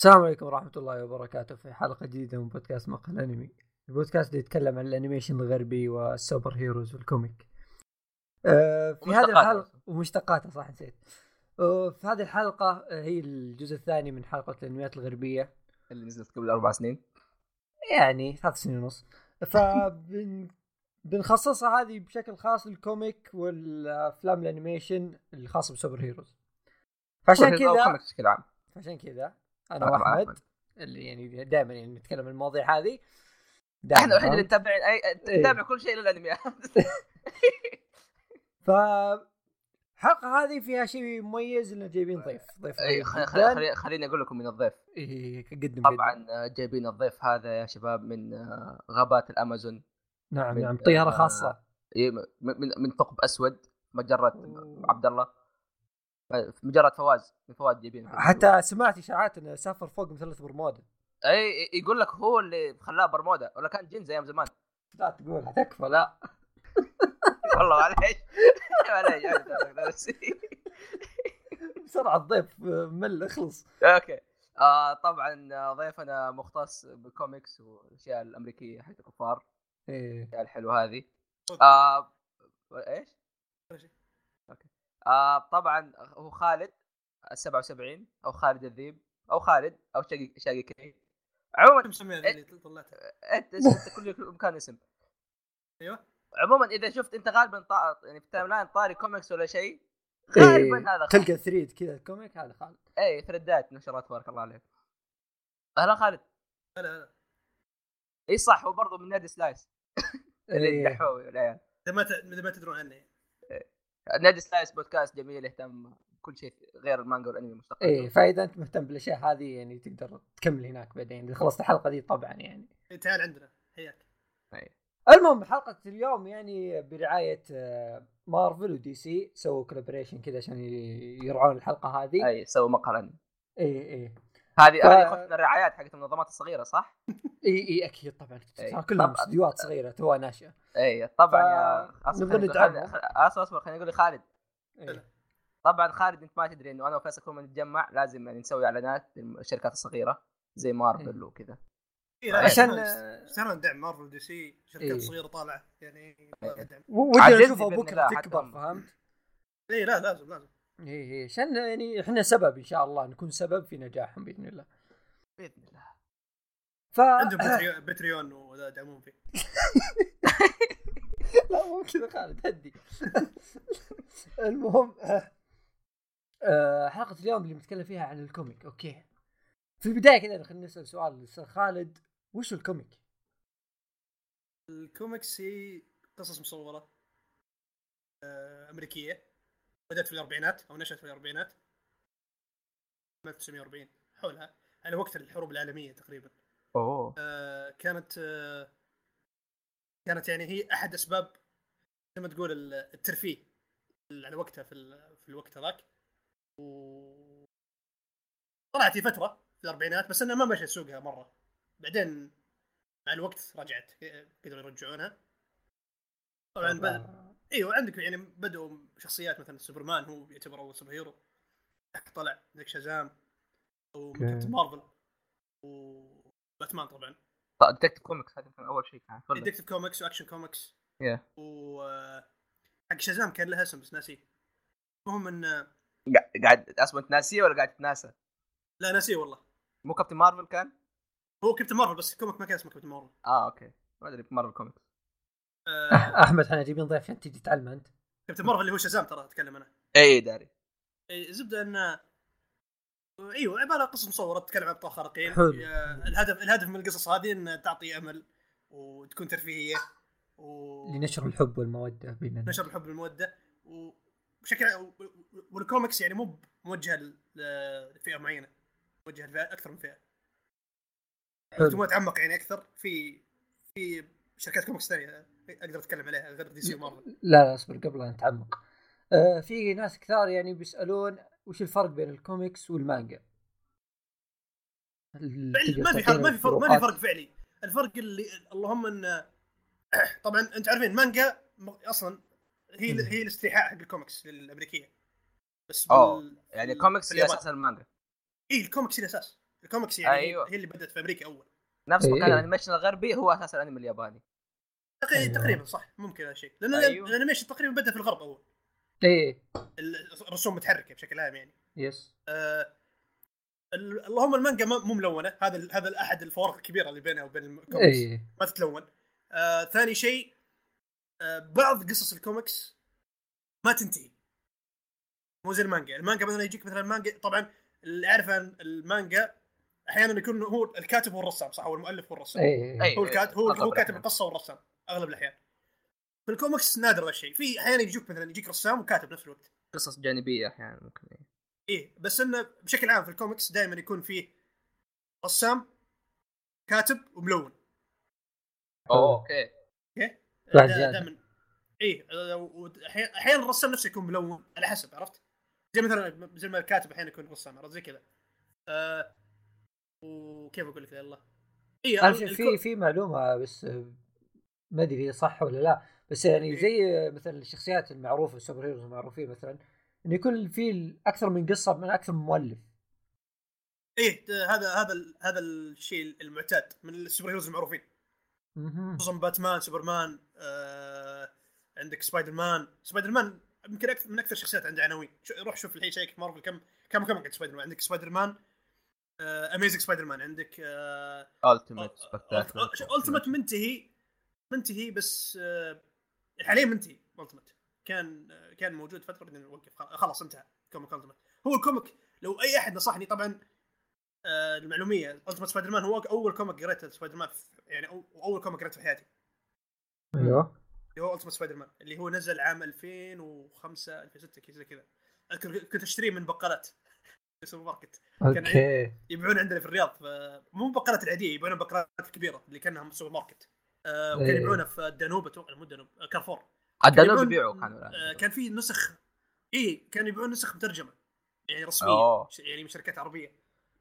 السلام عليكم ورحمة الله وبركاته في حلقة جديدة من بودكاست مقهى الأنمي. البودكاست اللي يتكلم عن ال animation الغربي وال super heroes وال comic. آه في هذه. الحلقة ومشتقاتها صح نسيت. آه في هذه الحلقة آه، هي الجزء الثاني من حلقة الأنميات الغربية. اللي نزلت قبل أربع سنين. يعني ثلاث سنين ونص. فبن بنخصصها هذه بشكل خاص لل comic والأفلام ال animation الخاصه ب super heroes. فعشان كذا بشكل عام. عشان كذا أنا أنا وأحمد. اللي يعني دائما يعني نتكلم عن المواضيع هذه إحنا دائما الوحيد اللي؟ نتابع أي إيه. نتابع كل شيء للانميات ف الحلقة هذه فيها شيء مميز إنه جايبين ضيف ضيف اي غريب خ- خ- جداً. خلي- خليني أقول لكم من الضيف إيه، قدم طبعا. آه، جايبين الضيف هذا يا شباب من آه، غابات الأمازون نعم نعم طيارة آه، خاصة إيه، من من ثقب أسود مجرة. عبد الله في مجره فواز من فواز جايبين حتى سمعت إشاعات انه سافر فوق مثلث برمودا. إي يقول لك هو اللي خلاه برمودا ولا كان جنز أيام زمان. لا تقول حتكفى لا. والله معليش. معليش بس. بسرعة الضيف مل اخلص. أوكي. آه طبعا ضيفنا مختص بالكوميكس والأشياء الأمريكية حق الكفار. إيه. الاشياء الحلوة هذه. آه إيش؟ آه طبعا هو خالد ال 77 أو خالد الذيب أو خالد أو شقي شقي كريم. عموما اللي أنت أنت كل مكان اسم. أيوه. عموما إذا شفت أنت غالبا طا... يعني في ال timeline طاري كوميكس ولا شيء إيه، غالبا هذا خالد. تلقى thread كذا comic هذا خالد. اي ثريدات نشرات تبارك الله عليك أهلا خالد. لا لا إي صح هو برضه من نادي سلايس. اللي إيه. الدحوي والعيال. إذا ما ت- ما تدرون عني. نادي سلايس بودكاست جميل يهتم بكل شيء غير المانجا والانمي مستقل إيه فإذا أنت مهتم بالأشياء هذه يعني تقدر تكمل هناك بعدين. إذا خلصت الحلقة دي طبعا يعني. تعال عندنا. حياك. المهم حلقه اليوم يعني برعاية آه، مارفل ودي سي سووا collaboration كذا عشان يرعون الحلقة هذه. أي سووا مقهى الأنمي. إيه إيه. هذه ف- هذه من الرعايات حقت المنظمات الصغيرة صح؟ إي إي أكيد طبعا إيه. ترى كلهم. استديوهات صغيرة توها ناشئة إي طبعا ف- يا أصبر أصبر خليني أقول لي خالد إيه. طبعا خالد أنت ما تدري إنه أنا وفيصل كل ما نتجمع لازم يعني نسوي إعلانات للشركات الصغيرة زي مارفل إيه. وكذا إيه، عشان عشان ندعم مارفل ودي سي شركات إيه. صغيرة طالعة يعني إيه. دعم و- ودنا عجزني نشوفها بإذن بكرة تكبر فهمت؟ إي لا لازم لازم إيه إيه عشان يعني إحنا سبب إن شاء الله نكون سبب في نجاحهم بإذن الله. بإذن الله. ف عندهم Patreon, يدعمون فيه. لا مو كذا خالد هدي. المهم آه، آه، حلقة اليوم اللي بنتكلم فيها عن ال comic أوكي. في البداية كذا خلينا نسأل سؤال للأستاذ خالد. وش ال comic؟ الكوميكس هي قصص مصورة آه، أمريكية. بدأت في الأربعينات أو نشأت في الأربعينات. 1940 حولها. على وقت الحروب العالمية تقريبا. أوه. آه، كانت آه، كانت يعني هي أحد أسباب زي ما تقول ال- الترفيه على وقتها في في الوقت هذاك. و طلعت في فترة في الأربعينات بس إنها ما مشت سوقها مرة. بعدين مع الوقت رجعت قدروا يرجعونها. طبعا. أيوه عندك يعني بدأوا شخصيات مثلا سوبرمان هو يعتبر أول super hero. طلع عندك شازام وكابتن مارفل وباتمان طبعا. طيب Detective Comics هذا كان أول شيء كان؟ Detective Comics و Action Comics. و حق شازام كان لها اسم بس ناسيه. المهم إن قاعد- أصلا انت ناسيه ولا قاعد تناسى؟ لا ناسيه والله. مو كابتن مارفل كان؟ هو كابتن مارفل بس ال comic ما كان اسمه كابتن مارفل. آه أوكي. ما أدري مارفل كوميكس. آه أحمد إحنا جايبين ضيف عشان تجي تعلم أنت. كابتن مارفل اللي هو شازام ترى أتكلم أنا. اي داري. إيه، زبدة إن إيوه عبارة قصص مصورة تتكلم عن أبطال خارقين. حلو. الهدف الهدف من القصص هذه إن تعطي أمل وتكون ترفيهية ونشر لنشر الحب والمودة بيننا الحب والمودة وبشكل و- و- والكوميكس يعني مو موجهة لفئة معينة موجهة لفئة أكثر من فئة. حلو. تبغى تعمق يعني أكثر في في شركات كوميكس ثانية. أقدر أتكلم عليها غير دي سي ومارفل لا لا اصبر قبل ان نتعمق آه في ناس كثار يعني بيسألون وش الفرق بين الكوميكس والمانجا؟ ما في فرق ما في فرق ما في؟ فرق فعلي الفرق اللي اللهم إن طبعا أنت عارفين مانجا م- أصلا هي مم. هي الاستيحاء حق الكوميكس الامريكيه بس بال- يعني بال- كوميكس في هي. أساس المانجا إي الكوميكس هي الأساس الكوميكس يعني أيوة. هي اللي بدأت في أمريكا أول نفس إيه. مكان ال animation الغربي هو أساس الانمي الياباني تقريبا أيوة. تقريبا صح ممكن هذا الشيء لأن أيوة. ال animation تقريبا بدأ في الغرب أول. إيه. ال- الرسوم متحركة بشكل عام يعني. yes آه ال- اللهم المانجا ما- مو ملونة. هذا هذا احد الفوارق الكبيرة اللي بينها وبين الكوميكس إيه. ما تتلون. آه ثاني شيء آه بعض قصص الكوميكس ما تنتهي. مو زي المانجا. المانجا مثلا يجيك مثلا مانجا طبعا اللي اعرف عن المانجا أحيانا يكون هو الكاتب هو الرسام صح؟ هو المؤلف هو الرسام إيه. أي. هو الكاتب هو أغلب هو كاتب الأحيان. القصة والرسام. أغلب الأحيان. في الكوميكس نادر هذا الشيء في أحيانا يجيك مثلا يجيك رسام وكاتب نفس الوقت. قصص جانبية أحيانا ممكن إيه. إيه بس إنه بشكل عام في الكوميكس دائما يكون فيه رسام كاتب وملون. أوه أوكي. زيادة. دائما. إيه أحيانا الرسام نفسه يكون ملون على حسب عرفت؟ زي مثلا زي ما الكاتب أحيانا يكون رسام عرفت؟ زي كذا. آه وكيف أقول لك؟ يلا. اي في في معلومة بس ما أدري إذا صح ولا لا بس يعني إيه. زي مثلا الشخصيات المعروفة ال super heroes المعروفين مثلا انه يكون في أكثر من قصة من أكثر من مؤلف. إيه هذا هذا هذا الشيء المعتاد من ال super heroes المعروفين. خصوصا باتمان سوبرمان آه عندك سبايدر مان سبايدر مان يمكن أكثر من أكثر الشخصيات عنده عناوين. شو- روح شوف الحين check مارفل كم كم كم عند سبايدر مان عندك سبايدر مان Amazing سبايدر مان عندك آه Ultimate Ultimate منتهي. منتهي بس آه حاليا منتهي. Ultimate كان آه كان موجود فترة بعدين وقف خلاص- انتهى comic Ultimate هو ال comic لو أي أحد نصحني طبعا آه المعلومية. Ultimate سبايدر مان هو أول comic قريته سبايدر مان يعني أول comic قريته في حياتي. أيوه. اللي هو Ultimate سبايدر مان اللي هو نزل عام 2005 2006 كذا زي كذا. أذكر كنت أشتريه من بقالات. السوبر ماركت. أوكي. يبيعون عندنا في الرياض. مو بقالات العادية يبيعون بقالات الكبيره اللي كأنها سوبر ماركت. آه وكان إيه. يبيعونها في الدانوب أتوقع مو الدانوب آه كارفور. الدانوب يبيعون- يبيعوا كانوا آه كان في نسخ اي كانوا يبيعون نسخ مترجمة يعني رسمية أوه. يعني من شركات عربية.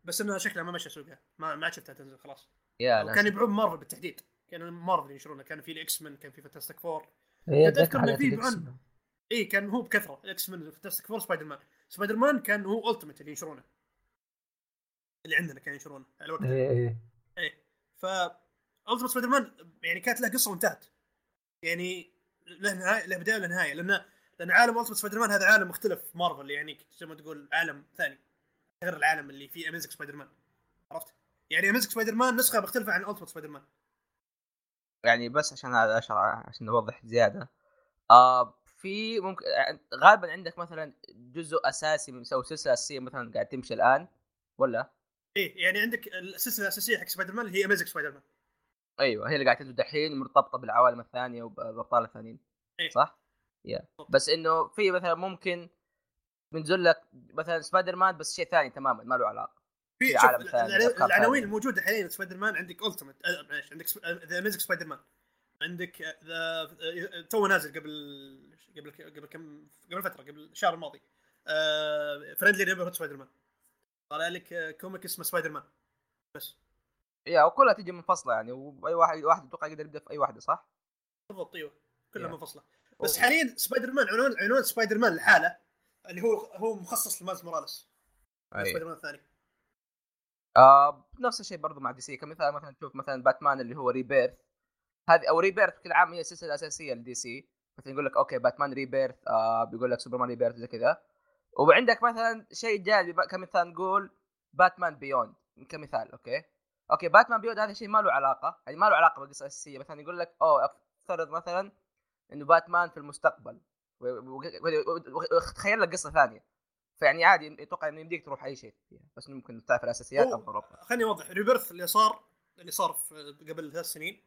بس انها شكلها ما مشى سوقها ما ما شفتها تنزل خلاص. يا وكان ناس. يبيعون مارفل بالتحديد كانوا مارفل ينشرونها كان في الاكس مان كان في فانتاستيك فور إيه، أتذكر حلقه في مان. اي كان هو بكثرة الاكس مان فانتاستيك فور سبايدر مان سبايدر مان كان هو Ultimate اللي ينشرونه. اللي عندنا كانوا ينشرونه على وقتها. إيه إيه. إيه ف Ultimate سبايدر مان يعني كانت له قصة وانتهت. يعني له نهايه له بداية وله نهاية لأن لأن عالم Ultimate سبايدر مان هذا عالم مختلف مارفل يعني زي ما تقول عالم ثاني غير العالم اللي فيه Amazing سبايدر مان عرفت؟ يعني Amazing سبايدر مان نسخة مختلفة عن Ultimate سبايدر مان يعني بس عشان هذا عشان نوضح زيادة. آه في ممكن غالبا عندك مثلا جزء أساسي من أو سلسلة أساسية مثلا قاعد تمشي الآن ولا؟ إيه يعني عندك السلسلة الأساسية حق سبايدر مان اللي هي Amazing سبايدر مان أيوه هي اللي قاعد تنزل دحين مرتبطة بالعوالم الثانية وبالابطال الثانيين إيه. صح؟ yeah بس إنه في مثلا ممكن بنزل لك مثلا سبايدر مان بس شيء ثاني تماما ما له علاقة في عالم ثاني، العناوين. الموجودة حاليا سبايدر مان عندك Ultimate معليش عندك the Amazing سبايدر مان عندك ذا تو نازل قبل قبل قبل كم قبل فترة قبل الشهر الماضي Friendly Neighborhood سبايدر مان طالع لك آه، comic اسمه سبايدر مان بس yeah وكلها تجي منفصله يعني وأي واحد واحد أتوقع يقدر يبدأ في أي واحدة صح؟ بالضبط أيوه كلها Yeah. منفصله بس حاليا سبايدر مان عنوان عنوان سبايدر مان لحاله اللي هو هو مخصص لمايلز موراليس سبايدر مان الثاني. آه نفس الشيء برضو مع دي سي. كمثال مثلا تشوف مثلا باتمان اللي هو Rebirth هذه أو Rebirth بشكل عام هي السلسله الاساسيه لدي سي. مثلا يقول لك okay باتمان Rebirth آه بيقول لك سوبرمان Rebirth زي كذا. وعندك مثلا شيء جانبي بقى- كمثال نقول باتمان Beyond كمثال okay. okay باتمان Beyond هذا شيء ما له علاقة يعني ما له علاقة بالقصة الأساسية مثلا يقول لك أوه أفترض مثلا إنه باتمان في المستقبل وتخيل لك قصة ثانية فيعني عادي أتوقع إنه يمديك تروح أي شيء فيها بس ممكن تعرف الأساسيات افضل افضل خليني أوضح Rebirth اللي صار اللي صار قبل ثلاث سنين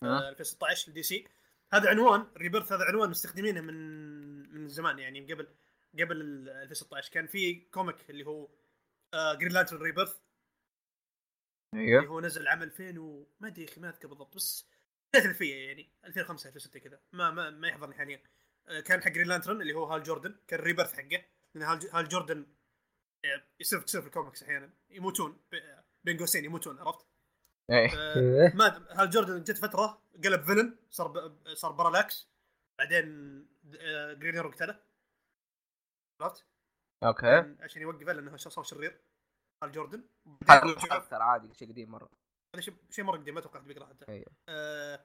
في أه. 2016 لدي سي هذا عنوان Rebirth هذا عنوان مستخدمينه من من زمان يعني قبل قبل ال 2016 كان في comic اللي هو جرين لانترن Rebirth أيوه. هو نزل عام 2000 وما أدري يا أخي ما أذكر بالضبط بس بدايه الفيه يعني 2005 2006 كذا. ما ما ما يحضرني حاليا. آه، كان حق جرين لانترن اللي هو هال جوردن كان ال Rebirth حقه. لأن هال هال جوردن آه، يصير تصير في الكوميكس أحيانا. يموتون بين قوسين يموتون عرفت؟ إيه. آه، إيه. ما هال جوردن جت فترة قلب villain صار ب... صار بارالاكس بعدين جرين أرو قتله. عرفت؟ okay. عشان يوقفه لأنه صار شرير. هال جوردن؟ أكثر عادي شيء قديم مرة. هذا شيء شيء مرة قديم ما أتوقع حد بيقرأ حتى. أيوه. آه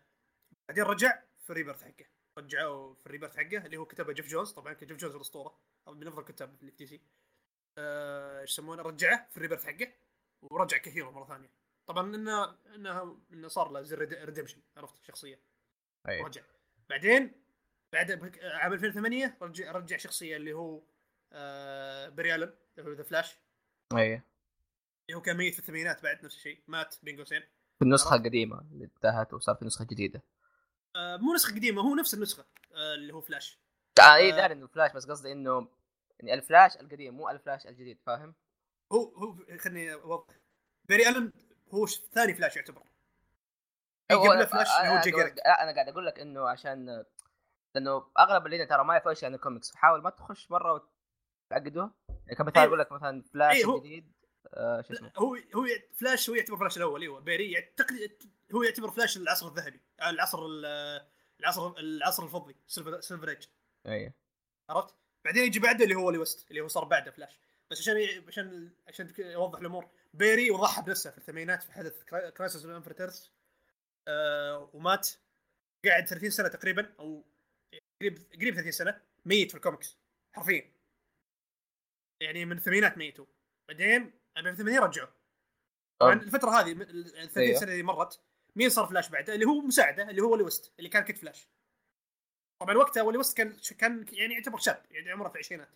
بعدين رجع في ال Rebirth حقه. رجعوا في ال Rebirth حقه اللي هو كتبه جيف جونز. طبعا جيف جونز الأسطورة. أو من أفضل الكتاب اللي في دي سي. آه، إيش يسمونه؟ رجعه في ال Rebirth حقه ورجع ك hero مرة ثانية. طبعا إنه إنه إنه صار له زي redemption عرفت؟ شخصية. أيوه. رجع. بعدين بعد بك- عام 2008 رجع رجع شخصية اللي هو آه بري ألن اللي هو ذا فلاش أيوه. هو كان ميت في الثمانينات بعد نفس الشيء مات بين قوسين في النسخة القديمة اللي انتهت وصار في نسخة جديدة. آه مو نسخة قديمة هو نفس النسخة آه اللي هو فلاش. آه اي آه. داري إنه فلاش بس قصدي إنه يعني الفلاش القديم مو الفلاش الجديد فاهم؟ هو هو خلني أوضح. بيري ألن هو ثاني فلاش يعتبر. قبله فلاش اللي هو جي جاريك لا أنا قاعد أقول لك إنه عشان لأنه أغلب اللي ترى ما يعرفوا إيش يعني كوميكس فحاول ما تخش مرة وتعقدوها يعني كمثال أيوه. أقول لك مثلا فلاش هو- الجديد. آه شو اسمه؟ هو هو فلاش هو يعتبر فلاش الأول أيوه. بيري يعتقد هو يعتبر فلاش العصر الذهبي. آه، العصر ال- العصر العصر الفضي Silver Age أيوه. عرفت؟ بعدين يجي بعده اللي هو ولي ويست اللي هو صار بعده فلاش. بس عشان عشان عشان اوضح الأمور. بيري وضحى بنفسه في الثمانينات في حدث كرا- Crisis Infinite Earths آه ومات. قاعد 30 سنة تقريبا أو قريب قريب 30 سنة ميت في الكوميكس حرفيا. يعني من الثمانينات ميتوا. بعدين 2008 رجعوا. طبعا. الفترة هذه ال- ال 30 أيوه. سنة اللي مرت مين صار فلاش بعده اللي هو مساعده اللي هو ولي ويست اللي كان كيد فلاش. طبعا وقتها ولي ويست كان كان يعني يعتبر شاب يعني عمره في العشرينات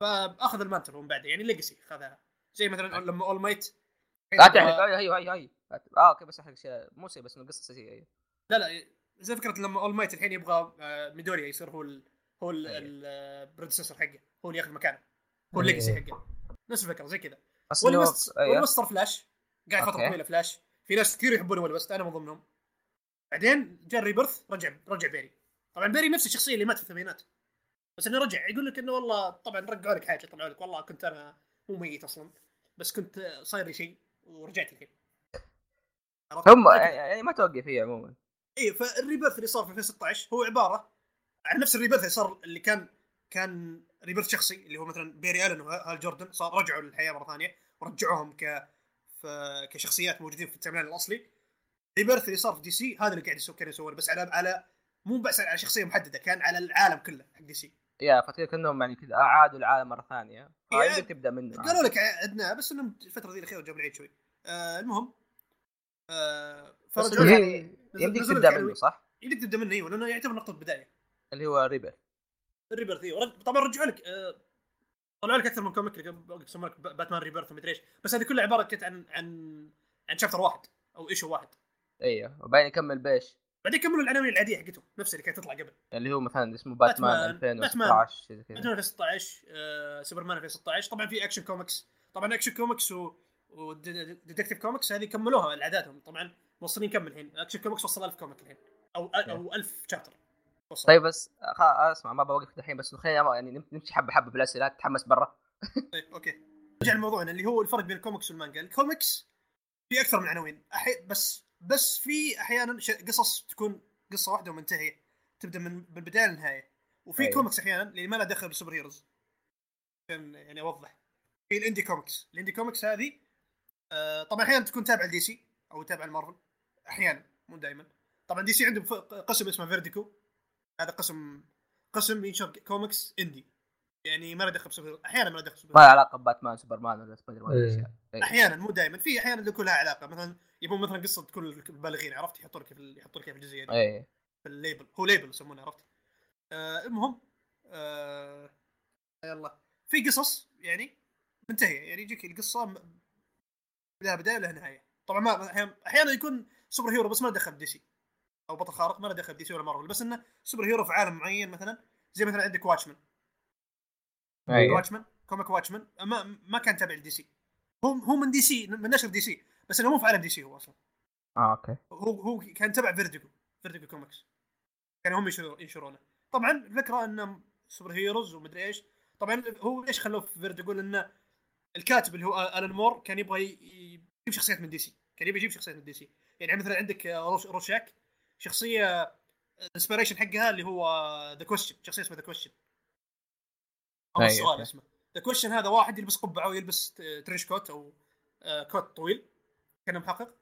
فأخذ ال mantle من بعده يعني legacy خذها. زي مثلا لما اول مايت لا تحرق. أيوه أيوه أيوه أيوه. آه okay بس أحرق شيء. مو شيء بس إنه قصة اساسيه أيوه. لا لا زي فكرة لما اول مايت الحين يبغى آه، ميدوريا يصير هو ال هو أيوه. ال predecessor حقه. هو اللي ياخذ مكانه. هو أيوه. ال legacy حقه. نفس الفكرة زي كذا. ولي ويست ولي ويست صار فلاش. قاعد فتره. طويلة فلاش. في ناس كثير يحبون ولي ويست أنا من ضمنهم. بعدين جاء ال Rebirth رجع رجع بيري. طبعا بيري نفس الشخصية اللي مات في الثمانينات. بس إنه رجع يقول لك إنه والله طبعا رجعوا لك حاجة طلعوا لك. والله كنت أنا مو ميت أصلا. بس كنت صاير لي شيء ورجعت الحين؟ هم كذا. يعني ما توقف هي عموما. اي فال Rebirth اللي صار في 2016 هو عبارة عن نفس ال Rebirth اللي صار اللي كان كان Rebirth شخصي اللي هو مثلا بيري ألن وهال جوردن صار رجعوا للحياة مرة ثانية ورجعوهم ك. كشخصيات موجودين في ال timeline الأصلي Rebirth اللي صار في دي سي هذا اللي قاعد يسوي كان يسوونه بس على على مو بس على شخصية محددة كان على العالم كله حق دي سي يا فترة كأنهم يعني كذا أعادوا العالم مرة ثانية. فيمديك تبدأ منه قالوا لك عدناه بس إنهم الفترة ذي الأخيرة جابوا العيد شوي آه المهم آه فرجعوا يعني يمديك تبدأ. منه صح؟ يمديك تبدأ منه أيوه لأنه يعتبر نقطة بداية اللي هو ريبر ال Rebirth أيوه طبعا رجعوا لك آه، طلعوا لك أكثر من comic اللي يسمون لك باتمان Rebirth ومدري إيش. بس هذه كلها عبارة كانت عن عن عن chapter واحد أو issue واحد. أيوه. وبعدين يكمل بيش بعدين كملوا العناوين العادية حقتهم نفس اللي كانت تطلع قبل. اللي هو مثلا اسمه باتمان, باتمان، 2016 شيء زي كذا. باتمان 2016 آه، سوبرمان 2016 طبعا في Action Comics طبعا Action Comics و و Detective Comics هذه كملوها اعدادهم طبعا موصلين كم الحين. Action Comics وصل 1000 comic الحين. أو أو 1000 chapter طيب بس خ... اسمع ما بوقف الحين بس خلينا يعني نم- نمشي حبة حبة بالأسئلة تتحمس برا. طيب أوكي. نرجع لموضوعنا اللي هو الفرق بين الكوميكس والمانجا. الكوميكس في أكثر من عناوين. أحي... بس بس في أحيانا ش... قصص تكون قصة واحدة ومنتهية. تبدأ من من البداية للنهاية. وفي أيوة. كوميكس أحيانا اللي ما لها دخل بال superheroes. عشان يعني أوضح. في ال indie comics. ال indie comics هذه آه طبعا أحيانا تكون تابعة ل DC أو تابعة لمارفل. أحيانا مو دائما طبعا DC عندهم قسم اسمه Vertigo. هذا قسم قسم ينشر comics indie يعني ما له دخل heroes أحيانا ما له دخل بالسوبر ما له علاقة بباتمان سوبرمان ولا سبايدر مان إيه. إيه. أحيانا مو دائما في أحيانا يكون لها علاقة. مثلا يبون مثلا قصة تكون البالغين عرفت؟ يحطوا لك يحطوا لك في الجزئية دي. إيه. في ال label. هو label يسمونه عرفت؟ آه المهم آه يلا. في قصص يعني منتهية. يعني يجيك القصة م- لها بداية ولها نهاية. طبعا ما أحيانا أحيانا يكون superhero بس ما دخل ب DC. أو بطل خارق ما له دخل ب DC ولا مارفل بس إنه superhero في عالم معين مثلا زي مثلا عندك Watchmen. أيوه. Watchmen comic Watchmen ما ما كان تابع ل DC. هو هو من DC من نشر DC بس إنه مو في عالم DC هو أصلا. آه أوكي. هو هو كان تبع Vertigo Vertigo Comics. كانوا هم ينشروا- ينشرونه. طبعا الفكرة انه superheroes ومدري إيش طبعا هو ليش خلوه في Vertigo لأنه الكاتب اللي هو آلان مور كان يبغى يجيب شخصيات من DC كان يبغى يجيب شخصيات من DC. يعني مثلا عندك Rorsch- Rorschach. شخصية ال inspiration حقها اللي هو The Question شخصية اسمها The Question أو السؤال. اسمه. The Question هذا واحد يلبس قبعة ويلبس trench coat أو آه، coat طويل. كان محقق.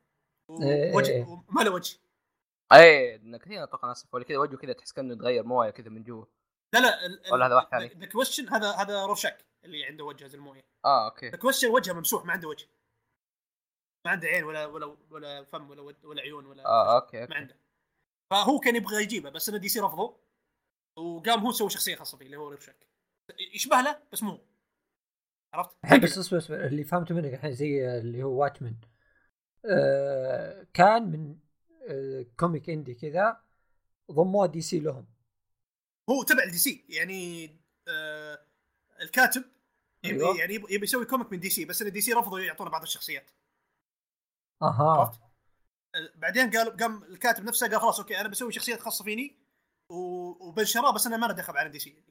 إيه، ووجه إيه. وما له وجه. اي كثير أتوقع ناس ولا كذا. وجهه كذا تحس كأنه يتغير موية كذا من جوا. لا لا ولا هذا واحد ثاني؟ The Question هذا هذا Rorschach اللي عنده وجه زي الموية. آه أوكي. The Question وجهه ممسوح ما عنده وجه. ما عنده عين ولا ولا ولا فم ولا ولا عيون ولا آه أوكي, ما أوكي. عنده. فهو كان يبغى يجيبه بس إنه DC رفضوا وقام هو سوى شخصية خاصة فيه اللي هو Rorschach يشبه له بس مو. عرفت؟ الحين بس اصبر اصبر اللي فهمته منك الحين زي اللي هو Watchmen آه كان من آه comic indie كذا ضموه DC لهم هو تبع ال DC يعني آه الكاتب يبي أيوة. يعني يبي يسوي comic من DC بس إن DC رفضوا يعطونا بعض الشخصيات أها عرفت؟ بعدين قال قام الكاتب نفسه قال خلاص أوكي أنا بسوي شخصيات خاصة فيني وبنشرها بس أنا ما له دخل على DC.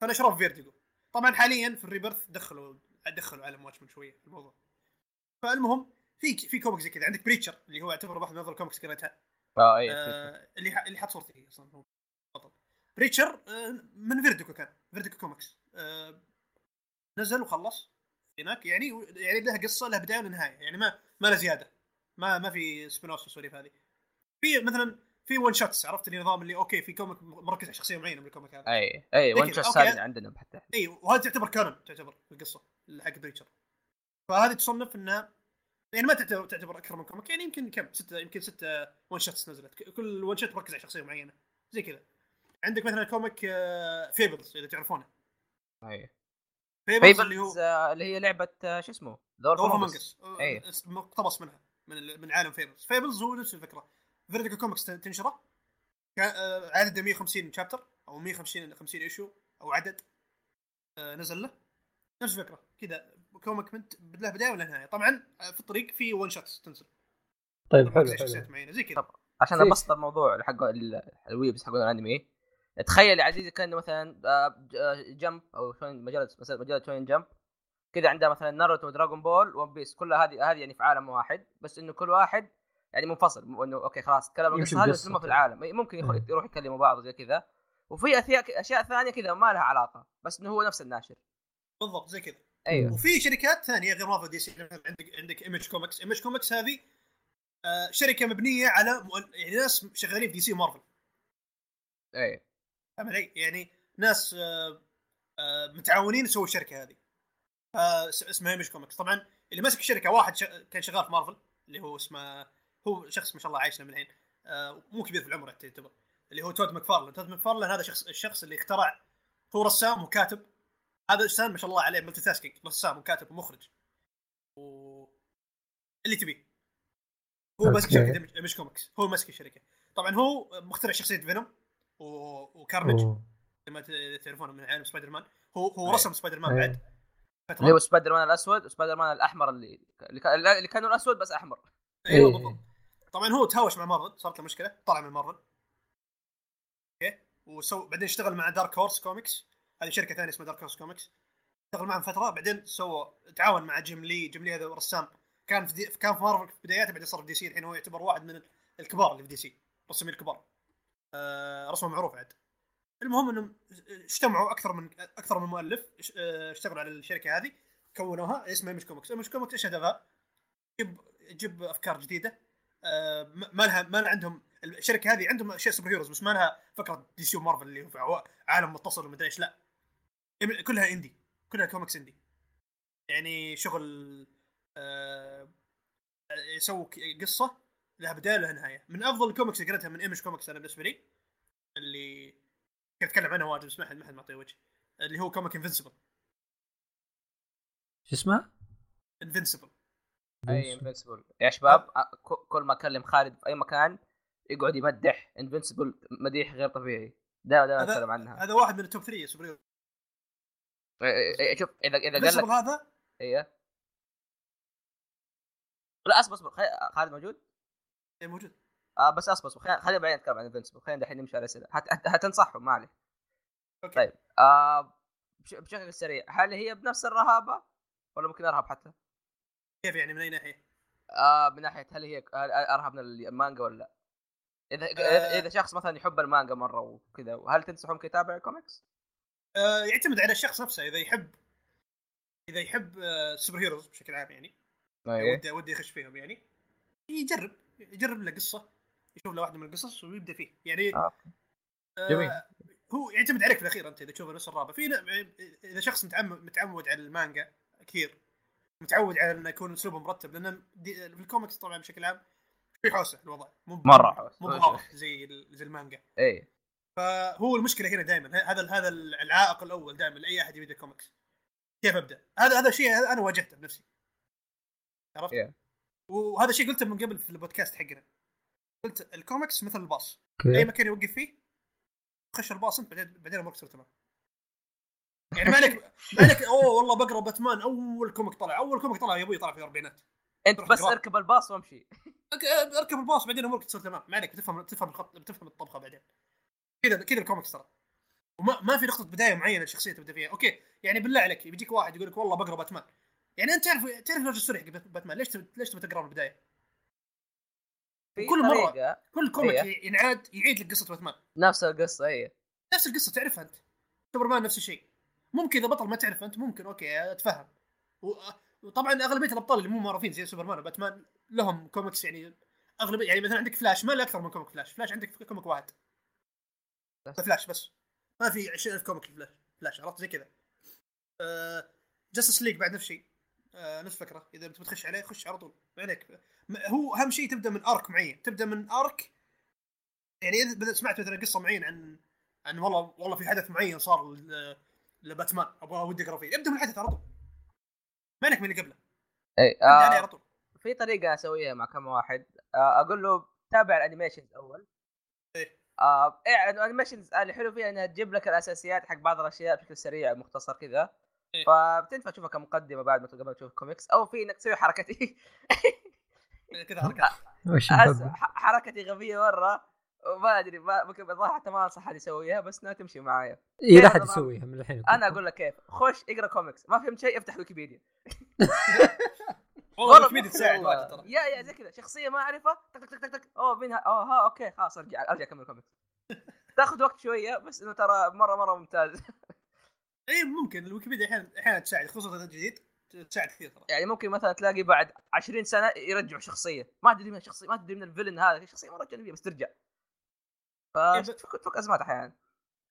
فنشروه في Vertigo طبعا حاليا في ال Rebirth دخلوا دخلوا عالم Watchmen شوية في الموضوع. فالمهم في في comic زي كذا. عندك Preacher اللي هو يعتبر واحد من أفضل الكوميكس قريتها. آه اي آه اللي ح- اللي حط صورتي هي أصلا هو. بطل. Preacher آه من Vertigo كان. Vertigo Comics. آه نزل وخلص. هناك يعني يعني له قصة له بداية ونهايه يعني ما ما له زيادة. ما ما في spin-off والسواليف هذه. في مثلا في one-shots عرفت النظام اللي أوكي في comic مركز على شخصية معينة من ال comic هذا. اي أي one كذا، shot أوكي. هذه عندنا حتى إي وهذه تعتبر canon تعتبر القصة حق Preacher. فهذه تصنف انها يعني ما تعتبر تعتبر أكثر من comic يعني يمكن كم ستة يمكن ستة one-shots نزلت. كل one-shot مركز على شخصية معينة. زي كذا. عندك مثلا comic Fables إذا تعرفونه. أي. Fables اللي هو آه، اللي هي لعبة آه، شو اسمه؟ The Wolf. Among Us إيه. مقتبس منها من ال- من عالم Fables Fables هو نفس الفكرة. Vertigo Comics تنشره. عدده 150 chapter أو 150 50 issue أو عدد آه، نزل له. نفس الفكرة. كذا comic من له بداية ولا نهاية. طبعا في الطريق في one-shots تنزل. طيب حلو حلو. معينة. زي كذا. طب عشان أبسط الموضوع حق ال- الويبس حقون الأنمي تخيل يا عزيزي كأنه مثلا آه، آه، Jump أو Shonen مجلة مثلا مجلة Shonen Jump كذا عندها مثلا ناروتو ودراغون بول One Piece كلها هذه هذه يعني في عالم واحد بس إنه كل واحد يعني منفصل إنه أوكي خلاص تكلم القصة هذه بقصة. بس في. العالم. ممكن مم. يروح يكلموا بعض زي كذا. وفي اشياء أشياء ثانية كذا ما لها علاقة بس إنه هو نفس الناشر. بالضبط زي كذا. أيوه. وفي شركات ثانية غير Marvel DC عندك عندك Image Comics Image Comics هذه آه، شركة مبنية على مؤل... يعني ناس شغالين في DC و Marvel. اي يعني ناس آه، آه، متعاونين يسووا الشركة هذه. اس- اسمها Image Comics طبعا اللي ماسك الشركة واحد ش... كان شغال في مارفل اللي هو اسمه هو شخص ما شاء الله عايشنا من الحين. آه، مو كبير في العمر حتى يعتبر. اللي هو Todd McFarlane Todd McFarlane هذا شخص الشخص اللي اخترع هو رسام وكاتب. هذا الانسان ما شاء الله عليه multitasking رسام وكاتب ومخرج. و اللي تبيه. هو ماسك. شركة Image Comics هو ماسك الشركة. طبعا هو مخترع شخصية Venom. و Carnage أوه. لما ت- تعرفونه من عالم سبايدر مان هو هو أي. رسم سبايدر مان. بعد فترة. اللي هو سبايدر مان الأسود وسبايدر مان الأحمر اللي اللي, كان... اللي كانوا الأسود بس أحمر. أيوه إيه. بالضبط. طبعا هو تهاوش مع مارفل صارت له مشكلة طلع من مارفل. أوكي. وسو بعدين اشتغل مع Dark Horse Comics هذه شركة ثانية اسمها Dark Horse Comics اشتغل معهم فترة بعدين سوى تعاون مع Jim Lee Jim Lee هذا رسام. كان في D... كان في مارفل في بداياته بعدين صار في DC الحين هو يعتبر واحد من الكبار اللي في DC رسامين الكبار. رسمه معروف عاد. المهم إنهم اجتمعوا أكثر من أكثر من مؤلف آه، اشتغلوا على الشركة هذه كونوها اسمها Image Comics Image Comics إيش هدفها؟ جيب جيب أفكار جديدة. آه، ما لها ما لها عندهم الشركة هذه عندهم أشياء super heroes بس ما لها فكرة DC و Marvel اللي هو عالم متصل ومدري إيش لا. كلها indie. كلها comics indie. يعني شغل آه، يسووا قصة لها بدايه ولها نهاية. من أفضل الكوميكس اللي قريتها من Image Comics أنا بالنسبة لي اللي كنت أتكلم عنها واجد بس ما حد ما حد معطيه وجه. اللي هو comic Invincible شو اسمه؟ انفنسبل أي انفنسبل يا شباب ك- كل ما أكلم خالد في أي مكان يقعد يمدح Invincible مديح غير طبيعي. دائما دائما أتكلم عنها. هذا واحد من ال top 3 سوبر شوف اذا إذا قال Invincible لك هذا؟ إيه. لا أصبر أصبر خالد موجود؟ إيه، موجود آه بس أصبر أصبر خلينا خلينا بعدين نتكلم عن Invincible خلينا دحين نمشي على الأسئلة. هت... هتنصحهم ما عليه okay طيب آه بش... بشكل سريع هل هي بنفس الرهابة ولا ممكن أرهب حتى؟ كيف يعني من أي ناحية؟ آه من ناحية هل هي هل أرهب من المانجا ولا لا؟ اذا آه. إذا شخص مثلا يحب المانجا مرة وكذا هل تنصحهم يتابع الكوميكس؟ آه يعتمد على الشخص نفسه إذا يحب إذا يحب آه ال super heroes بشكل عام يعني إيه ودي ودي يخش فيهم يعني يجرب يجرب له قصة يشوف له واحدة من القصص ويبدأ فيه يعني آه. آه جميل. هو يعتمد عليك في الأخير أنت إذا تشوف نفس الرابع في ن- إذا شخص متعمد متعود على المانجا كثير متعود على إنه يكون أسلوبه مرتب لأن في الكوميكس طبعا بشكل عام في حوسة الوضع مو مرة حوسة. مو زي زي المانجا إيه فهو المشكلة هنا دائما هذا هذا العائق الأول دائما لأي أحد يبدأ كوميكس كيف أبدأ؟ هذا هذا شيء أنا واجهته بنفسي عرفت؟ Yeah. وهذا الشيء قلته من قبل في البودكاست حقنا. قلت الكوميكس مثل الباص. أي مكان يوقف فيه خش الباص أنت بعدين بعدين امورك تصير تمام. يعني ما عليك ما عليك أوه والله بقرأ باتمان أول comic طلع أول comic طلع يا أبوي طلع في الأربعينات. أنت بس تقرأ. اركب الباص وامشي. أركب الباص بعدين أمورك تصير تمام. ما عليك تفهم تفهم الخط تفهم الطبخة بعدين. كذا كذا الكوميكس ترى. وما ما في نقطة بداية معينة الشخصيه تبدأ فيها. okay يعني بالله عليك بيجيك واحد يقول لك والله بقرأ باتمان. يعني أنت تعرف تعرف وش ال story حق باتمان؟ ليش ليش تبي تقرا من البداية؟ كل. طريقة. كل comic إيه. ينعاد يعيد لك قصة باتمان. نفس القصة إيه. نفس القصة تعرفها أنت. سوبرمان نفس الشيء. ممكن إذا بطل ما تعرف أنت ممكن okay أتفهم. و- وطبعا أغلبية الأبطال اللي مو معروفين زي سوبرمان وباتمان لهم كوميكس يعني اغلبيه يعني مثلا عندك فلاش ما له أكثر من comic فلاش. فلاش عندك comic واحد. فلاش بس. ما في 20000 comic فلاش. فلاش عرفت؟ زي كذا. أه Justice League بعد نفس الشيء. أه نفس الفكرة. إذا بتبي تخش عليه خش على طول. ما عليك. هو أهم شيء تبدأ من arc معين. تبدأ من arc يعني اذا سمعت مثلا قصة معينة عن عن والله والله في حدث معين صار لباتمان. أبغى ودي أقرأ فيه. ابدأ من الحدث على طول. ما عليك من اللي قبله. إيه ابدأ عليه على آه طول. في طريقة أسويها مع كم واحد. آه أقول له تابع ال animations أول. إيه. آه إيه ال animations الحلو فيها إنها تجيب لك الأساسيات حق بعض الأشياء بشكل سريع مختصر كذا. فبتنفع تشوفها كمقدمة بعد ما قبل ما تشوف الكوميكس أو في إنك تسوي حركتي كذا حركات. نحب؟ ح- حركتي غبية مرة. وما أدري ممكن الظاهر حتى ما انصح أحد يسويها بس إنها تمشي معايا. اي لا كيف أحد؟ يسويها من الحين. أنا أقول لك كيف. خش اقرأ كوميكس ما فهمت شيء افتح ويكيبيديا. والله ويكيبيديا تساعد واجد ترى. يا يا زي كذا. شخصية ما أعرفها. تك تك تك تك. تك أوه مين ها أوه ها okay خلاص ارجع أرجع أكمل كوميكس تاخذ وقت شوية بس إنه ترى مره مرة ممتاز. اي ممكن الويكيبيديا أحيانا أحيانا تساعد خصوصا إذا جديد تساعد كثير ترى. يعني ممكن مثلا تلاقي بعد 20 سنة يرجعوا شخصية. ما تدري من الشخصية ما تدري من ال villain هذا شخصية مرة جانبية بس ترجع. إيه، فتفك تفك أزمات أحيانا.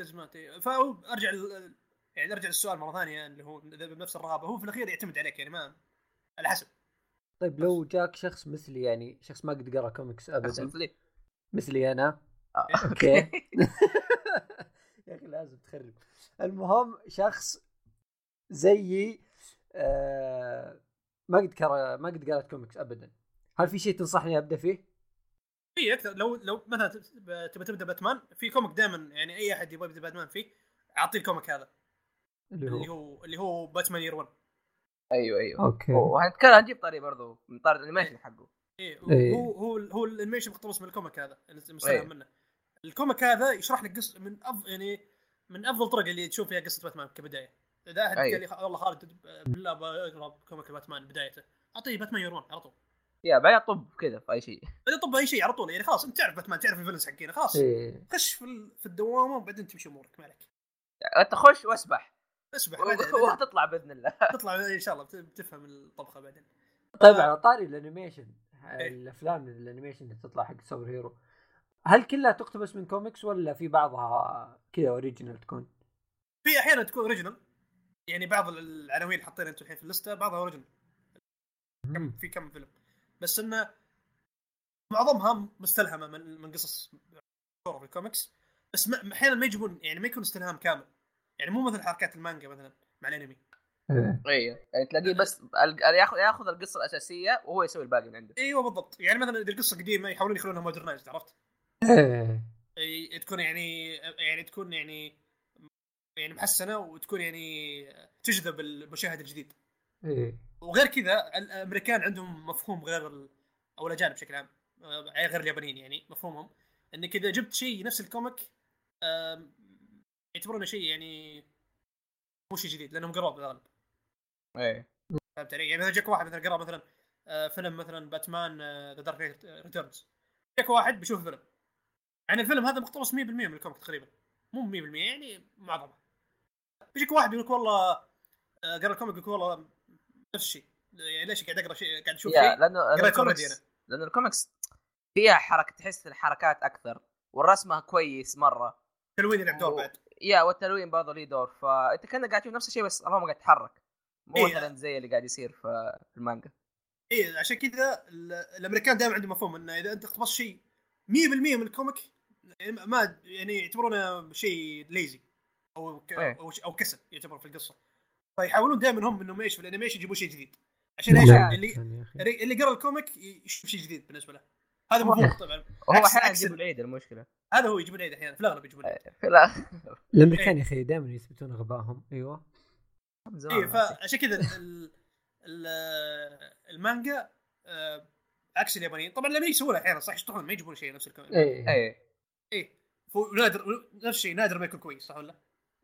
أزمات إي. فارجع ال- يعني أرجع للسؤال مرة ثانية اللي هو بنفس الرهابه هو في الأخير يعتمد عليك يعني ما على حسب. طيب لو جاك شخص مثلي يعني شخص ما قد قرأ كوميكس ابدا مثلي. مثلي أنا آه. okay. لازم تخرب المهم شخص زيي آه ما قد قرأ ما قد قرأت كوميكس ابدا. هل في شيء تنصحني أبدأ فيه؟ في أكثر لو لو مثلا تبى تبدأ باتمان في comic دائما يعني أي أحد يبغى يبدأ باتمان فيه أعطيه ال comic هذا. اللي اللي هو هو اللي هو باتمان Year 1 أيوه أيوه. okay. وهنتكلم هنجيب طريق برضو من طاري ال animation حقه. إيه إيه. هو هو هو ال animation مقتبس من ال comic هذا اللي إيه. مستلهم منه. ال comic هذا يشرح لك قصة من أف... يعني من افضل الطرق اللي تشوف فيها قصة باتمان كبداية. إذا أحد أيه. قال لي خ- والله خالد بالله بقرا comic باتمان بدايته. أعطيه باتمان Year 1 على طول. يا بعدين طب كذا في أي شيء. بعدين طب أي شيء على طول. يعني خلاص أنت تعرف باتمان تعرف ال villains حقينا خلاص. إيه. خش في ال- في الدوامة وبعدين تمشي أمورك ما عليك. أنت خش واسبح. اسبح وهتطلع بإذن الله. تطلع إن شاء الله بت- بتفهم الطبخة بعدين. طيب آه. على طاري ال animation إيه. الأفلام ال animation اللي تطلع حق super hero هل كلها تقتبس من كوميكس ولا في بعضها كذا original تكون؟ في أحيانا تكون original يعني بعض العناوين اللي حاطينها أنتم الحين في ال list بعضها original كم في كم فيلم. بس إنه معظمها مستلهمة من من قصص في الكوميكس. بس ما- أحيانا ما يجيبون يعني ما يكون استلهام كامل. يعني مو مثل حركات المانجا مثلا مع الأنمي. إيه. أيوه يعني تلاقيه بس ياخذ ياخذ القصة الأساسية وهو يسوي الباقي من عنده. إيوه بالضبط. يعني مثلا إذا القصة قديمة يحاولون يخلونها modernized عرفت؟ إيه تكون يعني يعني تكون يعني يعني محسنة وتكون يعني تجذب المشاهد الجديد. إيه وغير كذا الأمريكان عندهم مفهوم غير ال... أو الأجانب بشكل عام آه، غير اليابانيين يعني مفهومهم. إنك إذا جبت شيء نفس الكوميك يعتبرونه شيء يعني مو شيء جديد لأنهم قروا بالغالب إيه فهمت علي؟ يعني مثلا جاك واحد مثلا قرا مثلا آه، فيلم مثلا باتمان the dark returns جاك واحد بيشوف الفيلم يعني الفيلم هذا مقتبس 100% من ال comic تقريبا. مو 100% يعني معظمه. بيجيك واحد يقول لك والله آه، قرأ ال comic يقول والله نفس الشيء. يعني ليش قاعد أقرأ شيء؟ قاعد أشوف شيء؟ لأنه الكوميكس أنا. لأنه الكوميكس فيها حركة تحس الحركات أكثر والرسمه كويس مرة. تلوين يلعب دور بعد. yeah والتلوين برضه ليه دور. فانت كأنك قاعد تشوف نفس الشيء بس اللهم قاعد تتحرك. مو إيه. مثلا زي اللي قاعد يصير في المانجا. اي عشان كذا ال- الأمريكان دائما عندهم مفهوم إنه إذا أنت اقتبست شيء 100% من ال comic يعني ما يعني يعتبرونه شيء lazy أو ك... إيه. أو أو كسل يعتبر في القصة. فيحاولون دائما هم إنهم إيش في ال animation يجيبون شيء جديد. عشان إيش. اللي. اللي قرأ ال comic يشوف شيء جديد بالنسبة له. هذا هو- مفهوم طبعا. عكس- أحيانا يجيب ال- العيد المشكلة. هذا هو يجيبون العيد أحيانا في الأغلب يجيبون العيد في الآخر الأمريكان يا أخي دائما يثبتون غبائهم أيوه. اي فعشان كذا ال- ال- المانجا آه، عكس اليابانيين. طبعا لما يسوونها أحيانا صح؟ يشطحون ما يجيبون شيء نفس ال comic اي اي إيه. نادر نفس الشيء نادر ما يكون كويس صح ولا؟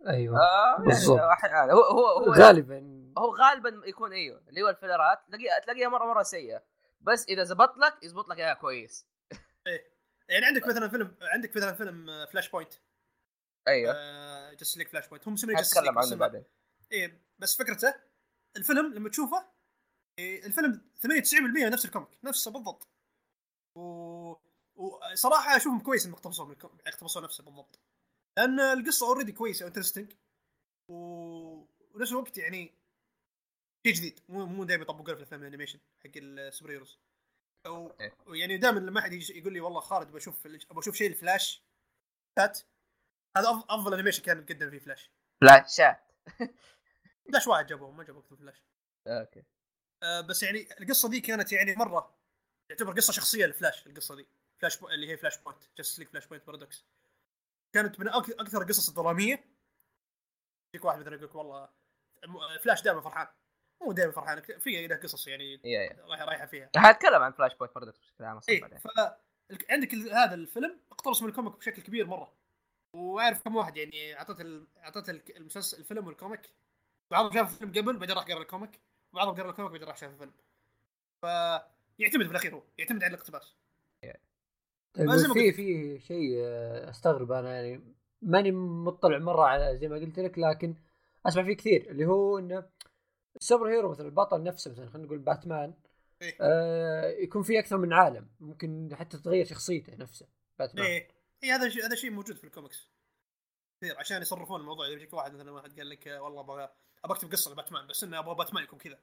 أيوه. آه يعني بالضبط. أحيانا هو هو هو غالبا. هو غالبا يكون إيوه اللي هو ال filler ات تلاقيها تلاقيها مره مرة سيئة. بس إذا زبط لك يزبط لك إياها كويس. يعني عندك مثلا فيلم عندك مثلا فيلم آه، flashpoint أيوه. آه Justice League flashpoint هم مسمينه just حتكلم عنه بعدين. إيه بس فكرته الفيلم لما تشوفه إيه الفيلم 98% نفس ال comic نفسه بالضبط. و... وصراحة أشوفهم كويس إنهم اقتبسوه من اقتبسوه نفسه بالضبط. لأن القصة already كويسة و interesting و... ونفس الوقت يعني شيء جديد. مو مو دائما يطبقونه في الأفلام ال animation حق ال superheroes أو إيه. يعني دائما لما أحد يجي يقول لي والله خالد بشوف أبغى أشوف شيء الفلاش فات هذا أفضل انيميشن كان قدم فيه فلاش. فلاشات فلاش واحد جابوهم ما جابوا فلاش. أوكي. آه، بس يعني القصة دي كانت يعني مرة تعتبر قصة شخصية لفلاش القصة دي. فلاش بو... اللي هي فلاش بوينت جاست ليك فلاش بوينت بارادوكس كانت من أك... أكثر القصص الظلاميه يجيك واحد مثلا يقول لك والله فلاش دائما فرحان. مو دائما فرحان في له قصص يعني يا يا رايحه رايحة فيها. حاتكلم عن flashpoint برضه بشكل عام أصلا بعدين. ف عندك هذا الفيلم اقتبس من ال comic بشكل كبير مرة. وأعرف كم واحد يعني اعطيت ال... اعطيت ال- المسلسل الفيلم وال comic. بعضهم شاف الفيلم قبل بعدين راح قرأ ال comic. وبعضهم قرأ ال comic بعدين راح شاف الفيلم. فيعتمد في الأخير هو يعتمد على الاقتباس. طيب في. في شيء آه، أستغرب أنا يعني ماني مطلع مرة على زي ما قلت لك لكن أسمع فيه كثير اللي هو إنه ال superhero مثلا البطل نفسه مثلا خلينا نقول باتمان إيه. آه يكون في أكثر من عالم ممكن حتى تتغير شخصيته نفسه باتمان إيه إيه هذا شيء هذا شيء موجود في الكوميكس كثير عشان يصرفون الموضوع إذا يجيك واحد مثلا واحد قال لك آه، والله أبغى أبغى اكتب قصه لباتمان بس إنه أبغى باتمان يكون كذا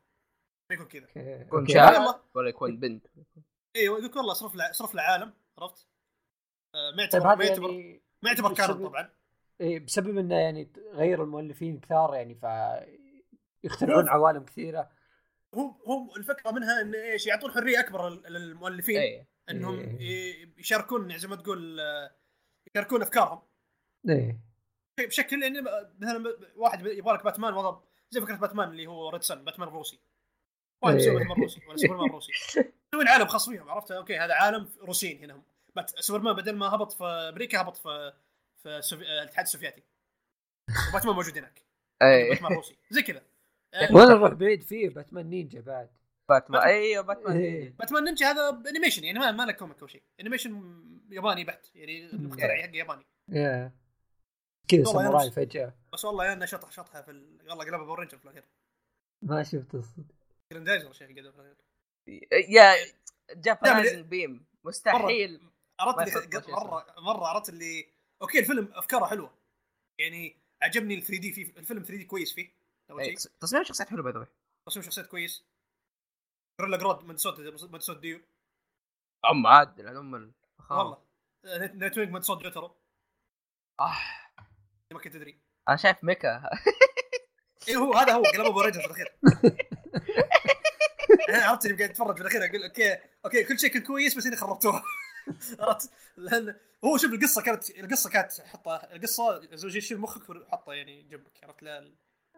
ما يكون كذا. يكون. شاب. ولا يكون بنت أيوه يقول لك والله اصرف له اصرف له عالم عرفت؟ آه، ما طيب يعتبر ما هذا يعتبر يعني ما يعتبر canon بسبب- طبعا. إيه بسبب إنه يعني غير المؤلفين كثار يعني ف يخترعون عوالم كثيرة. هو هو الفكرة منها إن إيش يعطون حرية أكبر لل- للمؤلفين. اي إنهم إيه. ي- يشاركون زي ما تقول آه، يشاركون أفكارهم. إيه. بشكل يعني مثلا واحد يبغى لك باتمان وضع زي فكرة باتمان اللي هو red son باتمان روسي واحد يسوي إيه. باتمان روسي ولا سوبرمان روسي يسوون عالم خاص فيهم عرفت؟ أوكي هذا عالم روسيين هنا هم. but سوبرمان بدل ما هبط في أمريكا هبط في في السوفي... آه، الاتحاد السوفيتي. وباتمان موجود هناك. أي. باتمان روسي. زي كذا. ولا نروح بعيد فيه باتمان نينجا بعد. باتمان. أيوه باتمان إيه. باتمان نينجا هذا animation يعني ما ما له comic أو شيء. animation ياباني بحت يعني المخترع حق ياباني. yeah. كذا ساموراي. فجأة. بس والله أنا شطح شطحه في ال... والله قلبها power ranger في الأخير. ما شفت الصدق. جراندايزر شيء قدم في الاخير يا جابانايزنج بيم مستحيل عرفت مرة مرة عرفت اللي أوكي الفيلم أفكاره حلوة. يعني عجبني ال 3 دي فيه. الفيلم 3 دي كويس فيه. إيه، تصميم الشخصيات حلو باي ذا تصميم شخصيات كويس. جوريلا جرود من صوت ديو. أم عادل ام الفخامه والله. نيت وينج من صوت جوترو. آه. ما كنت تدري. أنا شايف ميكا. اي هو هذا هو. قلبه ابو رجل في الاخير أنا عرفت اللي قاعد أتفرج في الأخير أقول okay okay كل شيء كان كويس بس إني خربتوها عرفت؟ لأن هو شوف القصة كانت القصة كانت حطها القصة زوجي شيل مخك وحطه يعني جنبك عرفت؟ لا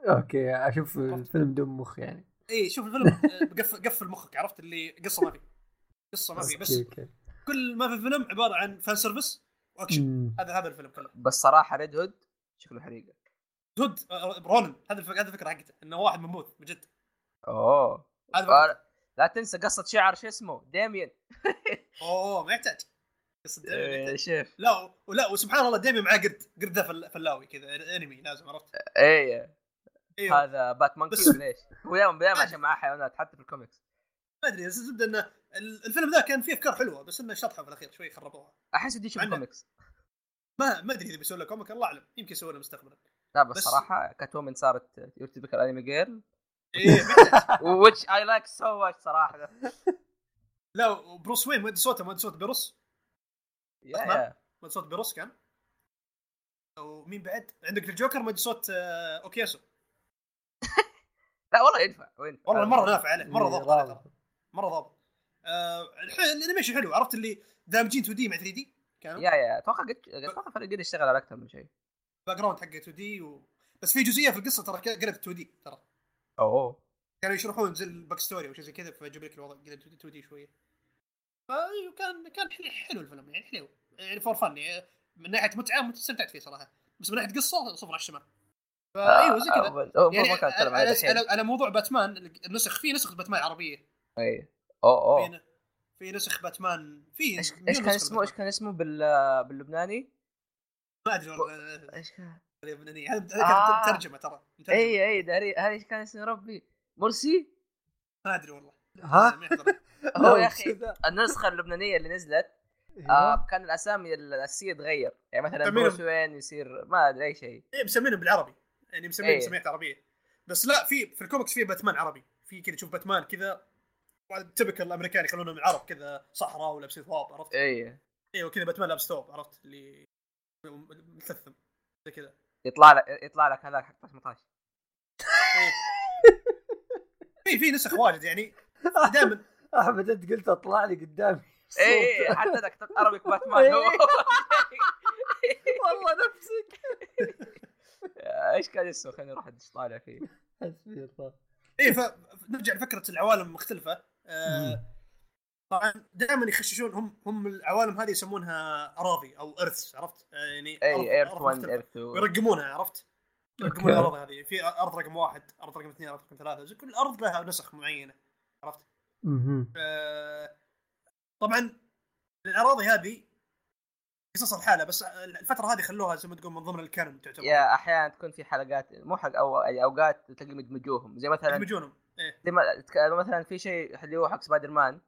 okay أشوف الفيلم دون مخ يعني. اي شوف الفيلم آه، قفل قفل مخك عرفت؟ اللي قصة ما في قصة ما في بس. كل ما في الفيلم عبارة عن fan service و action. هذا هذا الفيلم كله. بس صراحة ريد هود شكله حريقة. هود آه، رونن هذا الفك- هذا الفكرة حقته إنه واحد مموت بجد أوه. هذا. لا تنسى قصة شعر شو اسمه ديميان أوه ما يحتاج قصة ديميان إيه،. شوف لا ولا وسبحان الله ديميان معاه قرد قرد فلاوي كذا انمي لازم عرفت اي أيوه هذا Bat Monkey بس- ولا إيش؟ هو دائما دائما عشان معاه حيوانات حتى في الكوميكس ما أدري بس الزبده إنه ال- الفيلم ذا كان فيه أفكار حلوة بس إنه شطحه في الأخير شوي خربوها أحس بدي أشوف عنه. الكوميكس ما ما أدري إذا بيسوي له comic الله أعلم يمكن يسوي له مستقبلا لا بس بس- صراحة Catwoman صارت your typical anime girl. which I like so much صراحة. لا وبروس وين؟ مؤدي صوته؟ مؤدي صوت. يا مؤدي صوت بيروس كان؟ ومين بعد؟ عندك الجوكر مؤدي صوت آه، أوكياسو؟ لا والله ينفع والله مرة نافع عليه مرة اللي ضابط. مرة ضابط. آه ال animation حلو. عرفت اللي دامجين 2D مع 3D؟ كانوا؟ yeah yeah. أتوقع أتوقع فريق قد اشتغل على أكثر من شيء. background حقه 2D و... بس في جزئية في القصة ترى قلبت 2D ترى. أوه. كانوا يشرحون زي ال back story أو شيء زي كذا فجاب لك الوضع قلب 2D شوية. فايوه كان كان حلو- الفيلم يعني حلو يعني for fun يعني من ناحية متعه استمتعت فيه صراحة. بس من ناحية قصة صفر على الشمال. فايوه زي كذا. آه، يعني ما كان اتكلم على على, الحين على, موضوع باتمان النسخ في نسخ باتمان عربية. أي. أوه أوه. في, نسخ باتمان في إيش كان اسمه إيش. كان اسمه بال باللبناني؟ ما أدري والله. إيش كان؟ اللبنانية. هذا هذا آه. كانت ترجمه ترى مترجمة. إي إي داري هذا إيش كان اسمه ربي؟ مرسي؟ ما أدري والله ها؟ هو يا أخي. النسخة اللبنانية اللي نزلت أيوه. آه كان الأسامي الأساسية تغير يعني مثلا. بروس وين يصير ما أدري أي شيء إيه مسمينه بالعربي يعني مسمين إيه. مسميات عربية بس لا في في الكوميكس في باتمان عربي في كذا تشوف باتمان كذا typical الامريكان يخلونهم العرب كذا صحراء ولابسين ثواب عرفت؟ إي أيوه كذا باتمان لابس ثوب عرفت اللي مثلثم زي كذا يطلع لك يطلع لك هذاك حق 18 إيه. في في نسخ واجد يعني. دائما. أحمد أنت قلت أطلع لي قدامي. اي اي صوت. حتى ذاك عربي باتمان. هو. والله نفسك. إيش كان اسمه؟ خليني أروح أدش طالع فيه. حسبي الله. إيه فنرجع لفكرة العوالم مختلفة. آه طبعا دائما يخششون هم هم العوالم هذه يسمونها أراضي أو ارث عرفت؟ يعني إي ايرث أرض 1 مختلفة. ايرث 2 ويرقمونها عرفت؟ يرقمون. الأرض هذه في أرض رقم واحد أرض رقم اثنين أرض رقم ثلاثة كل أرض لها نسخ معينة عرفت؟ آه طبعا الأراضي هذه قصص لحالها بس الفترة هذه خلوها زي ما تقول من ضمن ال canon تعتبر yeah أحيانا تكون في حلقات مو حق أو يعني أوقات تلاقي مدمجوهم زي مثلا يدمجونهم إيه زي ما تك- مثلا في شيء اللي هو حق سبايدر مان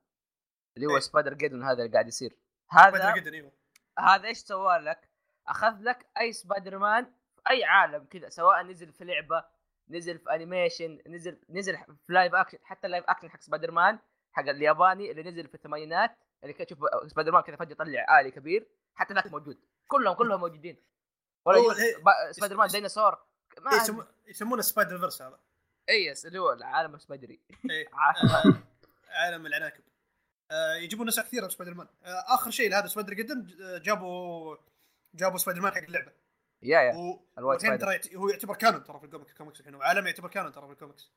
اللي هو إيه. Spider-Geddon هذا اللي قاعد يصير هذا أيوه هذا إيش سوى لك؟ أخذ لك أي سبايدر مان في أي عالم كذا سواء نزل في لعبة نزل في animation نزل نزل في live action حتى ال live action حق سبايدر مان حق الياباني اللي نزل في الثمانينات اللي كذا تشوف سبايدر مان كذا فجأة يطلع الي كبير حتى ذاك موجود كلهم كلهم موجودين ولا إيه. سبايدر مان ديناصور ما إيه أدري. يسمو- يسمونه Spider-Verse هذا اي اللي هو العالم السبايدري عالم. آه، عالم العناكب يجيبون نسخ كثيرة سبايدر مان. آه، آخر شيء لهذا Spider-Geddon آه، جابوا جابوا سبايدر مان حق اللعبة. yeah yeah. و-. ترى هو يعتبر canon ترى في ال comic ال comics الحين وعالم يعتبر canon ترى في الكوميكس.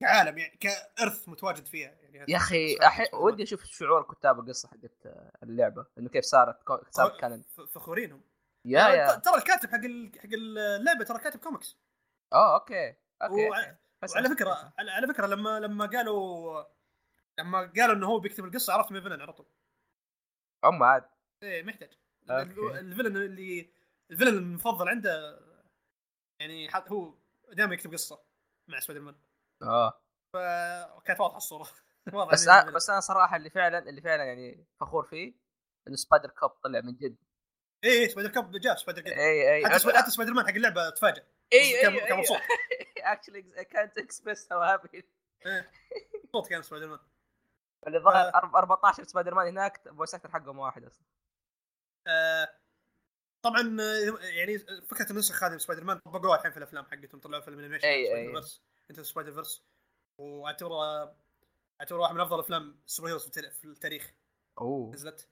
كعالم يعني كإرث متواجد فيها يعني يا أخي أحي... ودي أشوف شعور كتاب القصة حقت اللعبة إنه كيف صارت كو... صارت. canon. فخورينهم. yeah yeah. ترى الكاتب حق ال- حق اللعبة ترى كاتب كوميكس. آه okay okay وع- وعلى فكرة على على فكرة لما لما قالوا لما قالوا إنه هو بيكتب القصة عرفت مين villain على طول. هم عاد. إيه محتاج. ال villain اللي ال villain المفضل عنده يعني هو دائما يكتب قصة مع سبايدر مان. آه. فكانت واضحة الصورة. واضح بس أنا. بس أنا صراحة اللي فعلا اللي فعلا يعني فخور فيه إنه Spider-Cop طلع من جد. إيه إيه Spider-Cop جاء Spider-Cop. اي اي حتى Spider حتى سبايدر مان حق اللعبة تفاجئ اي اي كان مبسوط. اكشلي اي كانت اكسبرس هاو هابي إيه. مبسوط كان سبايدر مان. اللي ظهر آه. أرب- 14 سبايدر مان هناك voice actor حقهم واحد أصلا. آه، طبعا آه، يعني فكرة النسخ هذه من سبايدر مان طبقوها الحين في الأفلام حقتهم طلعوا فيلم animation أي. Verse Into Spider-Verse وأعتبره أعتبره واحد من أفضل أفلام ال super heroes في التاريخ- أوه. نزلت.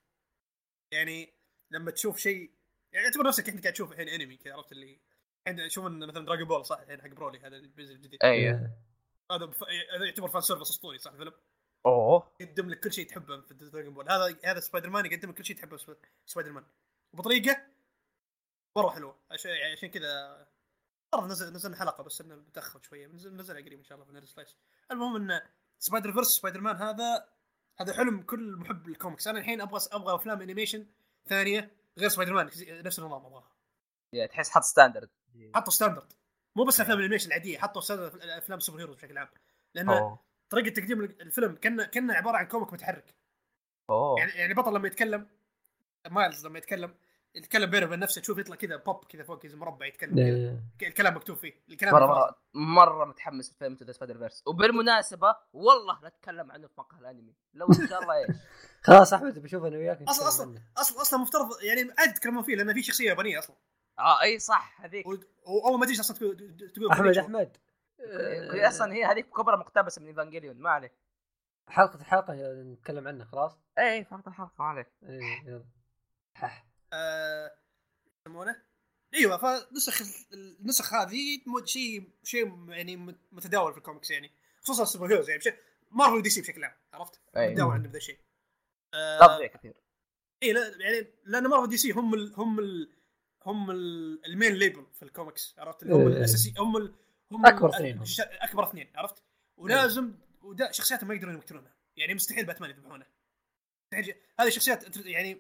يعني لما تشوف شيء يعني أعتبر نفسك انت قاعد تشوف الحين أنمي كذا عرفت اللي؟ الحين تشوف إن مثلا دراجون بول صح؟ الحين حق برولي هذا اللي بينزل جديد إي. هذا بف... هذا يعتبر fan service أسطوري صح الفيلم أوه. يقدم لك كل شيء تحبه في دراجون بول هذا هذا سبايدر مان يقدم لك كل شيء تحبه في Spi- Spider-Man وبطريقة مرة حلوة. عشان يعني عشان كذا مرة نزل نزلنا حلقة بس إنه متأخر شوية. نزل نزلها قريب إن شاء الله في Nerd Slice المهم إن Spider-Verse Spider-Man هذا هذا حلم كل محب الكوميكس أنا الحين أبغى أبغى أفلام animation ثانية غير سبايدر مان نفس النظام أبغاها. yeah تحس حط standard حطوا standard مو بس أفلام ال animation العادية حطوا standard أفلام super heroes بشكل عام. لأن أوه. طريقة تقديم الفيلم كانه كأنه عبارة عن comic متحرك. أوه. يعني يعني بطل لما يتكلم مايلز لما يتكلم يتكلم بينه وبين نفسه تشوف يطلع كذا بوب كذا فوق كذا مربع يتكلم كذا. إيه. الكلام مكتوب فيه. الكلام مره. مره مرة متحمس لفيلم ذا Spider-Verse وبالمناسبة والله لا أتكلم عنه في مقهى الأنمي. لو إن شاء الله إيش. خلاص أحمد بشوف أنا وياك نتكلم أصلا أصلا. أصلا أصلا مفترض يعني عادي يتكلمون فيه لأن في شخصية يابانية أصلا. آه إي صح هذيك. وأول ما تجي أصلا تقول أحمد. أحمد. هي أصلا هي هذيك فكرة مقتبسة من إيفانجيليون ما عليك. حلقة حلقة نتكلم عنها خلاص؟ اي فقط الحلقة ما عليك. إيه، يلا. حح. آه، يسمونه؟ أيوه فنسخ النسخ هذه شيء شيء يعني مت- متداول في الكوميكس يعني. خصوصا ال super heroes يعني بشيء مارفل دي سي بشكل عام عرفت؟ متداول عندهم ذا الشيء. آه، كثير. اي لا يعني لأن مارفل دي سي هم ال هم ال هم ال ال main label في الكوميكس عرفت؟ اللي هم إيه. الأساسي هم ال هم أكبر ال- اثنين أكبر اثنين عرفت؟ ولازم ودا شخصياتهم ما يقدرون يقتلونها يعني مستحيل باتمان يذبحونه. مستحيل هذه الشخصيات أنت- يعني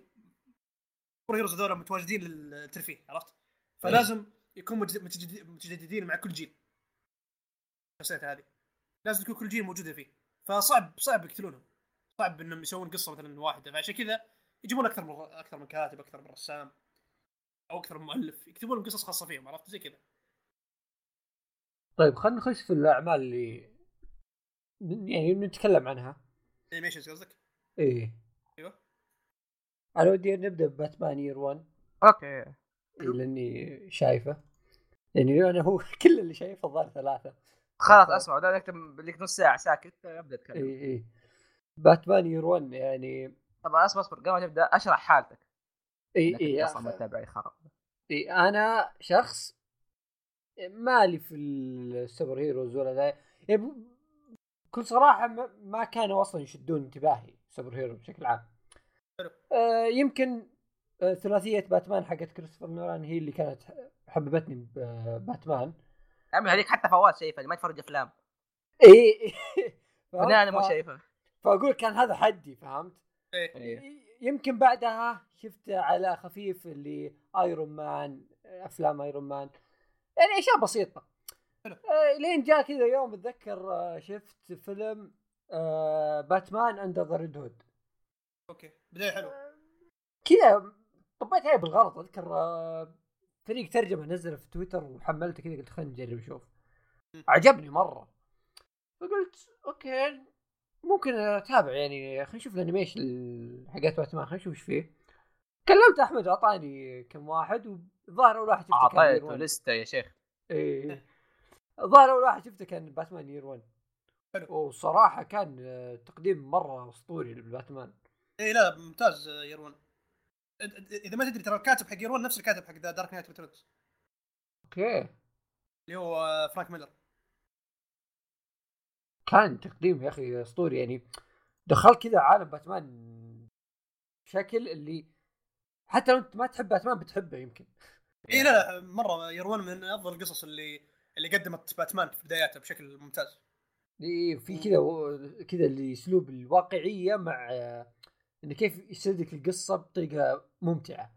super heroes هذول متواجدين للترفيه عرفت؟ فلازم يكون متج- متجدد- متجددين مع كل جيل. الشخصيات هذه. لازم تكون كل جيل موجودة فيه. فصعب صعب يقتلونهم. صعب إنهم يسوون قصة مثلا واحدة. فعشان كذا يجيبون أكثر من أكثر من كاتب أكثر من رسام أو أكثر من مؤلف. يكتبون لهم قصص خاصة فيهم عرفت؟ زي كذا. طيب خلينا نخش في الأعمال اللي يعني نتكلم عنها. animations قصدك؟ إيه. أيوه. أنا ودي نبدأ بباتمان year 1 أوكي. لأني شايفه. يعني أنا هو كل اللي شايفه الظاهر ثلاثة. خلاص اسمع ده نكتب لك نص ساعة. ساكت. أبدأ أتكلم. اي اي باتمان year 1 يعني طبعا أصبر أصبر. قبل ما تبدأ أشرح حالتك. اي اي أصلا اي خرا اي أنا شخص مالي في ال super heroes ولا ذا. يعني بكل صراحة ما- ما كانوا أصلا يشدون انتباهي super hero بشكل عام. حلو. آه يمكن آه ثلاثية باتمان حقت كريستوفر نولان هي اللي كانت حببتني بباتمان يا عمي هذيك حتى فواز شايفها ما يتفرج أفلام. إي. أنا أنا مو شايفها. فأقول كان هذا حدي فهمت؟ إيه. يمكن بعدها شفت على خفيف اللي Iron Man أفلام Iron Man يعني أشياء بسيطة. حلو. آه لين جاء كذا يوم اتذكر آه شفت فيلم آه باتمان Under the Red Hood أوكي. بداية حلوة. كذا طبيت عليه بالغلط أذكر آه فريق ترجمة نزله في تويتر وحملته كذا قلت خلينا نجرب نشوف. عجبني مرة. فقلت أوكي ممكن أتابع يعني خلينا نشوف ال animation حقت باتمان خلينا نشوف إيش فيه. كلمت أحمد اعطاني كم واحد والظاهر أول واحد شفته كان أعطيته. لستة يا شيخ. إيه. الظاهر أول واحد شفته كان باتمان year 1 حلو. وصراحة كان آه، تقديم مرة أسطوري لباتمان إيه لا ممتاز آه، year one إذا ما تدري ترى الكاتب حق year one نفس الكاتب حق Dark Knight Returns أوكي. اللي هو آه، فرانك ميلر كان تقديم يا أخي أسطوري يعني دخل كذا عالم باتمان بشكل اللي حتى لو انت ما تحب باتمان بتحبه يمكن. إي لا لا مرة year one من أفضل القصص اللي اللي قدمت باتمان في بداياته بشكل ممتاز. إيه، في كذا و- كذا اللي أسلوب الواقعية مع إنه كيف يسردك القصة بطريقة ممتعة.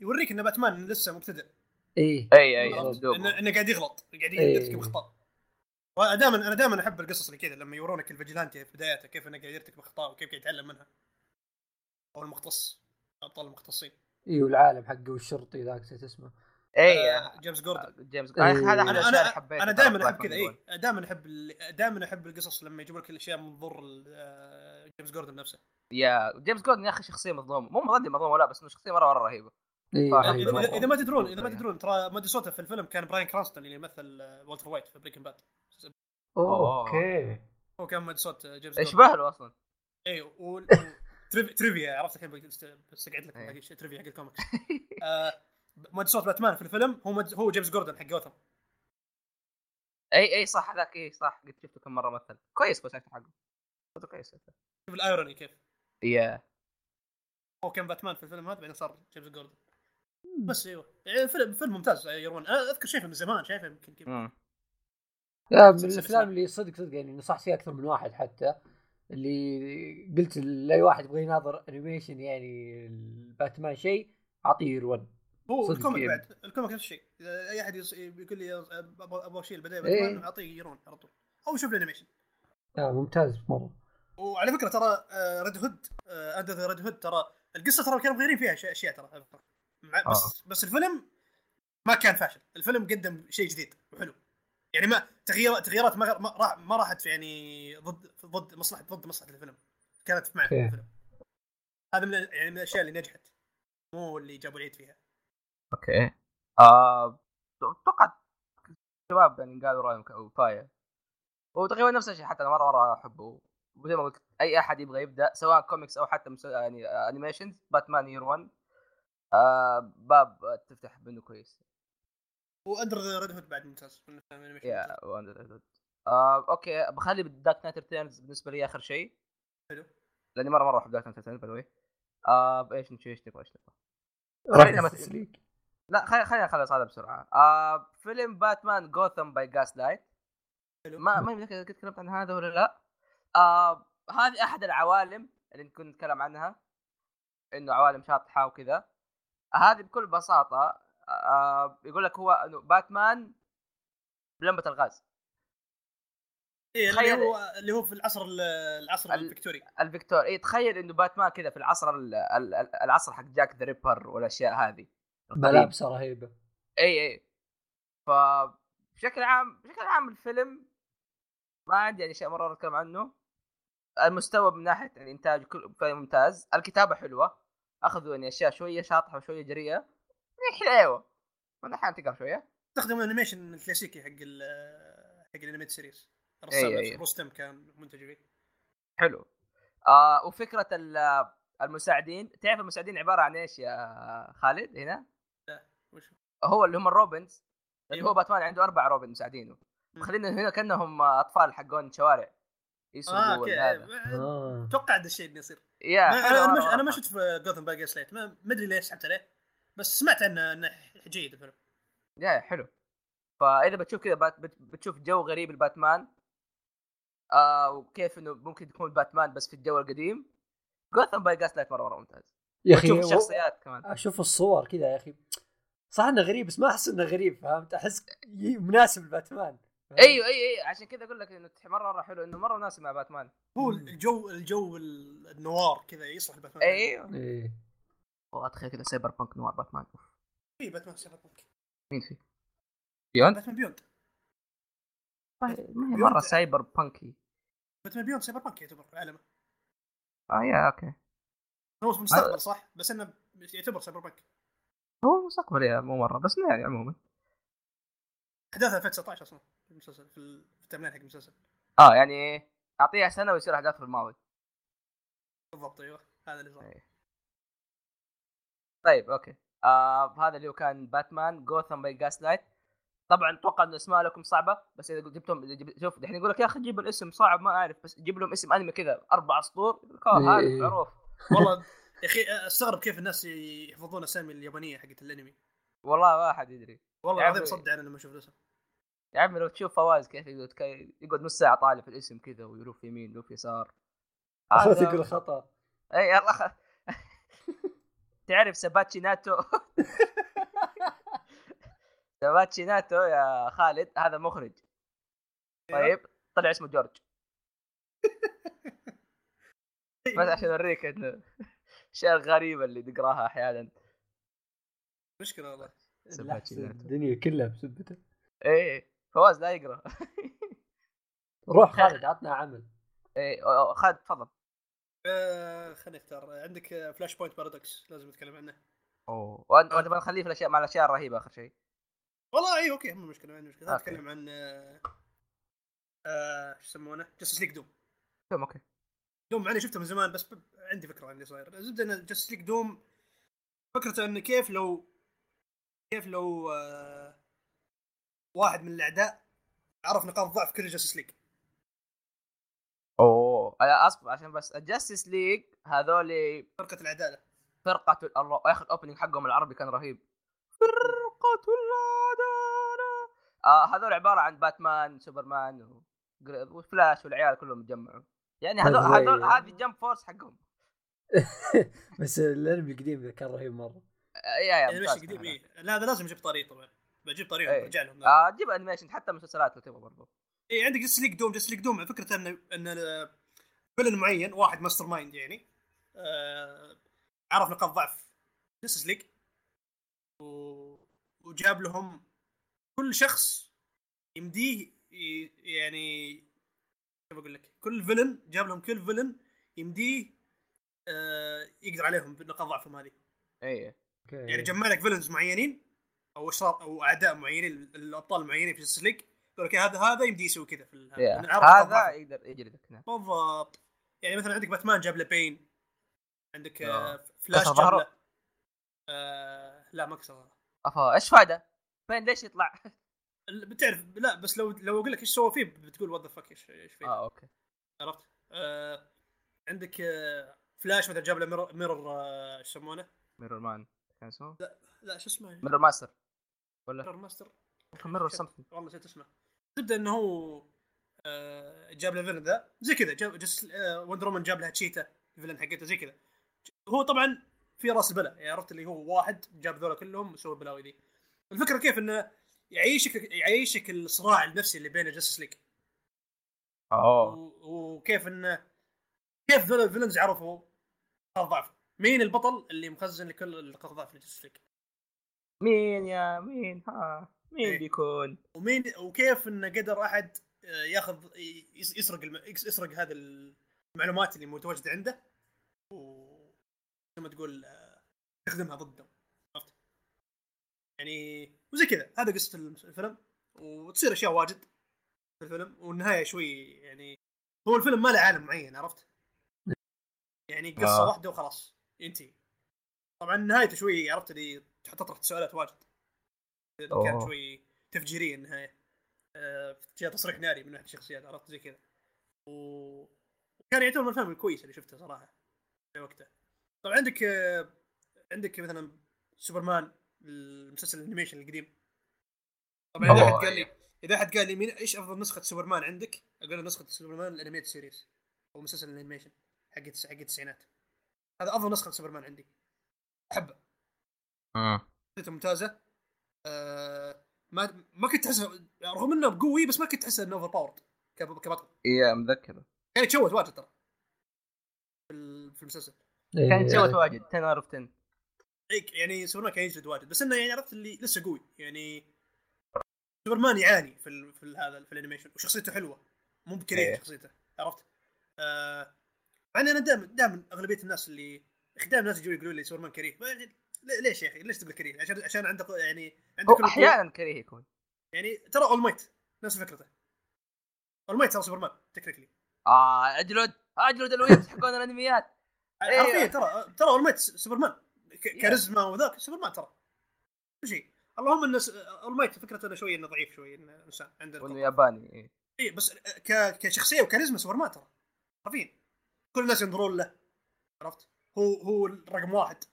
يوريك إن باتمان لسه مبتدئ. إيه إي إي؟ أسلوبه. إنه قاعد يغلط قاعد. يرتكب اخطاء وأنا دائما أنا دائما أحب القصص اللي كذا لما يورونك ال vigilante في بدايته كيف إنه قاعد يرتكب اخطاء وكيف قاعد يتعلم منها. أو المختص أبطال المختصين. إيه والعالم حقه والشرطي ذاك نسيت اسمه. إي آه، جيمس جوردن. جيمس إيه. هذا هذا أنا أنا أنا دائما أحب كذا. إي دائما أحب ال- دائما أحب القصص لما يجيبوا لك الأشياء من منظور آه، جيمس جوردن نفسه. يا جيمس جوردن يا أخي شخصية مظلومة. مو مظلومه مظلومة لا بس إنه شخصية مرة مرة رهيبة. إيه. إذا ما تدرون إذا ما. تدرون ترى مودي صوته في الفيلم كان براين كرانستون اللي يمثل آه، والتر وايت في Breaking Bad. أوكي. هو كان مودي صوت آه، جيمس جوردن. يشبه له أصلا؟ إي trivia عرفت الحين بست- بستقعد لك إيه. باقي شيء trivia حق الكوميكس. آه، مودي صوت باتمان في الفيلم هو مد... هو جيمس جوردن حق جوثم. اي أي صح هذاك أي صح قد شفته كم مرة مثل. كويس بس حقه. صوته كويس شوف ال irony كيف. يا. هو كان باتمان في الفيلم هذا بعدين صار جيمس جوردن. بس أيوه. يعني فيلم فيلم ممتاز year one. أنا أذكر شايفه من زمان شايفه يمكن كذا. مم. لا من الأفلام. اللي صدق صدق يعني نصحت فيها أكثر من واحد حتى. اللي قلت لأي واحد يبغى يناظر animation يعني الباتمان شيء أعطيه year 1 هو ال comic يعني. بعد الكوميك نفس الشيء. إذا أي أحد يقول لي أبغى أبغى أشيل بدايه إيه. باتمان أعطيه year one على طول. أو شوف ال animation. آه ممتاز مرة. وعلى فكرة ترى Red Hood Under Red Hood ترى القصة ترى كانوا مغيرين فيها أشياء ترى. مع- بس بس الفيلم ما كان فاشل. الفيلم قدم شيء جديد وحلو. يعني ما تغيير تغييرات ما ما راح ما راحت في يعني ضد ضد مصلحه ضد مصلحة الفيلم. كانت مع. الفيلم. هذا من يعني من الأشياء اللي نجحت. مو اللي جابوا العيد فيها. أوكي. آه، أتوقع الشباب يعني قالوا رأيهم كفايه وتقريبا نفس الشيء حتى أنا مره مرة أحبه. وزي ما قلت أي أحد يبغى يبدأ سواء كوميكس أو حتى مس... يعني animations باتمان year 1 آه باب تفتح منه كويس. و Under Red Hood بعد ممتاز. من الأفلام ال animation ممتاز. يا وأندر آه أوكي بخلي Dark Knight Returns بالنسبة لي آخر شيء. حلو. لأني مرة مرة أحب Dark Knight Returns باي آه بايش نشوف إيش تبغى إيش تبغى مثل-. لا خلينا خلينا نخلص هذا بسرعة. آه فيلم باتمان Gotham by Gaslight حلو. ما ما متذكر قد تكلمت عن هذا ولا لا. آه هذه أحد العوالم اللي كنت نتكلم عنها. إنه عوالم شاطحة وكذا. هذه بكل بساطة آه يقول لك هو إنه باتمان بلمبة الغاز. إيه اللي تخيل- هو اللي هو في العصر ال- العصر ال- الفكتوري الفيكتور اي تخيل إنه باتمان كذا في العصر ال- ال- ال- العصر حق Jack the Ripper والأشياء هذه. ملابسه رهيبه اي اي ف بشكل عام بشكل عام الفيلم ما عندي يعني شيء مرة أتكلم عنه. المستوى من ناحية الإنتاج كل فيلم ممتاز. الكتابة حلوة. أخذوا يعني أشياء شوية شاطحة وشوية جريئة. حلوة من أحيانا تقرا شوية. استخدم ال animation الكلاسيكي حق ال حق ال animated series رسام إيه. رستم كان منتج فيه. حلو. آه وفكرة ال- المساعدين. تعرف المساعدين عبارة عن إيش يا خالد هنا؟ وش؟ هو اللي هم ال Robins. اللي. هو باتمان عنده أربع روبن مساعدينه مم. خلينا هنا كأنهم أطفال حقون شوارع. يسرقوا أوكي. آه. أتوقع هذا الشيء اللي يصير. يا. أنا أنا ما. شفت في Gotham by Gaslight ما أدري ليش سحبت عليه بس سمعت عنه إنه جيد الفيلم. يا حلو. فإذا بتشوف كذا بات بت- بتشوف جو غريب الباتمان آه وكيف إنه ممكن يكون باتمان بس في الجو القديم. Gotham by Gaslight مره مرة ممتاز. يا أخي تشوف و- الشخصيات كمان. أشوف الصور كذا يا أخي. صح إنه غريب بس ما أحس إنه غريب فهمت؟ أحس مناسب لباتمان؟ أيوه اي اي عشان كذا أقول لك إنه مره مرة حلو إنه مرة مناسب مع باتمان. هو. الجو الجو ال- ال noir كذا يصلح الباتمان أيوه. إيه. تخيل كذا cyberpunk noir باتمان. أوف. في باتمان سايبر بانك. مين في؟ بيوند؟ باتمان بيوند. ما هي. مرة سايبر بانكي باتمان بيوند سايبر بانك يعتبر في عالمه آه يا أوكي. هو في المستقبل صح؟ بس إنه يعتبر سايبر بانك. هو مستقبل يا مو مرة بس يعني عموما. أحداث 2019 أصلا في المسلسل في ال- في التمرين حق المسلسل. آه يعني أعطيها سنة ويصير احداث في الماضي. بالضبط أيوه. هذا اللي صار. إيه. طيب أوكي. آه هذا اللي هو كان باتمان Gotham by Gaslight طبعا أتوقع إن أسماء لكم صعبة بس إذا جبتهم جب- شوف الحين يقول لك يا أخي جيب الاسم صعب ما أعرف بس جيب لهم اسم أنمي كذا أربع سطور يقول لك آه هذا إيه. معروف. والله يا أخي أستغرب كيف الناس يحفظون اسامي اليابانية حقت الأنمي. والله ما أحد يدري. والله العظيم. صدع أنا لما أشوف الاسم. يا عمي لو تشوف فواز كيف يقعد يقعد نص ساعة طالع في الاسم كذا ويروح يمين يروح يسار. تقول خطأ. اي خ... تعرف سباتشي ناتو؟ سباتشي ناتو يا خالد هذا مخرج. طيب طلع اسمه جورج. بس عشان أوريك إنه الأشياء الغريبة اللي تقراها أحيانا. مشكلة والله. سباتشي لحس ناتو. الدنيا كلها بسبته إيه فواز لا يقرأ. روح خالد عطنا عمل. إيه خالد تفضل. آه خليني اختار. عندك فلاش بوينت بارادوكس لازم نتكلم عنه. أوه. وأنت بنخليه في الاشياء مع الأشياء الرهيبة آخر شيء. والله اي أوكي مو مشكلة ما عندي مشكلة. نتكلم عن آه آه، شو يسمونه؟ جاستس ليج دوم تمام أوكي. دوم يعني شفته من زمان بس ب- عندي فكرة عن اللي صاير. الزبده إن جاستس ليج دوم فكرته انه كيف لو كيف لو آه واحد من الأعداء عرف نقاط ضعف كل Justice League أنا أصبر عشان بس ال Justice League هذول فرقة الاعداء له. فرقة الله يا أخي ال opening حقهم العربي كان رهيب. فرقة العدالة. آه هذول عبارة عن باتمان سوبرمان وفلاش والعيال كلهم تجمعوا. يعني هذول هذول هذه Jump Force حقهم. بس الانمي القديم كان رهيب مرة. آه، يا يا animation ممتاز قديم كان إيه. لا هذا لازم أجيب طريق طبعا. بجيب طريق إيه. برجع لهم. آه جيب animation حتى مسلسلات لو تبغى برضو. اي عندك Justice League Doom. Justice League Doom فكرته ان إن villain معين واحد mastermind يعني. آه عرف نقاط ضعف Justice League. و... وجاب لهم كل شخص يمديه ي... يعني كيف أقول لك كل villain جاب لهم كل villain يمديه آه يقدر عليهم بنقاط ضعفهم هذه. اي أوكي. يعني جمع لك villains معينين أو أشرار أو أعداء معينين الأبطال المعينين في Justice League. يقول لك هذا هذا يمدي يسوي كذا في عرض نقاط هذا. يقدر يجلدك نعم. بالضبط. يعني مثلا عندك باتمان جاب له بين عندك آه، آه. فلاش جاب؟ له آه لا ما كسر أفا إيش فايدة؟ فين ليش يطلع؟ بتعرف لا بس لو لو أقول لك إيش سوى فيه بتقول what the fuck إيش إيش فيه آه أوكي عرفت آه عندك آه فلاش مثلا جاب له Mirror, Mirror آه، إيش يسمونه؟ Mirror Man كان اسمه لا شو اسمه؟ ميرور ماستر ولا ميرور ماستر ميرور سمثينج والله نسيت اسمه الزبدة إنه هو جاب له villain ذا. زي كذا جاب جس آه، Wonder Woman جاب لها تشيتا ال villain حقته زي كذا. هو طبعا في راس البلاء يعني عرفت اللي هو واحد جاب ذولا كلهم وسوى البلاوي ذي. الفكرة كيف إنه يعيشك يعيشك الصراع النفسي اللي بين Justice League اوه وكيف إنه كيف ذولا ال villains عرفوا نقاط ضعف. مين البطل اللي مخزن لكل نقاط ضعف ل Justice League مين يا مين؟ ها مين إيه. بيكون؟ ومين وكيف إنه قدر أحد آه، ياخذ يس- يسرق الم... يس- يسرق هذه المعلومات اللي متواجدة عنده و زي ما تقول آه، يستخدمها ضده عرفت؟ يعني وزي كذا هذا قصة الفيلم وتصير أشياء واجد في الفيلم والنهاية شوي يعني هو الفيلم ما له عالم معين عرفت؟ يعني قصة آه. واحدة وخلاص ينتهي طبعا نهايته شوي عرفت اللي تطرح تساؤلات واجد كانت. شوي تفجيرية النهاية فيها تصريح ناري من احد الشخصيات عرفت؟ زي كذا. و- وكان يعتبر من الأفلام الكويسة اللي شفتها صراحة في وقته طبعا عندك عندك مثلا سوبرمان المسلسل ال animation القديم. طبعا إذا. احد قال لي إذا احد قال لي مين إيش أفضل نسخة سوبرمان عندك؟ أقول له نسخة سوبرمان ال animated series أو مسلسل ال animation حق حق التسعينات. هذا أفضل نسخة سوبرمان عندي. أحبه. قصته ممتازة. آه ما ما كنت احسها رغم إنه قوي بس ما كنت احسه إنه overpowered كبطل. يا مذكر كان يتشوت واجد ترى. في ال- في المسلسل. إيه، كان يعني- واجد 10 out of 10 اي يعني سوبرمان كان يجلد واجد. بس إنه يعني عرفت اللي لسه قوي. يعني سوبرمان يعاني في ال في ال- هذا في ال animation وشخصيته حلوة. مو بكريه إيه. شخصيته عرفت؟ آه مع اني أنا دائما دائما أغلبية الناس اللي دائما الناس يجوا يقولوا لي سوبرمان كريه. ليش يا أخي؟ ليش تقول كريه؟ عشان عشان عنده يعني عنده كل. أحيانا كريه يكون. يعني ترى All Might نفس فكرته. All Might ترى سوبرمان technically آه أجلد أجلد ال weebs حقون الأنميات. إيه. حرفيا ترى ترى All Might سوبرمان كاريزما وذاك سوبرمان ترى. كل شيء. اللهم إن All Might فكرته إنه شوي إنه ضعيف شوي إنه إنسان عنده وانه. ياباني إيه. اي بس ك... كشخصية وكاريزما سوبرمان ترى. حرفيا كل الناس ينظرون له. عرفت؟ هو هو رقم واحد.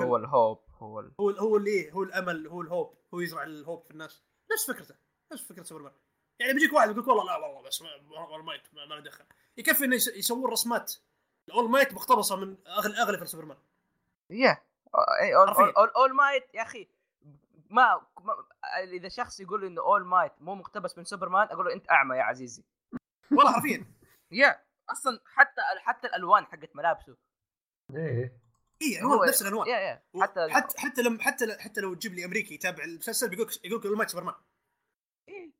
هو ال hope هو ال... هو هو اللي إيه؟ هو الأمل هو ال hope هو يزرع ال hope في الناس. نفس فكرته نفس فكرة سوبرمان يعني بيجيك واحد يقول لك والله لا والله بس All Might ما ما له دخل. يكفي إنه يس- يسوون رسمات. ال All Might مقتبسة من اغلى أغلى في سوبرمان يا All Might يا أخي ما, ما إذا شخص يقول إنه All Might مو مقتبس من سوبرمان أقول له أنت أعمى يا عزيزي. والله حرفيا. يا أصلا حتى حتى الألوان حقت ملابسه. إيه. اي نفس الانواع حتى حتى حتى لما حتى حتى لو تجيب لي أمريكي يتابع المسلسل بيقول لك يقول لك All Might سوبرمان. إيه.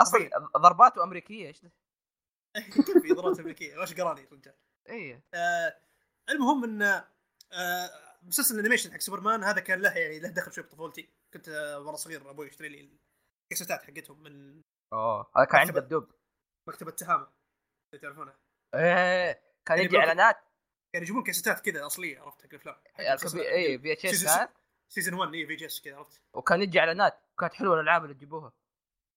أصلا ضرباته أمريكية إيش؟ كيف في ضربات أمريكية؟ وش قراني الرجال إيه. آه المهم إن آه مسلسل ال animation حق سوبرمان هذا كان له يعني له دخل شوي بطفولتي. كنت آه وأنا صغير أبوي يشتري لي الكاسيتات حقتهم من أوه. هذا كان مكتبة. بدوب. مكتبة تهامة. اللي تعرفونها إيه كان يعني يجي بلوك- إعلانات. يعني يجيبون كاسيتات كذا أصلية عرفت؟ حق الأفلام. إي VHS season- كان season 1 إي VHS كذا عرفت؟ وكان يجي إعلانات كانت حلوة الألعاب اللي تجيبوها.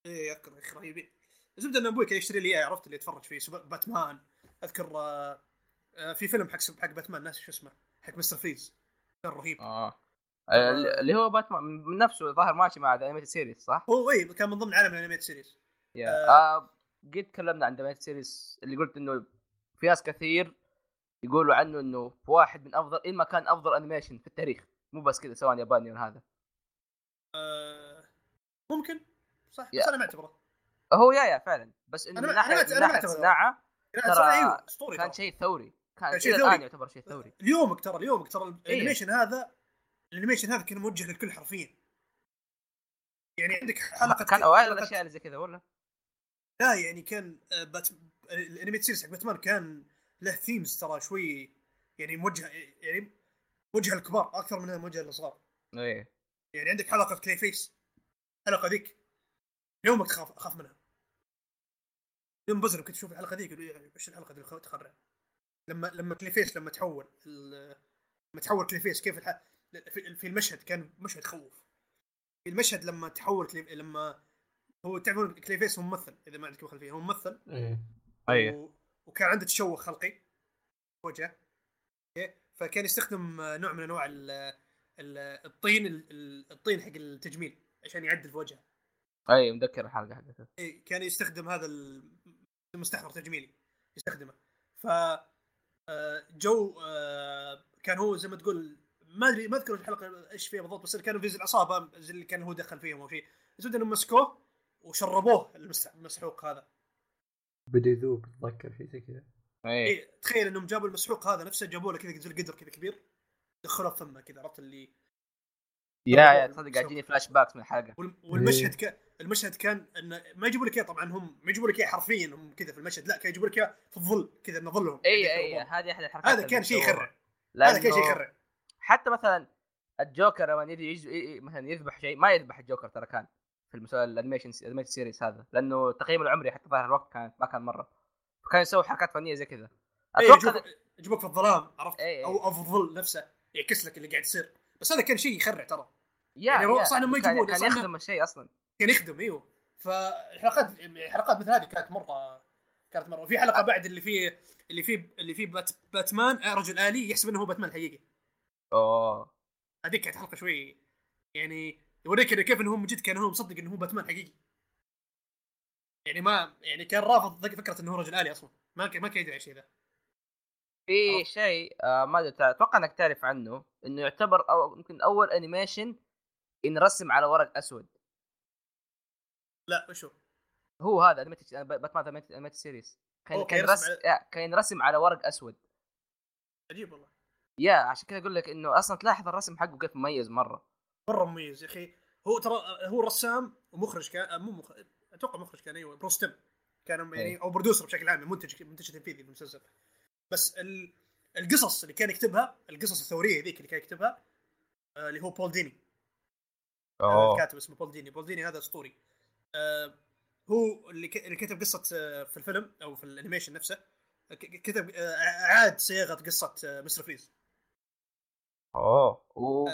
اي أذكر يا أخي رهيبين. الزبده إن أبوي كان يشتري لي إياه، عرفت؟ اللي يتفرج فيه باتمان. أذكر آه آه في فيلم حق حق باتمان ناس شو اسمه؟ حق مستر فريز كان رهيب. آه. اللي هو باتمان من نفسه ظاهر ماشي مع the animated series صح؟ هو اي كان من ضمن عالم ال animated series yeah. آه. آه قد تكلمنا عن the series اللي قلت إنه في ناس كثير يقولوا عنه إنه واحد من أفضل إن ما كان أفضل animation في التاريخ مو بس كذا سواء ياباني ولا هذا آه ممكن صح. بس أنا ما أعتبره هو yeah yeah فعلا بس إنه من ناحية من ناحية. صناعة ترى أيوه، كان. شيء ثوري كان شيء ثوري. الآن يعتبر شيء ثوري اليومك ترى اليومك ترى إيه. ال animation هذا ال animation هذا كان موجه للكل حرفيا يعني عندك حلقه كان أوائل الأشياء اللي زي كذا ولا؟ لا يعني كان آه، بات... ال animated series حق باتمان كان له themes ترى شوي يعني موجه يعني موجه للكبار أكثر من موجه للصغار. إيه. يعني عندك حلقة Clayface الحلقة ذيك. يومك تخاف أخاف منها. يوم بزر كنت أشوف الحلقة ذيك يقول إيه، إيش الحلقة ذي؟ تخرع. لما لما Clayface لما تحول ال- لما تحول Clayface كيف الح... في المشهد كان مشهد يخوف في المشهد لما تحول كلي... لما هو تعرفون Clayface هو ممثل إذا ما عندكم خلفيه هو ممثل. إيه. إيه. وكان عنده تشوه خلقي. وجهه okay؟ فكان يستخدم آه، نوع من أنواع ال... ال... الطين ال... الطين حق التجميل عشان يعدل في وجهه. أي مذكر الحلقة حقته. إيه، كان يستخدم هذا ال- المستحضر تجميلي يستخدمه. ف آه، جو آه، كان هو زي ما تقول ما أدري ما أذكر الحلقة إيش فيها بالضبط بس كانوا في زي العصابه اللي كان هو دخل فيهم أو شيء. زود إنهم مسكوه وشربوه المس- المسحوق هذا. بدا يذوب اتذكر شيء زي كذا. إيه. إيه تخيل إنهم جابوا المسحوق هذا نفسه جابوا له كذا زي القدر كذا كبير دخلوه فمه كذا عرفت اللي yeah yeah تصدق قاعد يجيني flashbacks من الحلقة. وال- والمشهد ك... المشهد كان إنه ما يجيبوا لك إياه طبعا هم ما يجيبوا لك إياه حرفيا هم كذا في المشهد لا كانوا يجيبوا لك إياه في الظل كذا إنه ظلهم. اي قاعدين اي يضربون. هذه أحد الحركات هذا كان شيء. يخرع هذا كان شيء يخرع حتى مثلا الجوكر لما يجي مثلا يذبح شيء ما يذبح الجوكر ترى كان. في المسلسل ال animation ال animation series هذا لأنه تقييمه العمري حتى ظاهر الوقت كان ما كان مرة. فكان يسوي حركات فنية زي كذا. اي أتوقع يجيبوك يجيبوك في الظلام عرفت؟ إي. أو أو في الظل نفسه يعكس لك اللي قاعد يصير. بس هذا كان شيء يخرع ترى. يا يعني. صح إنه ما يجيبونه، كان يخدم الشيء أصلا. كان يخدم إيوه. فالحلقات حلقات مثل هذه كانت مرة كانت مرة. وفي حلقة بعد اللي فيه اللي فيه اللي فيه بات باتمان آه، رجل آلي يحسب إنه هو باتمان الحقيقي. أوه. هذيك كانت حلقة شوي يعني يوريك إنه كيف إنه هو من جد كان هو مصدق إنه هو باتمان حقيقي. يعني ما يعني كان رافض فكرة إنه هو رجل آلي أصلا. ما ك- ما كان يدري الشيء ذا. في. شيء آه ما أتوقع إنك تعرف عنه إنه يعتبر أو يمكن أول animation ينرسم على ورق أسود. لا وشو؟ هو هذا animated باتمان انيميتد سيريس كان كان يرسم على- كان ينرسم على ورق أسود. عجيب والله. yeah عشان كذا أقول لك إنه أصلا تلاحظ الرسم حقه كيف مميز مرة. مرة مميز يا أخي. هو ترى هو رسام ومخرج كان مو مخرج أتوقع مخرج كان أيوه Bruce Timm كان يعني إيه. أو producer بشكل عام منتج منتج تنفيذي للمسلسل بس ال... القصص اللي كان يكتبها القصص الثورية ذيك اللي كان يكتبها آه، اللي هو بول ديني. الكاتب اسمه بول ديني. بول ديني هذا أسطوري. آه هو اللي ك... اللي كتب قصة آه في الفيلم أو في ال animation نفسه كتب آه أعاد صياغة قصة آه مستر فريز. أوه. و...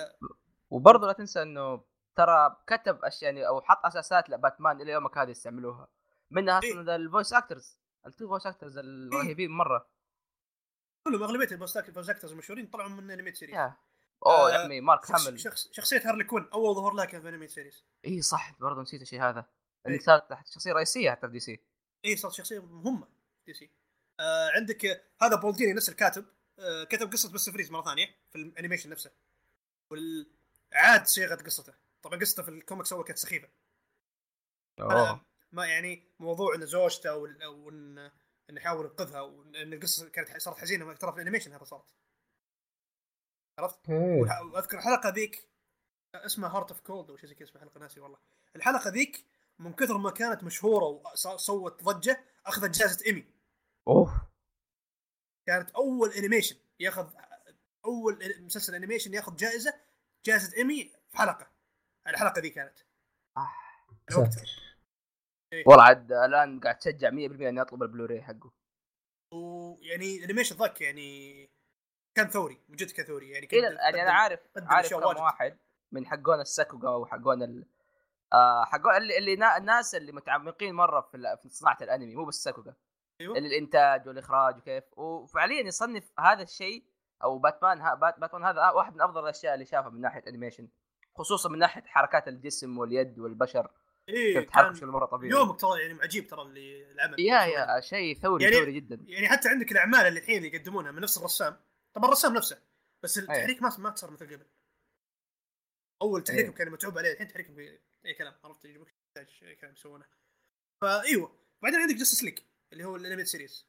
آه. وبرضه لا تنسى إنه ترى كتب أشياء يعني أو حط أساسات لباتمان إلى يومك هذا يستعملوها. منها إيه. أصلا ذا ال voice actors. ال two voice actors الرهيبين مرة. كلهم أغلبية ال voice actors المشهورين طلعوا من animated series yeah. أوه yeah آه، عمي مارك شخص حمل شخص شخصية هارلي كوين أول ظهور لها كان في animated series إي صح برضه نسيت الشيء هذا. اللي إيه. صارت شخصية رئيسية حتى في DC. اي صارت شخصية مهمة DC. آه عندك آه، هذا Paul Dini نفس الكاتب. آه كتب قصة Mr. Freeze مرة ثانية في ال animation نفسه. وأعاد صياغه قصته. طبعا قصته في الكوميكس أول كانت سخيفة. ما يعني موضوع إن زوجته وال- أو إن انه يحاول ينقذها وإن القصة كانت صارت حزينة ترى في ال animation هذا صارت. عرفت؟ وأذكر الحلقة ذيك اسمها Heart of Cold أو شيء زي كذا اسمها حلقة ناسي والله. الحلقة ذيك من كثر ما كانت مشهورة وسوت ضجة أخذت جائزة ايمي أوه. كانت أول animation ياخذ أول مسلسل animation ياخذ جائزة جائزه ايمي في حلقة. الحلقة ذي كانت. آه. ساتر. والله عاد الآن قاعد تشجع 100% إني أطلب البلوراي حقه. ويعني ال animation ذاك يعني كان ثوري من جد كان ثوري. يعني إيه كان يعني أنا عارف عارف كم واجد. واحد من حقون الساكوغا وحقون ال آه حقون اللي, اللي نا... الناس اللي متعمقين مرة في, في صناعة الأنمي مو بس الساكوغا أيوه الإنتاج والإخراج وكيف. وفعليا يصنف هذا الشيء أو باتمان ها بات باتمان هذا واحد من أفضل الأشياء اللي شافها من ناحية animation خصوصا من ناحية حركات الجسم واليد والبشر. إيه كان بشكل مره طبيعي. يومك ترى يعني عجيب ترى اللي العمل. يا يا شيء ثوري يعني- ثوري جدا. يعني حتى عندك الأعمال اللي الحين يقدمونها من نفس الرسام. طبعا الرسام نفسه بس التحريك ما ما صار مثل قبل. أول تحريك إيه. كان متعوب عليه الحين تحريك أي كلام عرفت؟ يجيبك أي كلام يسوونه. فايوه بعدين عندك Justice League اللي هو ال animated series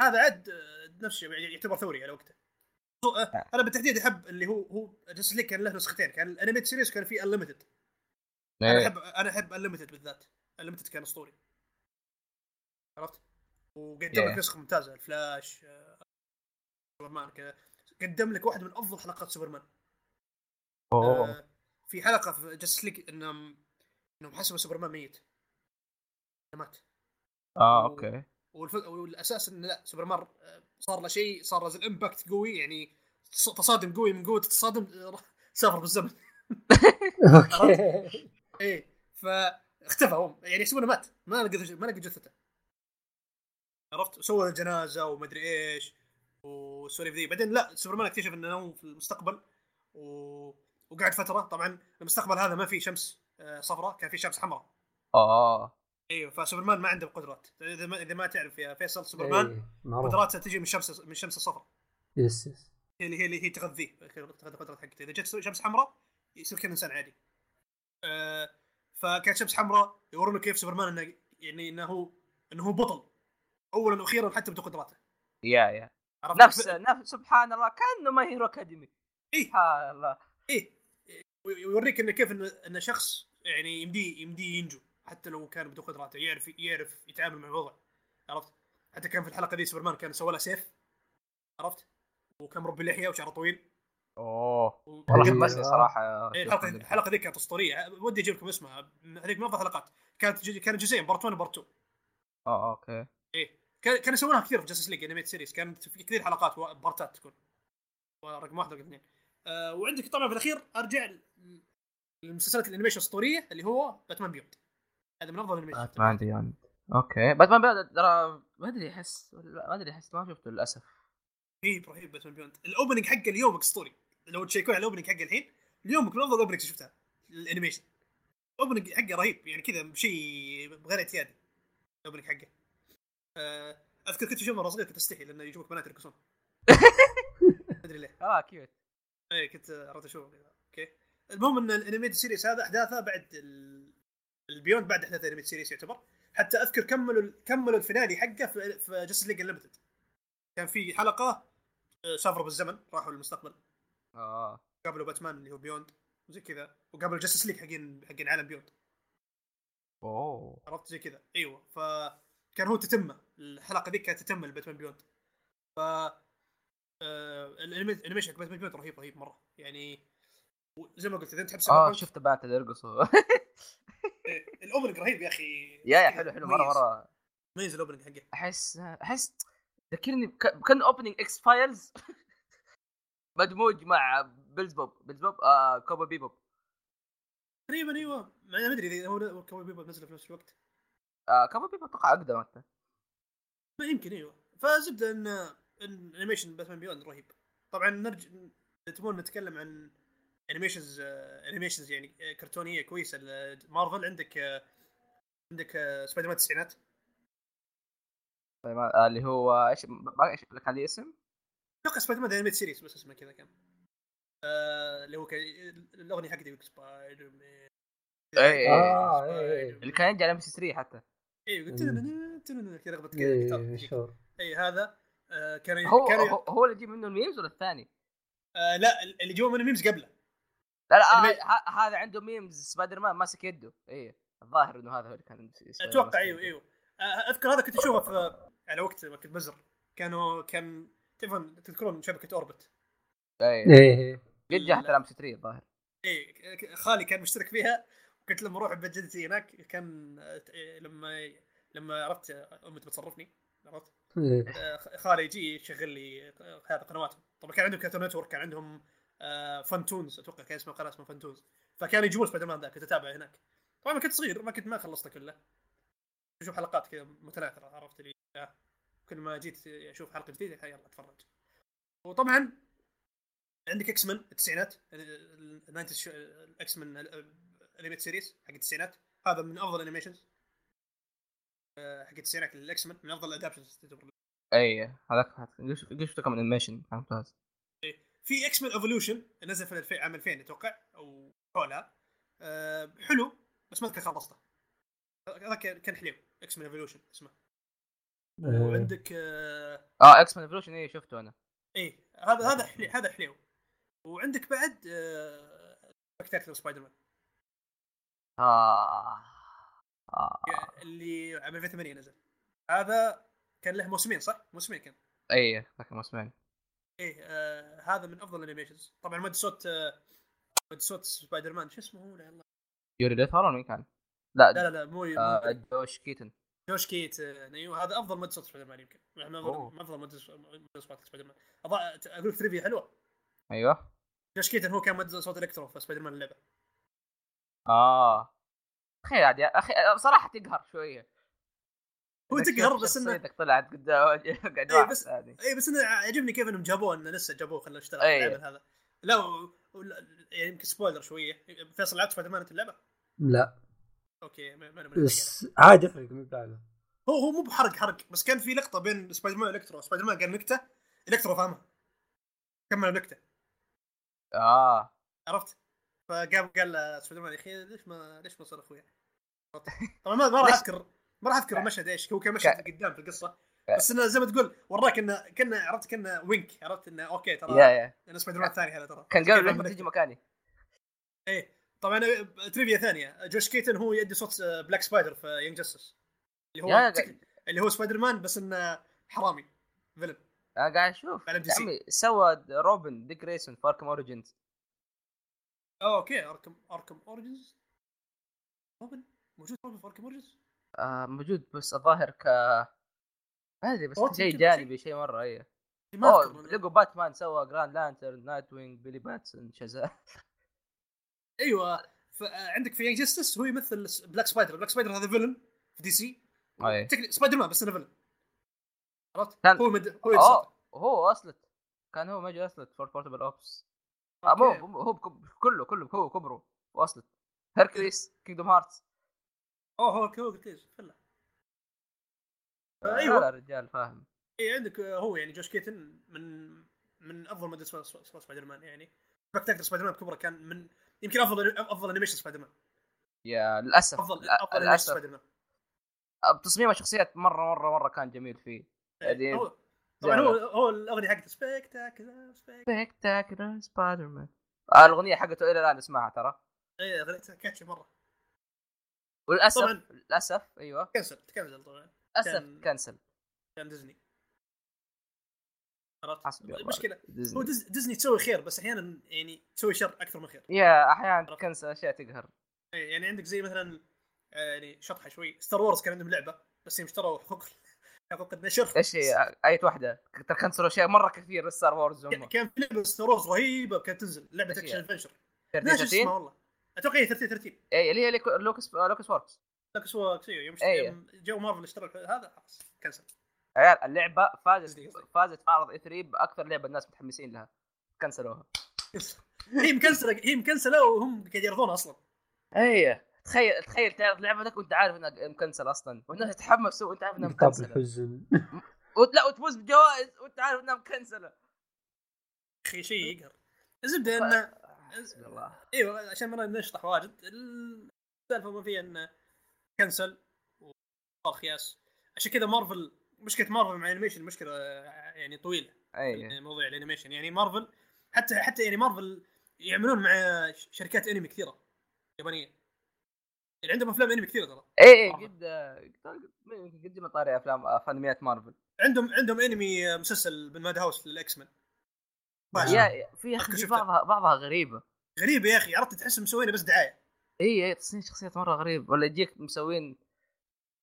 هذا عد آه، نفس يعني يعتبر ثوري على وقته. آه، أنا بالتحديد أحب اللي هو هو Justice League كان له نسختين كان ال animated series كان فيه Unlimited أنا إيه. أحب أنا أحب Unlimited بالذات. Unlimited كان أسطوري. عرفت؟ وقدم لك Yeah. نسخة ممتازة الفلاش آه، سوبرمان كذا. قدم لك واحدة من أفضل حلقات سوبرمان أوه. آه، في حلقة في Justice League إنهم إنهم حسبوا سوبرمان ميت. مات. آه okay. والف... والأساس انه لا سوبرمان آه، صار له شيء صار له ال impact قوي يعني تص- تصادم قوي من قوة التصادم سافر بالزمن. okay. إيه فاختفى هو يعني يحسبونه مات. ما لقى ما لقى جثته. عرفت؟ سوى الجنازه ومدري إيش والسواليف ذي. بعدين لا سوبرمان اكتشف إنه هو في المستقبل و... وقعد فترة. طبعا المستقبل هذا ما فيه شمس آه، صفراء كان فيه شمس حمراء. آه. إيوه فسوبرمان ما عنده قدرات. إذا ما إذا ما تعرف يا فيصل سوبرمان معروف. قدراته تجي من الشمس من الشمس الصفراء yes yes. هي اللي هي اللي هي تغذيه تغذي القدرات حقته. إذا جت شمس حمراء يصير كانسان عادي. آه فكانت شمس حمراء يورونك كيف سوبرمان انه يعني إنه هو إنه هو بطل. اولا وأخيرا حتى بدون قدراته. yeah yeah. نفس نفس سبحان الله كأنه My Hero أكاديمي. إيه. سبحان الله. إيه. ويوريك إنه كيف انه إنه شخص يعني يمديه يمديه ينجو. حتى لو كان بدون قدراته يعرف يعرف يتعامل مع الوضع. عرفت؟ حتى كان في الحلقة دي سوبرمان كان سوى له سيف. عرفت؟ وكان مربي لحية وشعره طويل. أوه. والله. حمسني صراحة. إيه، الحلقة الحلقة ذيك كانت أسطورية. ودي أجيب لكم اسمها. هذيك من افضل الحلقات. كانت جزء كانت جزئين part 1 و part 2 آه okay. إيه. كان- كانوا يسوونها كثير في Justice League animated series كانت في كثير حلقات بارتات تكون. رقم واحد ورقم اثنين. آه وعندك طبعا في الأخير أرجع ل- للمسلسلات ال animation الأسطورية اللي هو باتمان Beyond هذا من أفضل ال animation باتمان Beyond أوكي. باتمان Beyond ترى ما أدري أحس ما أدري أحس ما شفته للأسف. رهيب رهيب باتمان Beyond ال opening حقه اليوم اسطوري لو تشيكون على ال opening حقه الحين اليوم من أفضل ال opening شفتها ال animation. ال opening حقه رهيب يعني كذا شيء غير اعتيادي ال opening حقه. آه، أذكر كنت أشوف مرة صغير كنت أستحي لأنه يجيبك بنات يرقصون ما أدري ليه. آه cute اي كنت عرفت أشوف كذا okay. المهم إن ال animated series هذا أحداثه بعد ال- ال Beyond بعد احداث ال animated series يعتبر. حتى أذكر كملوا كملوا ال finale حقه في, في Justice League Unlimited كان في حلقة آه، سافروا بالزمن راحوا للمستقبل. آه. قابلوا باتمان اللي هو Beyond وزي كذا وقابلوا Justice League حقين حقين عالم Beyond أوه. عرفت؟ زي كذا. أيوه. فكان هو تتمه الحلقة ذيك كانت تتمه لباتمان Beyond ف آه، ال animation حق باتمان Beyond رهيب رهيب مرة. يعني زي ما قلت إذا أنت تحب آه شفت اللي يرقصوا ال opening رهيب يا أخي. yeah yeah حلو حلو مرة. مرة. مميز ال opening حقه. أحس أحس ذكرني كان opening X-Files مدموج مع بيلز بوب بيلز بوب آه Cowboy Bebop تقريبا أيوه. ما أدري إذا هو Cowboy Bebop نزل في نفس الوقت. آه Cowboy Bebop أتوقع أقدم حتى. ما يمكن أيوه. فزبده ان ان animation باتمان Beyond رهيب. طبعا نرجع تبون نتكلم عن animations animations يعني آه، كرتونية كويسة. مارفل عندك آه، عندك آه، سبايدر مان التسعينات طيب آه اللي هو إيش ما إيش كان لي اسم؟ أتوقع سبايدر مان animated series بس اسمه كذا كان. آه، اللي هو الأغنية حقتي سبايدر مان إيه. آه، إيه. اللي كان ينجح على MBC 3 حتى. اي قلت كذا رغبه كذا إيه، اي هذا آه، كان هو كان هو, اللي يجيب منه ال memes ولا الثاني؟ آه، لا اللي جوا من ال memes قبله. لا لا آه المي- ه- هذا عنده memes Spider-Man ماسك يده. إيه الظاهر إنه هذا هو اللي كان أتوقع أيوه أيوه. آه، أذكر هذا كنت أشوفه في على وقت ما كنت بزر كانوا كان تعرفون تذكرون شبكة Orbit؟ يده. إيه إيه قد جاء سي 3 الظاهر. اي خالي كان مشترك فيها. وكنت لما أروح بيت جدتي هناك كان آه، لما لما عرفت أمي بتصرفني عرفت؟ إيه. آه، خالي يجي يشغل لي آه، هذا قنواتهم. طبعا كان عندهم Cartoon Network كان عندهم آه، فانتونز. أتوقع كان اسمه قناة اسمها فانتونز. فكان يجيبون سبايدر مان ذا كنت أتابعه هناك. طبعا كنت صغير ما كنت ما خلصته كله. أشوف حلقات كذا متناثرة عرفت لي آه، كل ما جيت أشوف حلقة جديدة يلا أتفرج. وطبعا عندك X-Men التسعينات ال nineties X-Men The Animated Series حق التسعينات. هذا من أفضل animations حقت التسعينات ال X-Men من أفضل ال adaptations تعتبر اي هذاك قلت كم animation ممتاز في X-Men Evolution نزل في عام 2000 أتوقع أو حولها. أه حلو بس ما أذكر خلصته. هذا كان حلو X-Men Evolution اسمه. آه، وعندك آه آه X Men Evolution اي شفته أنا. إيه هذا هذا حلو هذا حلو وعندك بعد آه Spectacular Spider-Man آه. آه اللي عام 2008 نزل. هذا كان له موسمين صح؟ موسمين كان. اي ذاك الموسمين. إيه آه هذا من أفضل ال animations طبعا مد صوت آه مد صوت سبايدر مان شو اسمه هو؟ لا الله. يوري ديث هارون مين كان؟ لا, لا لا لا مو آه جوش كيتن. جوش كيتن آه، أيوه هذا أفضل مد صوت سبايدر مان يمكن. من أوه. افضل من أفضل مد صوت سبايدر مان أضع- أقول لك trivia حلوة. أيوه. جوش كيتن هو كان مد صوت إلكترو في سبايدر مان اللعبة. آه. أخي عاد يا أخي بصراحه تقهر شوية. هو تقهر بس إنه شخصيتك طلعت قدام قاعد إيه، واحد بس- اي بس إنه عجبني كيف إنهم جابوه إنه لسه جابوه خلوه يشتغل أي. في العمل هذا. لا و... يعني يمكن spoiler شوية. فيصل لعبت سبايدر مان انت اللعبة؟ لا. أوكي ما بنحرق بس عادي احرق من بعده هو هو مو بحرق حرق. بس كان في لقطة بين سبايدر مان وإلكترو. سبايدر مان قال نكتة إلكترو فاهمها كمل النكتة. آه. عرفت؟ فقام قال سبايدر مان يا أخي ليش ما ليش ما صار أخويا؟ طبعا ما ما راح؟ أذكر ما راح أذكر المشهد إيش هو كان مشهد قدام في القصة. بس إنه زي ما تقول وراك إنه كنا عرفت كنا وينك عرفت إنه أوكي ترى يا يا. أنا سبايدر مان الثاني هذا ترى. كان قبل ليش عمل ما نكتة؟ تجي مكاني. إيه. طبعا trivia ثانية. جوش كيتن هو يدي صوت Black Spider في Young Justice اللي هو تك- اللي هو سبايدر مان بس إنه حرامي villain أنا قاعد أشوف. يا عمي سوى Robin Dick Grayson في Arkham Origins أوكي Arkham Arkham Origins Robin؟ موجود روبن في Arkham Origins آه موجود بس الظاهر ك ما أدري بس شيء جانبي شيء مرة أوه اذكر لقوا باتمان سوى Green Lantern Nightwing Billy Batson Shazam أيوه آه، عندك في Young Justice هو يمثل Black Spider Black Spider هذا villain في DC اي تكني- سبايدر مان بس إنه villain عرفت؟ كان- هو مد... هو يتصل. هو أصلت. كان هو Major Ocelot for Portable Ops مو هو كله كله هو كبره و Ocelot Hercules Kingdom Hearts أوه هو هو crazy فله أيوه. أيوه رجال فاهم. إي عندك آه، هو يعني جوش كيتن من من أفضل سبا- سبا- سبايدر مان يعني. Spectacular Spider-Man بكبرة كان من يمكن أفضل أفضل animation Spider-Man يا للأسف أفضل أفضل animation للأسف. سبايدر مان تصميم الشخصيات مرة مرة مرة كان جميل فيه. يعني هو طبعا هو هو الأغنية حقته سبكتاكل Spectacular Spider-Man الأغنية حقته إلى الآن اسمعها ترى. إي اغنيتها catchy مرة. وللأسف طبعاً. للأسف أيوه. كنسل كنسل طبعا. للأسف كان- كنسل. كان ديزني. عرفت؟ المشكلة هو ديزني. ديز- ديزني تسوي خير بس أحيانا يعني تسوي شر أكثر من خير. يا أحيانا كنسل أشياء تقهر. إيه، يعني عندك زي مثلا آه، يعني شطحة شوي. Star Wars كان عندهم لعبة بس هم اشتروا حقوق حقوق النشر إيش هي؟ اي واحدة. كنسلوا أشياء مرة كثير Star Wars كان في لعبة Star Wars رهيبة كانت تنزل. لعبة؟ action adventure ناسي اسمها 13 والله. أتوقع هي 13 13 اي اللي هي لوكس لوكس ووركس. لكن سوى كثير يوم إيه. يوم جو مارفل اشترى هذا خلاص كنسل. عيال اللعبة فازت. فازت معرض إي 3 بأكثر لعبة الناس متحمسين لها. كنسلوها. هي مكنسلة هي مكنسلة وهم قاعد يعرضونها أصلا. اي تخيل تخيل تعرض لعبتك وأنت عارف إنها مكنسل أصلا. والناس تتحمس وأنت عارف إنها طب مكنسلة. الحزن. لا وتفوز بجوائز وأنت عارف إنها مكنسلة. أخي شيء يقهر. الزبدة انه حسبي الله. أيوه عشان ما نشطح واجد. السالفة ما فيها إنه كنسل وصار خياس عشان كذا مارفل مشكلة مارفل مع ال animation مشكله آه، يعني طويلة أي موضوع ال animation يعني مارفل حتى حتى يعني مارفل يعملون مع شركات انمي كثيرة يابانية. يعني عندهم أفلام انمي كثيرة ترى. إي إي. قد قد قد ما طاري أفلام في انميات مارفل عندهم عندهم انمي آه، مسلسل بال Madhouse لل X-Men آه. yeah yeah- في يا أخي. بعضها بعضها غريبة. غريبة يا أخي عرفت تحس مسوينه بس دعاية. إي إي تصميم شخصيات مرة غريب. ولا يجيك مسوين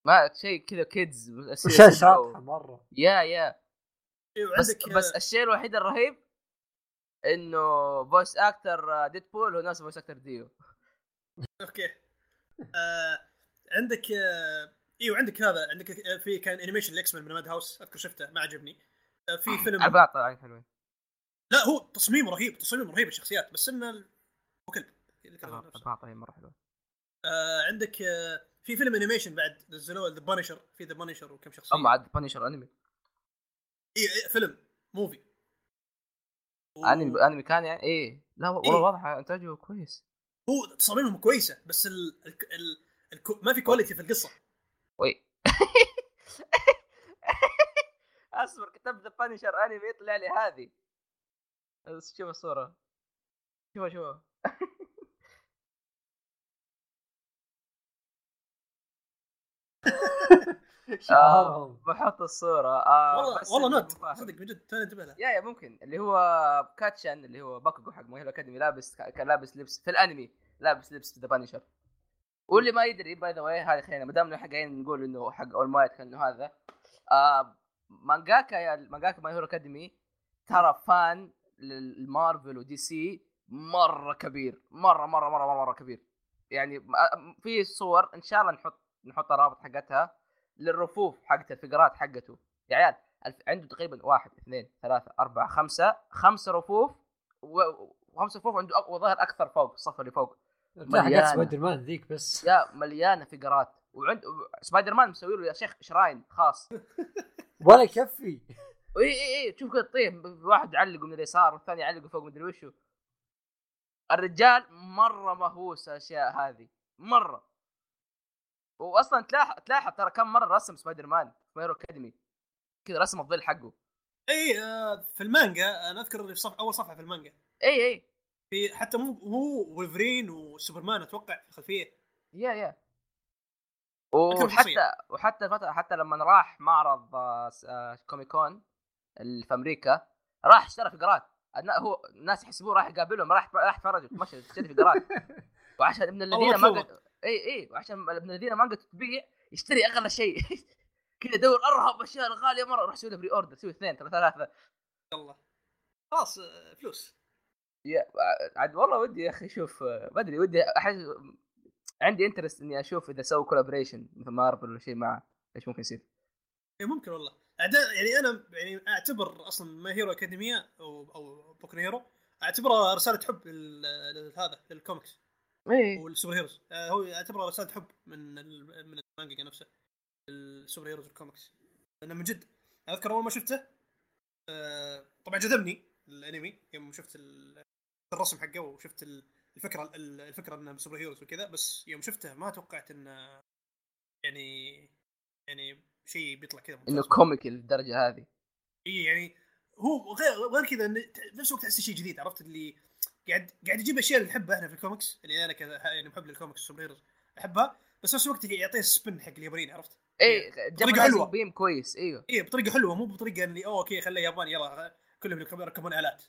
ما شيء كذا kids اشياء شاطحه مرة. yeah yeah. أيوه بس بس آه، الشيء الوحيد الرهيب إنه voice actor ديدبول هو نفس voice actor ديو. okay. آه عندك آه أيوه عندك هذا عندك آه، في كان animation الاكس مان من ماد هاوس أذكر شفته ما عجبني. آه في فيلم البعض طالعين حلوين لا هو تصميم رهيب تصميم رهيب الشخصيات بس إنه ال- هو كلب. طالعين مرة آه عندك آه في فيلم animation بعد نزلوه ذا بانشر في ذا بانشر وكم شخصية. أما عاد بانشر أنمي. اي إيه فيلم موفي و- انمي أنمي كان يعني إيه. لا والله إيه. واضح إنتاجه كويس. هو تصاميمهم كويسة بس ال... ال... ال... الكو... ما في quality في القصة. وي. أصبر كتبت ذا بانشر أنمي يطلع لي هذه. شوف الصورة شوف شوف شعارهم بحط الصورة. آه والله والله note. صدق من جد توني انتبه له. yeah yeah ممكن. اللي هو كاتشان اللي هو باكوغو حق ماي هيرو أكاديمي لابس كان لابس لبس في الأنمي لابس لبس ذا بانشر واللي ما يدري by the way هذه خلينا ما دامنا حقين نقول إنه حق اول مايت كان إنه هذا آه مانجاكا يا مانجاكا ماي هيرو أكاديمي ترى fan للمارفل ودي سي مرة كبير مرة مرة مرة مرة, مرة كبير. يعني في صور إن شاء الله نحط نحط الرابط حقتها للرفوف حقت ال figures حقته. يا عيال. عنده تقريبا واحد اثنين ثلاثة أربعة خمسة خمسة رفوف و- وخمسة رفوف عنده أق... وظهر أكثر فوق الصف اللي فوق مليانة. سبايدر مان ذيك بس. yeah مليانة figures. وعند سبايدر مان مسوي له يا شيخ shrine خاص. ولا يكفي. إي إي إي تشوف كذا طيب واحد يعلقه من اليسار والثاني يعلقه فوق مدري وشو. الرجال مرة مهووس الأشياء هذه مرة. واصلا تلاحظ تلاحظ ترى كم مرة رسم سبايدر مان في ماي هيرو أكاديمي. كذا رسم الظل حقه. إي آه في المانجا أنا أذكر اللي في صف... أول صفحة في المانجا. إي إي. في حتى مو هو وولفرين وسوبرمان أتوقع في الخلفية. yeah yeah. وحتى. وحتى فترة حتى لما راح معرض آه، آه، كوميكون في أمريكا راح اشترى figures النا- هو الناس يحسبوه راح يقابلهم راح راح يتفرج مشى اشتري figures وعشان ابن الذين ما قد اي إي وعشان ابن الذين ما قد تبيع يشتري أغلى شيء. كذا يدور أرهب أشياء الغاليه مرة روح سوي له pre-order سوي اثنين ثلاثة الله خلاص آه، فلوس. yeah عاد والله ودي يا أخي أشوف آه، ما أدري ودي أحس عندي interest إني أشوف إذا سووا collaboration مثل مارفل ولا شيء معه إيش ممكن يصير؟ إيه ممكن والله. أعداء يعني أنا يعني أعتبر أصلا ماي هيرو اكاديميا أو أو بوكو هيرو اعتبرها رسالة حب لل- لل- هذا للكوميكس إيه. وال superheroes. آه هو اعتبرها رسالة حب من من المانجا نفسه ال superheroes وال comics لأنه من جد أذكر أول ما شفته آه طبعا جذبني الأنمي يوم شفت ال- الرسم حقه وشفت ال- الفكرة ال- الفكرة إنه superheroes وكذا بس يوم شفته ما توقعت إنه يعني يعني شيء بيطلع كذا. إنه comic-ي للدرجة هذه. إي يعني هو غير غير كذا نفس الوقت تحس شيء جديد عرفت؟ اللي قاعد قاعد يجيب أشياء اللي نحبها إحنا في الكوميكس اللي أنا كذا يعني محب لل comics وال superheroes أحبها بس نفس الوقت يعطيه ال spin حق اليابانيين عرفت؟ إيه بطريقة جاب حلوة. بيم كويس إيوه. إي بطريقة حلوة مو بطريقة اللي أوه okay خليه ياباني يلا كلهم يركبون آلات.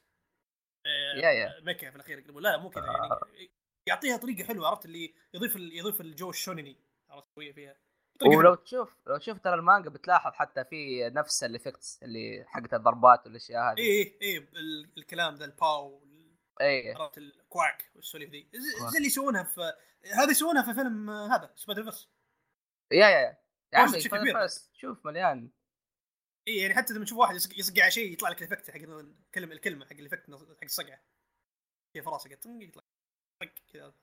آه، yeah- yeah. mecha في الأخير يقلبون. لا مو كذا يعني يعطيها طريقة حلوة عرفت؟ اللي يضيف يضيف الجو الشونيني عرفت؟ شوية فيها. ولو حلوة. تشوف لو تشوف ترى المانجا بتلاحظ حتى في نفس ال effects اللي حقت الضربات والأشياء هذه. اي اي اي ال- الكلام ذا ال pow إيه. عرفت ال quack والسواليف ذي. زي اللي يسوونها في هذه يسوونها في فيلم آه، هذا سبايدر فيرس yeah yeah. يا عمي شوف مليان. اي يعني حتى لما تشوف واحد يصق, يصق على شيء يطلع لك ال effect حق الكلمة الكلمة حق ال effect حق الصقعة. في راسك يطلع كذا.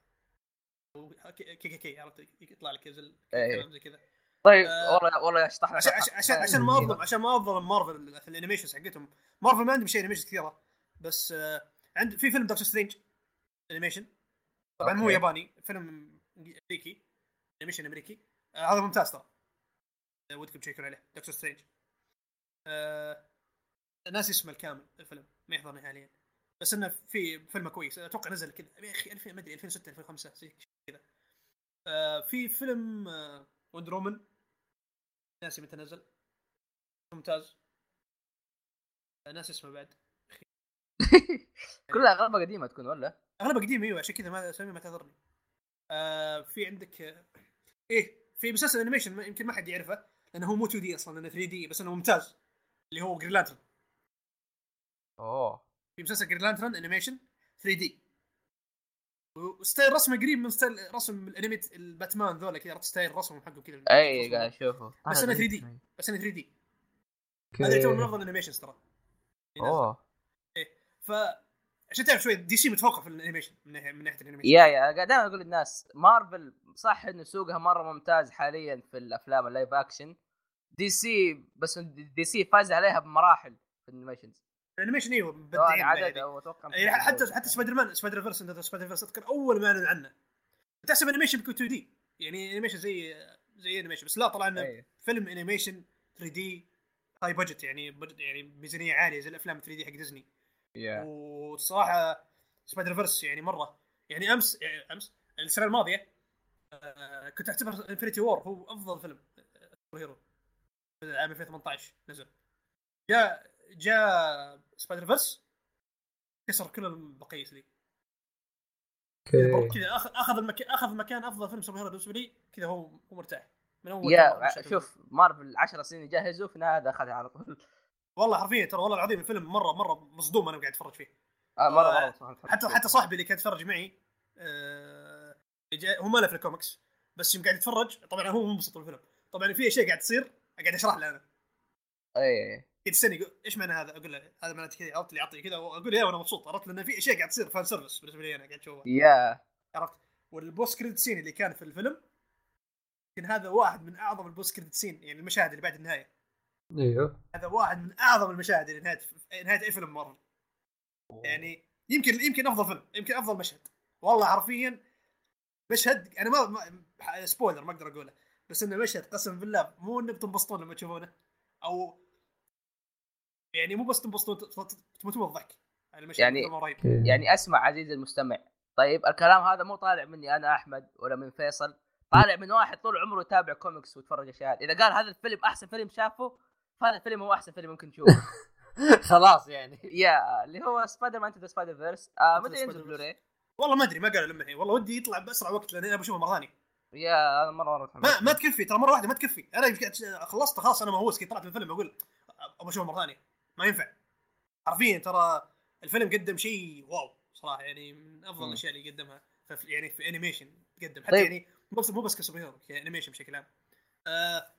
كي كي كي عرفت؟ يطلع لك زي إيه. كذا. طيب والله والله شطحنا عشان عشان عشان, ما اظلم عشان ما اظلم مارفل في ال animations حقتهم. مارفل ما عندهم شيء animation كثيرة بس آه عند في فيلم دكتور سترينج animation طبعا مو. ياباني فيلم أمريكي animation أمريكي. آه هذا ممتاز ترى آه، ودكم check-ون عليه دكتور سترينج ناسي اسمه الكامل الفيلم ما يحضرني حاليا. بس إنه في فيلم كويس. أتوقع نزل كذا. يا أخي 2000 ما أدري 2006 2005 زي كذا. آه في فيلم آه وندر وومن ناسي متى نزل. ممتاز. آه، ناسي اسمه بعد. كلها اغلبها قديمة تكون ولا؟ اغلبها قديم أيوه. عشان كذا ما اسامي ما تعذرني آه في عندك آه، إيه في مسلسل animation يمكن ما حد يعرفه لأنه هو مو 2D أصلا لأنه 3D بس إنه ممتاز. اللي هو جرين لانترن أوه. في مسلسل جرين لانترن animation 3D و style رسمه قريب من style رسم ال animated الباتمان ذولا كذا عرفت style رسمهم حقه كذا. أي قاعد أشوفه. بس أنا 3D. بس انه 3D هذا يعتبر من أفضل ال animations ترى. أوه. ف عشان تعرف شوي دي سي متفوقة في ال animation من ناحيه من ناحية ال animation. يا يا قاعد دائما أقول للناس مارفل صح إنه سوقها مرة ممتاز حاليا في الأفلام ال live action دي سي بس دي سي فاز عليها بمراحل في ال animations ال animation أيوه سواء مبدعين عدد يعني. أو أتوقع يعني حتى حتى سبايدر مان Spider-Verse أنت Spider-Verse اذكر أول ما أعلن عنه. تحسب animation بيكون 2D يعني animation زي زي animation بس لا طلع لنا أي. فيلم animation 3D high budget يعني بد- يعني ميزانية عالية زي الأفلام 3D حق ديزني yeah والصراحه Spider-Verse يعني مرة. يعني أمس يعني أمس السنة الماضية آه كنت اعتبر Infinity War هو أفضل فيلم آه، superhero في عام 2018 نزل. جاء جاء Spider-Verse كسر كل المقاييس لي Okay. كذا اخذ آخذ المكان آخذ مكان أفضل فيلم superhero بالنسبة لي كذا هو هو مرتاح. من أول yeah. شوف مارفل 10 سنين يجهزوا في هذا أخذها على طول. والله حرفيا ترى والله العظيم الفيلم مره مرة مصدوم أنا قاعد أتفرج فيه. آه مره آه، مرة حتى حتى صاحبي اللي كان يتفرج معي آه هو ما له في ال comic س بس يوم قاعد يتفرج طبعا هو منبسط بالفيلم. طبعا في أشياء قاعد تصير قاعد أشرح له أنا. اي يستني يقول إيش معنى هذا؟ أقول له هذا معناته كذا عرفت لي اعطي كذا أقول yeah وأنا مبسوط عرفت؟ لأن في أشياء قاعد تصير fan service بالنسبة لي أنا قاعد أشوفها. Yeah. عرفت؟ وال post credit scene اللي كان في الفيلم يمكن هذا واحد من أعظم ال post credit scene يعني المشاهد اللي بعد النهاية. إيوه. هذا واحد من أعظم المشاهد اللي نهاية نهاية أي فيلم مارفل يعني يمكن يمكن أفضل فيلم يمكن أفضل مشهد. والله حرفيا مشهد أنا ما, ما spoiler ما أقدر أقوله بس إنه مشهد قسم بالله مو انه بتنبسطون لما تشوفونه أو يعني مو بس تنبسطون ت- ت- تموتون الضحك. يعني- okay. يعني اسمع عزيزي المستمع. طيب الكلام هذا مو طالع مني أنا أحمد ولا من فيصل. طالع من واحد طول عمره يتابع كوميكس ويتفرج أشياء. إذا قال هذا الفيلم أحسن فيلم شافه فهذا الفيلم هو أحسن فيلم ممكن تشوفه. خلاص يعني. Yeah اللي هو سبايدر مان to Spider-Verse متى ينزل. بلوراي؟ والله ما أدري ما قالوا لما الحين. والله ودي يطلع بأسرع وقت لأن أنا بشوفه مرة ثانية. يا هذا مرة مره ما ما تكفي ترى مرة واحدة ما تكفي. أنا قاعد- خلصت خلاص أنا مهووس. كي طلعت من الفيلم أقول أبغى أشوفه مرة ثانية. ما ينفع. حرفيا ترى الفيلم قدم شيء wow صراحة يعني من أفضل. الأشياء اللي قدمها في يعني في animation قدم. حتى طيب. يعني مو بس مو بس ك superhero ك animation بشكل عام. آه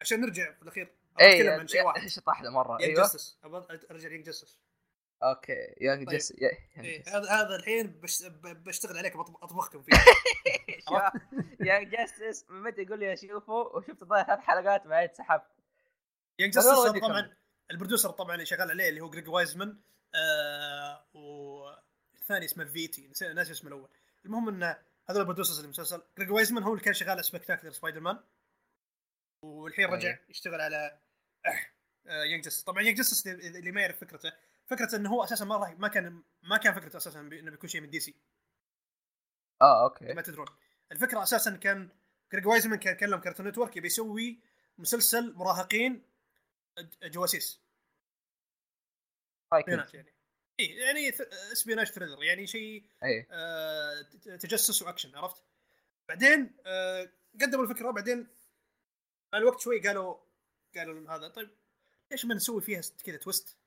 عشان نرجع في الأخير أبغى أتكلم اي عن شيء واحد. إيش طاح مرة. أيوه. أبغى أرجع Young Justice أوكي. يانج طيب. جس إيه هذا هذا الحين بش بشتغل عليك اطبخكم فيه. يانج جاستس من متى يقول لي أشوفه؟ وشفت ضايع ثلاث حلقات بعدين سحبت. Young Justice ودي طبعا أكمل. ال producer طبعا اللي شغال عليه اللي هو جريج وايزمان آه والثاني اسمه فيتي نسيت ناسي اسمه الأول. المهم إن هذول ال producers المسلسل جريج وايزمان هو اللي كان شغال على Spectacular Spider-Man والحين رجع أيه. يشتغل على Young Justice طبعا Young Justice اللي ما يعرف فكرته. فكرته إنه هو أساسا ما راح ما كان ما كان فكرته أساسا إنه بيكون شيء من دي سي آه okay. ما تدرون. الفكرة أساسا كان جريج وايزمان كان كلم كارتون نتورك يبي يسوي مسلسل مراهقين جواسيس يعني اي يعني espionage thriller يعني شيء اي آه، تجسس وأكشن عرفت؟ بعدين آه، قدموا الفكرة بعدين مع الوقت شوي قالوا قالوا هذا طيب ليش ما نسوي فيها كذا twist؟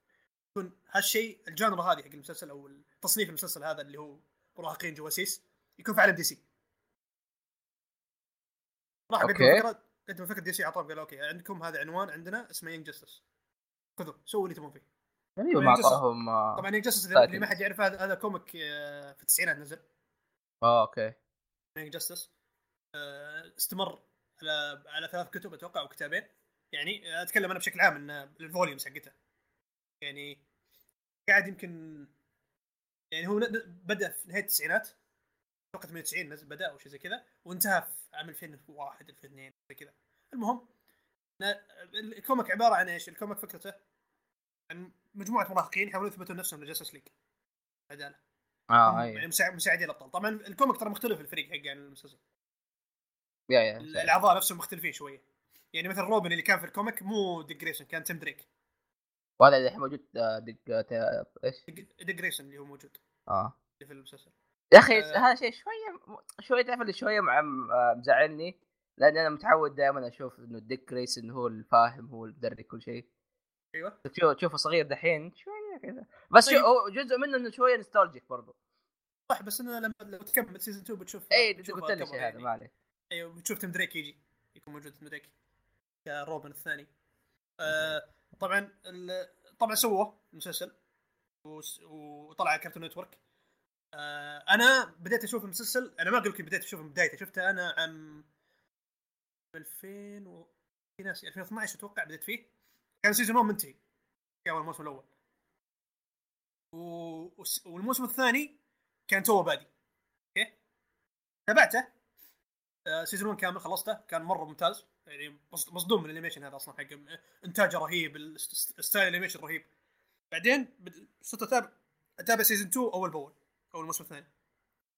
يكون هالشيء ال genre هذه حق المسلسل أو تصنيف المسلسل هذا اللي هو مراهقين جواسيس يكون في عالم دي سي. راح قدموا. فكره قدموا فكرة دي سي أعطاهم قالوا okay عندكم هذا عنوان عندنا اسمه Young Justice خذوا سووا اللي تبون فيه. ما أعطاهم آه، طبعا Young Justice. اللي ما حد يعرف هذا هذا comic آه، في التسعينات نزل. آه okay. Young Justice استمر على على ثلاث كتب أتوقع أو كتابين يعني أتكلم أنا بشكل عام إن ال volumes حقتها يعني قاعد يمكن يعني هو بدأ في نهاية التسعينات. أتوقع 98 نزل بدأ أو شيء زي كذا وانتهى في عام 2001 2002 زي كذا. المهم ال comic عبارة عن إيش؟ ال comic فكرته عن مجموعة مراهقين يحاولون يثبتون نفسهم ل Justice League. عدالة. آه يعني اي مساع- مساعدين الأبطال. طبعا ال comic ترى مختلف الفريق حقه عن المسلسل. yeah yeah الأعضاء نفسهم مختلفين شوية. يعني مثلا روبن اللي كان في ال comic مو ديك جريسون كان تيم دريك. وهذا الحين موجود آه، دق آه، إيش؟ ديك ديك جريسون اللي هو موجود. آه. في المسلسل. يا أخي آه. هذا شيء شوية شوية تعرف اللي شوية آه، مزعلني لأن أنا متعود دائما أشوف إنه ديك جريسون هو الفاهم هو اللي مدري كل شيء. أيوه. تشوف تشوفه صغير دحين شوية كذا. بس طيب. شو جزء منه إنه شوية nostalgic برضه صح بس إنه لما لو تكمل season 2 بتشوف اي قلت لي شيء هذا يعني. ما عليه أيوه بتشوف تيم دريك يجي يكون موجود تيم دريك كروبن الثاني. آه طبعا طبعا سووه المسلسل وطلع على كارتون نتورك أنا بديت أشوف المسلسل أنا ما أقول لك بديت اشوفه من بدايته شفته أنا عام 2000 و... في ناس 2012 أتوقع بديت فيه. كان season 1 منتهي. في اول الموسم الأول. و... وس- والموسم الثاني كان توه بادي okay؟ تابعته. آه season 1 كامل خلصته. كان مرة ممتاز. يعني مص- مصدوم من ال animation هذا أصلا حقه إنتاجه رهيب style ال animation رهيب. بعدين صرت اتابع أتابع season 2 أول بأول. أو الموسم الثاني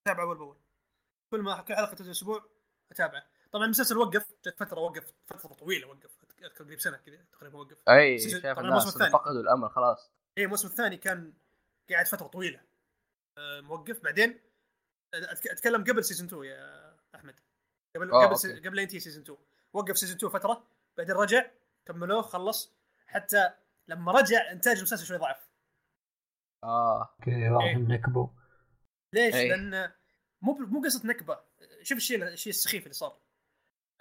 اتابع أول بأول. كل ما كل حلقة تنزل أسبوع أتابعه. طبعا المسلسل وقف جت فترة وقف فترة طويلة وقف. اذكر قريب سنة كذا تقريبا وقف. أي شايف الناس الثاني. فقدوا الأمل خلاص. اي الموسم الثاني كان قاعد فترة طويلة. موقف بعدين أتكلم قبل season 2 يا أحمد. قبل آه، قبل. okay. قبل لا ينتهي season 2 وقف season 2 فترة بعدين رجع كملوه خلص. حتى لما رجع إنتاج المسلسل شوي ضعف. آه. okay واضح إيه. انه كبو ليش؟ أي. لأن مو مو قصة نكبة. شوف الشيء الشيء السخيف اللي صار.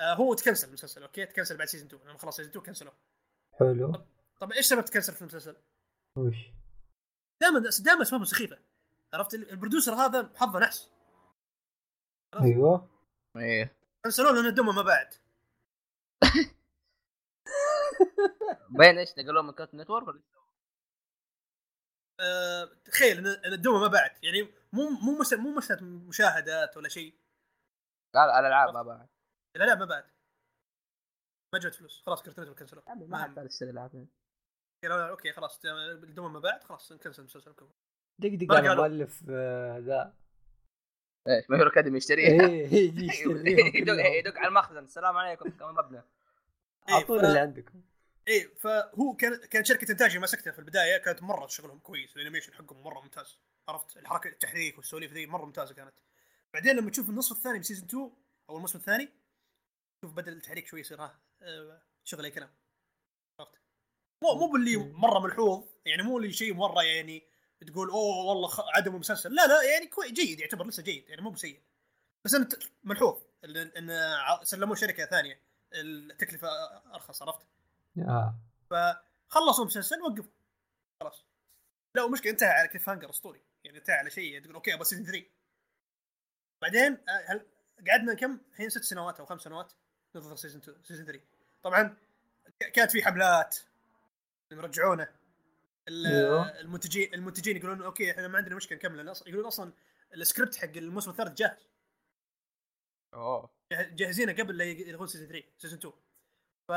آه هو تكنسل المسلسل okay؟ تكنسل بعد season 2 لما خلص season 2 كنسلوه. حلو. طب إيش سبب تكنسل في المسلسل؟ وش؟ دائما دائما أسبابه سخيفة. عرفت؟ ال producer هذا حظه نحس. أيوه. إيه. كنسلوه لأن الدمى ما باعت بين إيش نقلوه من Cartoon Network ولا آه، تخيل ان الدمى ما باعت يعني مو مو مس- مو مسألة مشاهدات ولا شيء. لا لا الألعاب ما بعد. لا لا ما باعت ما جت فلوس. خلاص كرتون نتورك كنسلوه ما حد قاعد يشتري ألعاب. أوكي خلاص الدمه ما باعت خلاص نكنسل المسلسل كله دق دق قالوا. مؤلف آه، ذا. إيش ما هيرو أكاديمي يشتريها إيه يجي يشتريهم يدق على المخزن. السلام عليكم كم مبنى؟ اعطونا إيه، ف- اللي عندكم. إيه فهو كان كان شركة انتاج مسكتها في البداية كانت مره شغلهم كويس. الأنيميشن حقهم مرة ممتاز. عرفت؟ الحركة التحريك والسواليف ذي مرة ممتازة كانت. بعدين لما تشوف النصف الثاني من season 2 أو الموسم الثاني شوف بدل التحريك شوي يصير ها آه، شغل أي كلام. عرفت؟ مو مو باللي مرة ملحوظ يعني مو اللي شيء مرة يعني تقول أوه والله خ- عدم المسلسل لا لا يعني كوي جيد يعتبر لسه جيد يعني مو بسيء. بس أنت ملحوظ إن سلموه شركة ثانية التكلفة أرخص عرفت؟ آه. فخلصوا المسلسل وقفوا. خلاص. لا ومشكلة انتهى على cliffhanger أسطوري. يعني انتهى على شيء تقول okay أبغى season 3 بعدين آه، هل قعدنا كم؟ الحين ست سنوات أو خمس سنوات ننتظر season 2 season 3 طبعا كانت في حملات ال- أيوه. المنتجين المنتجين يقولون okay إحنا ما عندنا مشكلة نكمل يقولون أصلا السكريبت حق الموسم الثالث جاهز. أوه. جاهزينه قبل لا يدخلون season 3 season 2 ف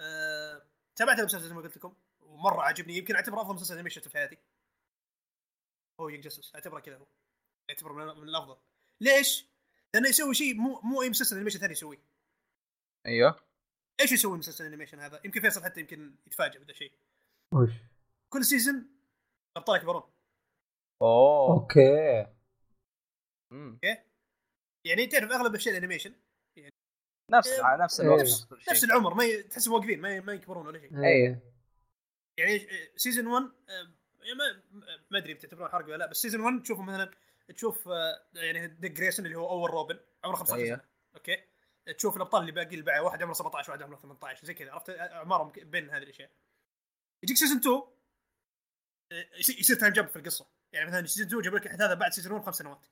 آه... تابعت المسلسل زي ما قلت لكم ومرة عجبني. يمكن أعتبره أفضل مسلسل انمي شفته في حياتي. هو Young Justice اعتبره كذا هو. اعتبره من, من الأفضل. ليش؟ لأنه يسوي شيء مو مو أي مسلسل animation ثاني يسويه. أيوه. إيش يسوي مسلسل animation هذا؟ يمكن فيصل حتى يمكن يتفاجئ بهذا الشيء. وش؟ كل season ابطال يكبرون أوه. okay. مم. يعني تعرف أغلب اشياء ال animation نفس إيه. على نفس إيه. الوقت. نفس نفس شيء العمر ما ي... تحسهم واقفين ما, ي... ما يكبرون ولا شيء. إيه. يعني season 1 آه، يعني ما ما أدري بتعتبرون حرق ولا لا بس season 1 تشوفه مثلا تشوف آه، يعني Dick Grayson اللي هو أول روبن عمره 15 أيوه. سنة. okay؟ تشوف الأبطال اللي باقي اللي واحد عمره 17 واحد عمره 18 زي كذا عرفت؟ أعمارهم بين هذه الأشياء. يجيك season 2 آه، يصير time jump في القصة. يعني مثلا season 2 جاب لك احداثها بعد season 1 بخمس سنوات.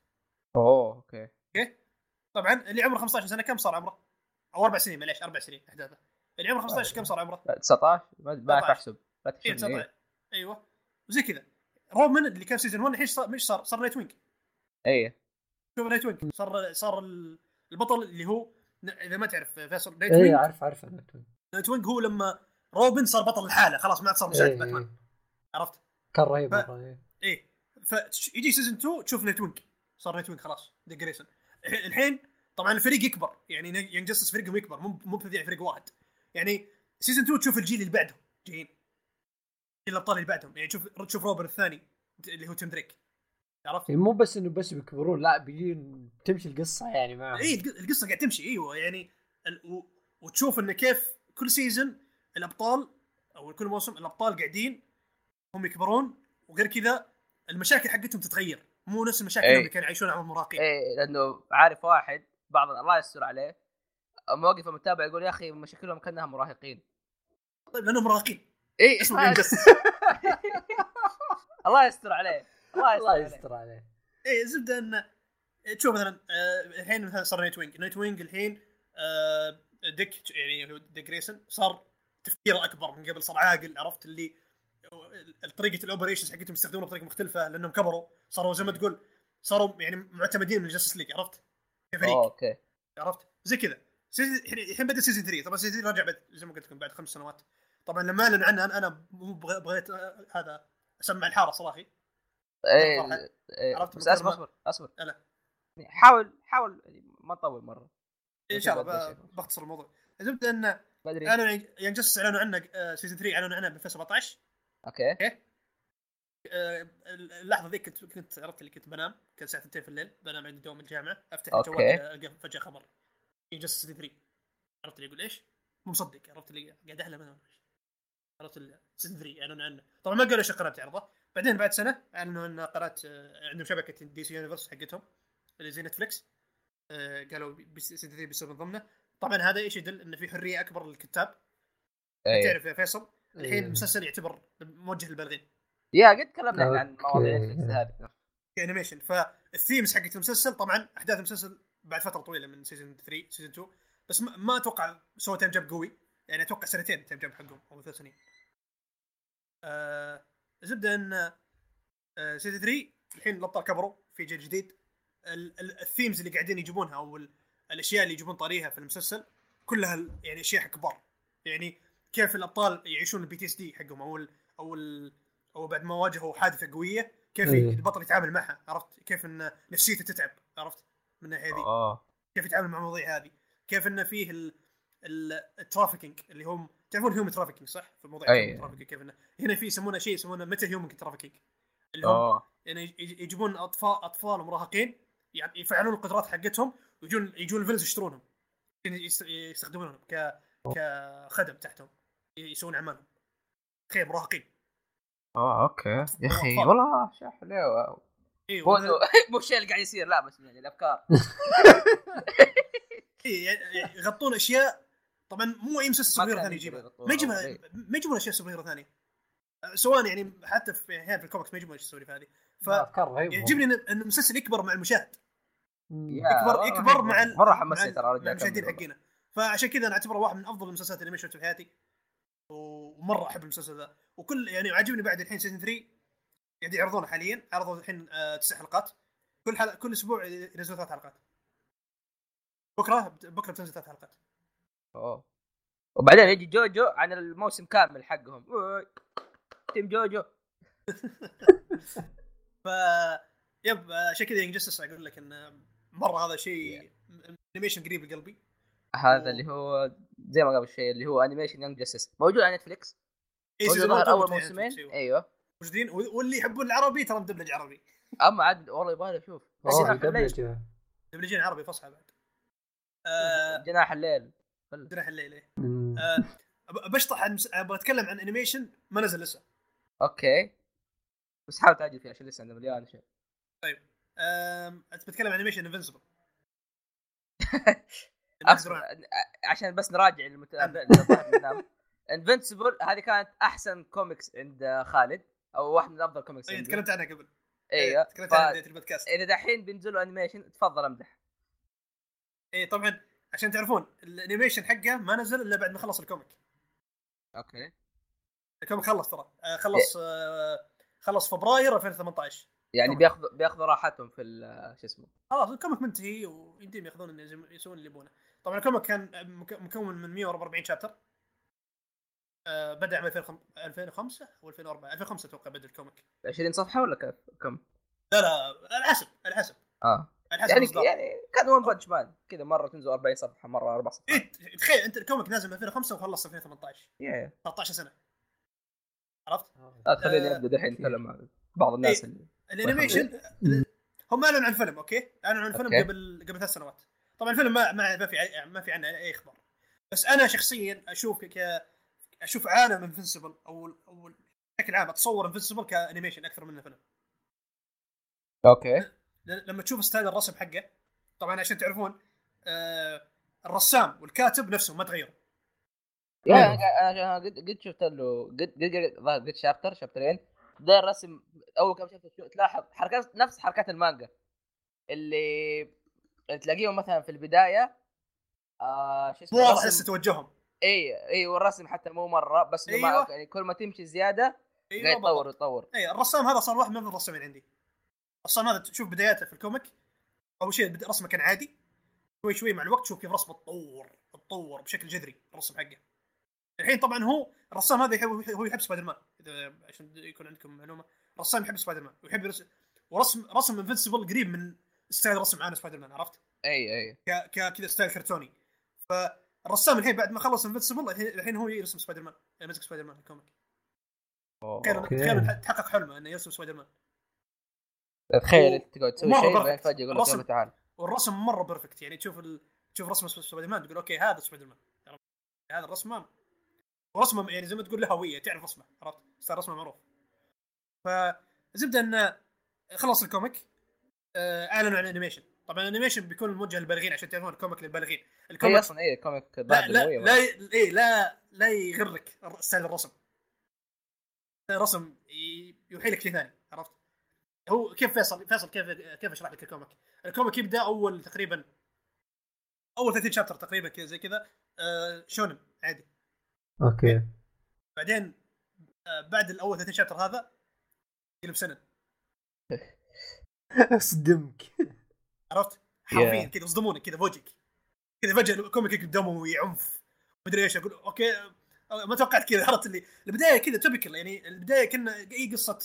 أوه okay. طبعا اللي عمره 15 سنة كم صار عمره؟ أو أربع سنين معليش أربع سنين احداثه اللي عمره 15 كم صار عمره؟ 19 ما 19. أحسب. لا تحسبني 19 إيه. أيوه. وزي كذا. رومان اللي كان season 1 الحين مش صار؟ صار Nightwing أيه. شوف Nightwing صار صار ال- البطل اللي هو إذا ما تعرف فيصل Nightwing عارف عارف أنا Nightwing هو لما روبن صار بطل لحاله. خلاص ما عاد صار مساعد باتمان إيه. عرفت؟ كان رهيب ف-. أيه. فيجي season 2 تشوف Nightwing صار Nightwing خلاص. Dick Grayson الح- الحين طبعا الفريق يكبر. يعني Young Justice فريقهم يكبر. مو مو فريق واحد. يعني season 2 تشوف الجيل اللي بعدهم جايين. الابطال اللي بعدهم. يعني تشوف تشوف روبن الثاني اللي هو Tim Drake. عرفت؟ يعني مو بس إنه بس بيكبرون لا بيجي تمشي القصة يعني معهم. اي الق- القصة قاعد تمشي أيوه يعني ال... و... وتشوف إنه كيف كل season الأبطال أو كل موسم الأبطال قاعدين هم يكبرون وغير كذا المشاكل حقتهم تتغير. مو نفس المشاكل إيه. اللي كانوا يعيشونها مع المراهقين إيه لأنه عارف واحد بعض الله يستر عليه أما وقف المتابع يقول يا أخي مشاكلهم كانها مراهقين. طيب لأنهم مراهقين. إيه اسمه Justice الله يستر عليه الله يستر الله عليه. يستر عليه. إيه الزبده إن تشوف مثلا آه، الحين مثلا صار Nightwing. Nightwing الحين آه، ديك يعني Dick Grayson صار تفكيره أكبر من قبل صار عاقل عرفت؟ اللي طريقة ال operations حقتهم يستخدمونها بطريقة مختلفة لأنهم كبروا صاروا زي ما تقول صاروا يعني معتمدين من ال Justice League عرفت؟ كفريق okay. عرفت؟ زي كذا. الحين الحين بدأ season 3 طبعا season 3 رجع بعد زي ما قلت لكم بعد خمس سنوات. طبعا لما اعلن عنها أنا أنا مو بغ- بغيت آه، هذا أسمع الحارة صراحي. إيه صراحة. إيه، عرفت بس أصبر أصبر. اصبر لا. حاول حاول ما تطول مرة. إن شاء الله بختصر الموضوع. الزبده إن بدري اعلنوا Young Justice اعلنوا عنه season 3 اعلنوا عنه ب 2017 okay. آه، اللحظة ذيك كنت كنت عرفت اللي كنت بنام كان الساعة 2 في الليل بنام عندي دوام الجامعة أفتح. الجوال القى فجاه خبر. Justice 3 عرفت اللي يقول إيش؟ مو مصدق عرفت اللي قاعد أحلم أنا. عرفت season 3 اعلنوا عنه طبعا ما قالوا إيش القناه تعرضه بعدين بعد سنة أعلنوا إن قناه عندهم شبكة DC Universe حقتهم اللي زي Netflix آه، قالوا season 3 بيصير من ضمنه. طبعا هذا إيش يدل؟ إنه في حرية أكبر للكتاب. إيه. تعرف يا فيصل؟ الحين إيه. المسلسل يعتبر موجه للبالغين. يا قد تكلمنا عن. مواضيع Netflix هذه. ك animation فال themes حقت المسلسل طبعا أحداث المسلسل بعد فترة طويلة من season 3 season 2 بس ما, ما أتوقع سووا time gap قوي. يعني أتوقع سنتين time gap حقهم أو ثلاث سنين. آه الزبده إن آه season 3 الحين الأبطال كبروا في جيل جديد. ال- ال- ال themes اللي قاعدين يجيبونها أو ال- الأشياء اللي يجيبون طاريها في المسلسل كلها يعني أشياء كبار. يعني كيف الأبطال يعيشون ال PTSD حقهم أو ال أو ال أو بعد ما واجهوا حادثة قوية كيف إيه. البطل يتعامل معها عرفت؟ كيف إن نفسيته تتعب عرفت؟ من الناحية ذي اوه كيف يتعامل مع المواضيع هذه؟ كيف انه فيه ال trafficking اللي هم تعرفون human trafficking صح؟ في موضوع أي. ال human trafficking كيف انه هنا في يسمونه شيء يسمونه meta-human trafficking اللي هم اوه يعني يج- يجيبون اطفال أطفال مراهقين يعني يفعلون القدرات حقتهم ويجون يجون ال villains يشترونهم. يعني يست- يستخدمونهم ك كخدم تحتهم. يسوون أعمالهم. تخيل مراهقين. اوه okay. يا أخي. والله شح حلو إي مو الشيء اللي قاعد يصير لا بس يعني الأفكار. يعني يغطون أشياء طبعا مو أي مسلسل superhero ثاني يجيبها ما يجيبها ما يجيبون أشياء superhero ثانية أه، سواء يعني حتى في أحيانا في الكوميكس ما يجيبون السواليف هذه أفكار رهيبة. فيعجبني ان إن المسلسل يكبر مع المشاهد. يكبر يكبر مع مرة حمسني ترى مع المشاهدين. حقينا. فعشان كذا أنا أعتبره واحد من أفضل المسلسلات اللي شفتها في حياتي. ومرة أحب المسلسل ذا. وكل يعني عاجبني بعد الحين season 3 قاعد يعرضونه حاليا. عرضوا الحين آه، تسع حلقات. كل حلقه كل أسبوع ينزلون ثلاث حلقات. بكره بكرة بتنزل ثلاث حلقات. أوه. وبعدين يجي جوجو عن الموسم كامل حقهم. team جوجو. ف yep عشان كذا Young Justice أقول لك إن مرة هذا شيء animation قريب لقلبي. هذا. اللي هو زي ما قبل شيء اللي هو animation Young Justice موجود على Netflix اي موجود season ظهر واحد أول موسمين؟ أيوه. موجودين. واللي يحبون العربي ترى مدبلج عربي. أما عاد والله يبغى له أشوف. مدبلجين عربي فصحى بعد. آه جناح الليل. جناح الليل إيه. مم. آه بشطح عن أبغى أتكلم عن animation ما نزل لسه. okay. بس حاول تعجل فيه عشان لسه عندنا مليان شيء. آم، أنت بتكلم عن animation Invincible عشان بس نراجع ظهر ننام Invincible هذه كانت أحسن كوميكس عند خالد أو واحد من أفضل كوميكس اي. تكلمت عنها قبل. أيوه تكلمت عنها بدايه البودكاست. إذا دحين بينزلوا animation تفضل أمدح. اي طبعا عشان تعرفون ال animation حقه ما نزل إلا بعد ما خلص ال comic. okay. ال comic خلص ترى. آه، خلص آه، خلص فبراير 2018 يعني طبعاً. بياخذوا بياخذوا راحتهم في ال- شو اسمه. خلاص ال comic منتهي ويمديهم ياخذون يسوون اللي يبونه. طبعا ال comic كان مك- مكون من 144 chapter. آه، بدأ عام 2005 2005 أو 2004 2005 أتوقع بدأ ال comic. 20 صفحة ولا كم؟ لا لا على حسب على حسب. آه. يعني. يعني كان One Punch Man كذا مرة تنزل 40 صفحة مرة أربع صفحات إيه تخيل أنت ال comic نازل من 2005 وخلص 2018 يا 13 سنة عرفت؟ لا خليني آه، أبدأ دحين أتكلم عن بعض الناس إيه. اللي ال animation هم أعلنوا عن الفيلم okay؟ أعلنوا عن الفيلم. قبل قبل ثلاث سنوات طبعا الفيلم ما ما ما في ما في عنه أي أخبار بس أنا شخصيا أشوف ك أشوف عالم Invincible أو أو بشكل عام أتصور Invincible ك animation أكثر من فيلم okay لما تشوف style الرسم حقه طبعا عشان تعرفون آه الرسام والكاتب نفسهم ما تغيروا يا أيوة. أنا أنا قد قد شفت له قد قد قد chapter شابترين ده الرسم أول كم chapter تلاحظ حركات نفس حركات المانجا اللي تلاقيهم مثلا في البداية آه شو اسمه واضح لسه توجههم إي إي والرسم حتى مو مرة بس أيوة. أيوة. يعني كل ما تمشي زيادة قاعد يتطور. يتطور إي الرسام هذا صار واحد من الرسامين عندي الرسام هذا تشوف بداياته في ال comic أول شيء رسمه كان عادي شوي شوي مع الوقت تشوف كيف رسمه تطور تطور بشكل جذري الرسم حقه. الحين طبعا هو الرسام هذا يحب هو يحب سبايدر مان إذا عشان يكون عندكم معلومة. الرسام يحب سبايدر مان ويحب يرسم ورسم رسم Invincible قريب من style رسم عن سبايدر مان عرفت؟ اي أي. ك- كذا style كرتوني. فالرسام الحين بعد ما خلص Invincible الحين الحين هو يرسم سبايدر مان مسك Spider-Man ال comic. تخيل تحقق حلمه إنه يرسم سبايدر مان تخيل و- أنت تقعد تسوي شيء. بعدين فجأة يقول لك يلا تعال والرسم مرة perfect يعني تشوف ال... تشوف رسم سبايدر مان تقول okay هذا سبايدر مان؟ هذا الرسمه ورسمه يعني زي ما تقول له هوية تعرف رسمه عرفت؟ صار رسمه معروف فزبده انه خلص ال comic آه، أعلنوا عن ال animation طبعا ال animation بيكون موجه للبالغين عشان تعرفون ال comic للبالغين ال comic أصلا اي comic لا لا لا إيه لا لا يغرك style الرسم الرسم يوحي لك شيء ثاني عرفت؟ هو كيف فيصل؟ فيصل كيف كيف اشرح لك ال comic؟ ال comic يبدأ أول تقريبا أول 30 chapter تقريبا كذا زي كذا. آه shonen عادي. okay. بعدين آه بعد الأول 30 chapter هذا يقلب seinen اصدمك عرفت؟ حرفيا. كذا يصدمونك كذا بوجهك. كذا فجأة ال comic يقلب دموي عنف مدري إيش أقول okay آه، ما توقعت كذا. عرفت اللي البداية كذا تبكل يعني البداية كنا أي قصة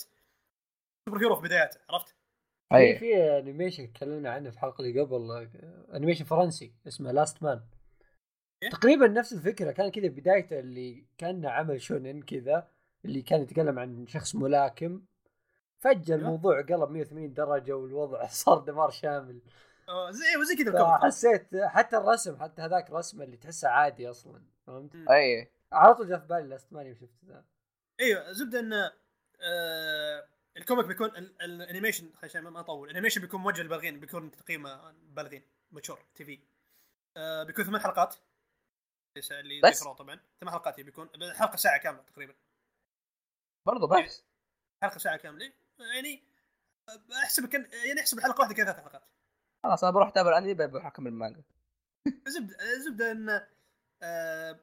superhero في بداياته عرفت؟ في اي في animation تكلمنا عنه في الحلقة اللي قبل آه، animation فرنسي اسمه Lastman إيه؟ تقريبا نفس الفكرة كان كذا بدايته اللي كان عمل shonen كذا اللي كان يتكلم عن شخص ملاكم فجأة أيوه. الموضوع قلب 180 درجة والوضع صار دمار شامل آه، زي وزي كذا فحسيت حتى الرسم حتى هذاك رسمه اللي تحسه عادي أصلا فهمت؟ اي على طول جاء في بالي Lastman يوم شفت ذا أيوه زبدة ان آه ال comic بيكون ال- ال animation عشان ما أطول. ال animation بيكون موجه للبالغين بيكون تقييمه بالغين mature TV. آه بيكون ثمان حلقات. اللي بس؟ طبعا. ثمان حلقات بيكون. حلقة ساعة كاملة تقريبا. برضو بس. حلقة ساعة كاملة. يعني أحسب كان يعني أحسب الحلقة واحدة كذا ثلاث حلقات. خلاص أنا بروح أتابع الأنمي بروح أكمل المانجا. زبده زبدة إن آه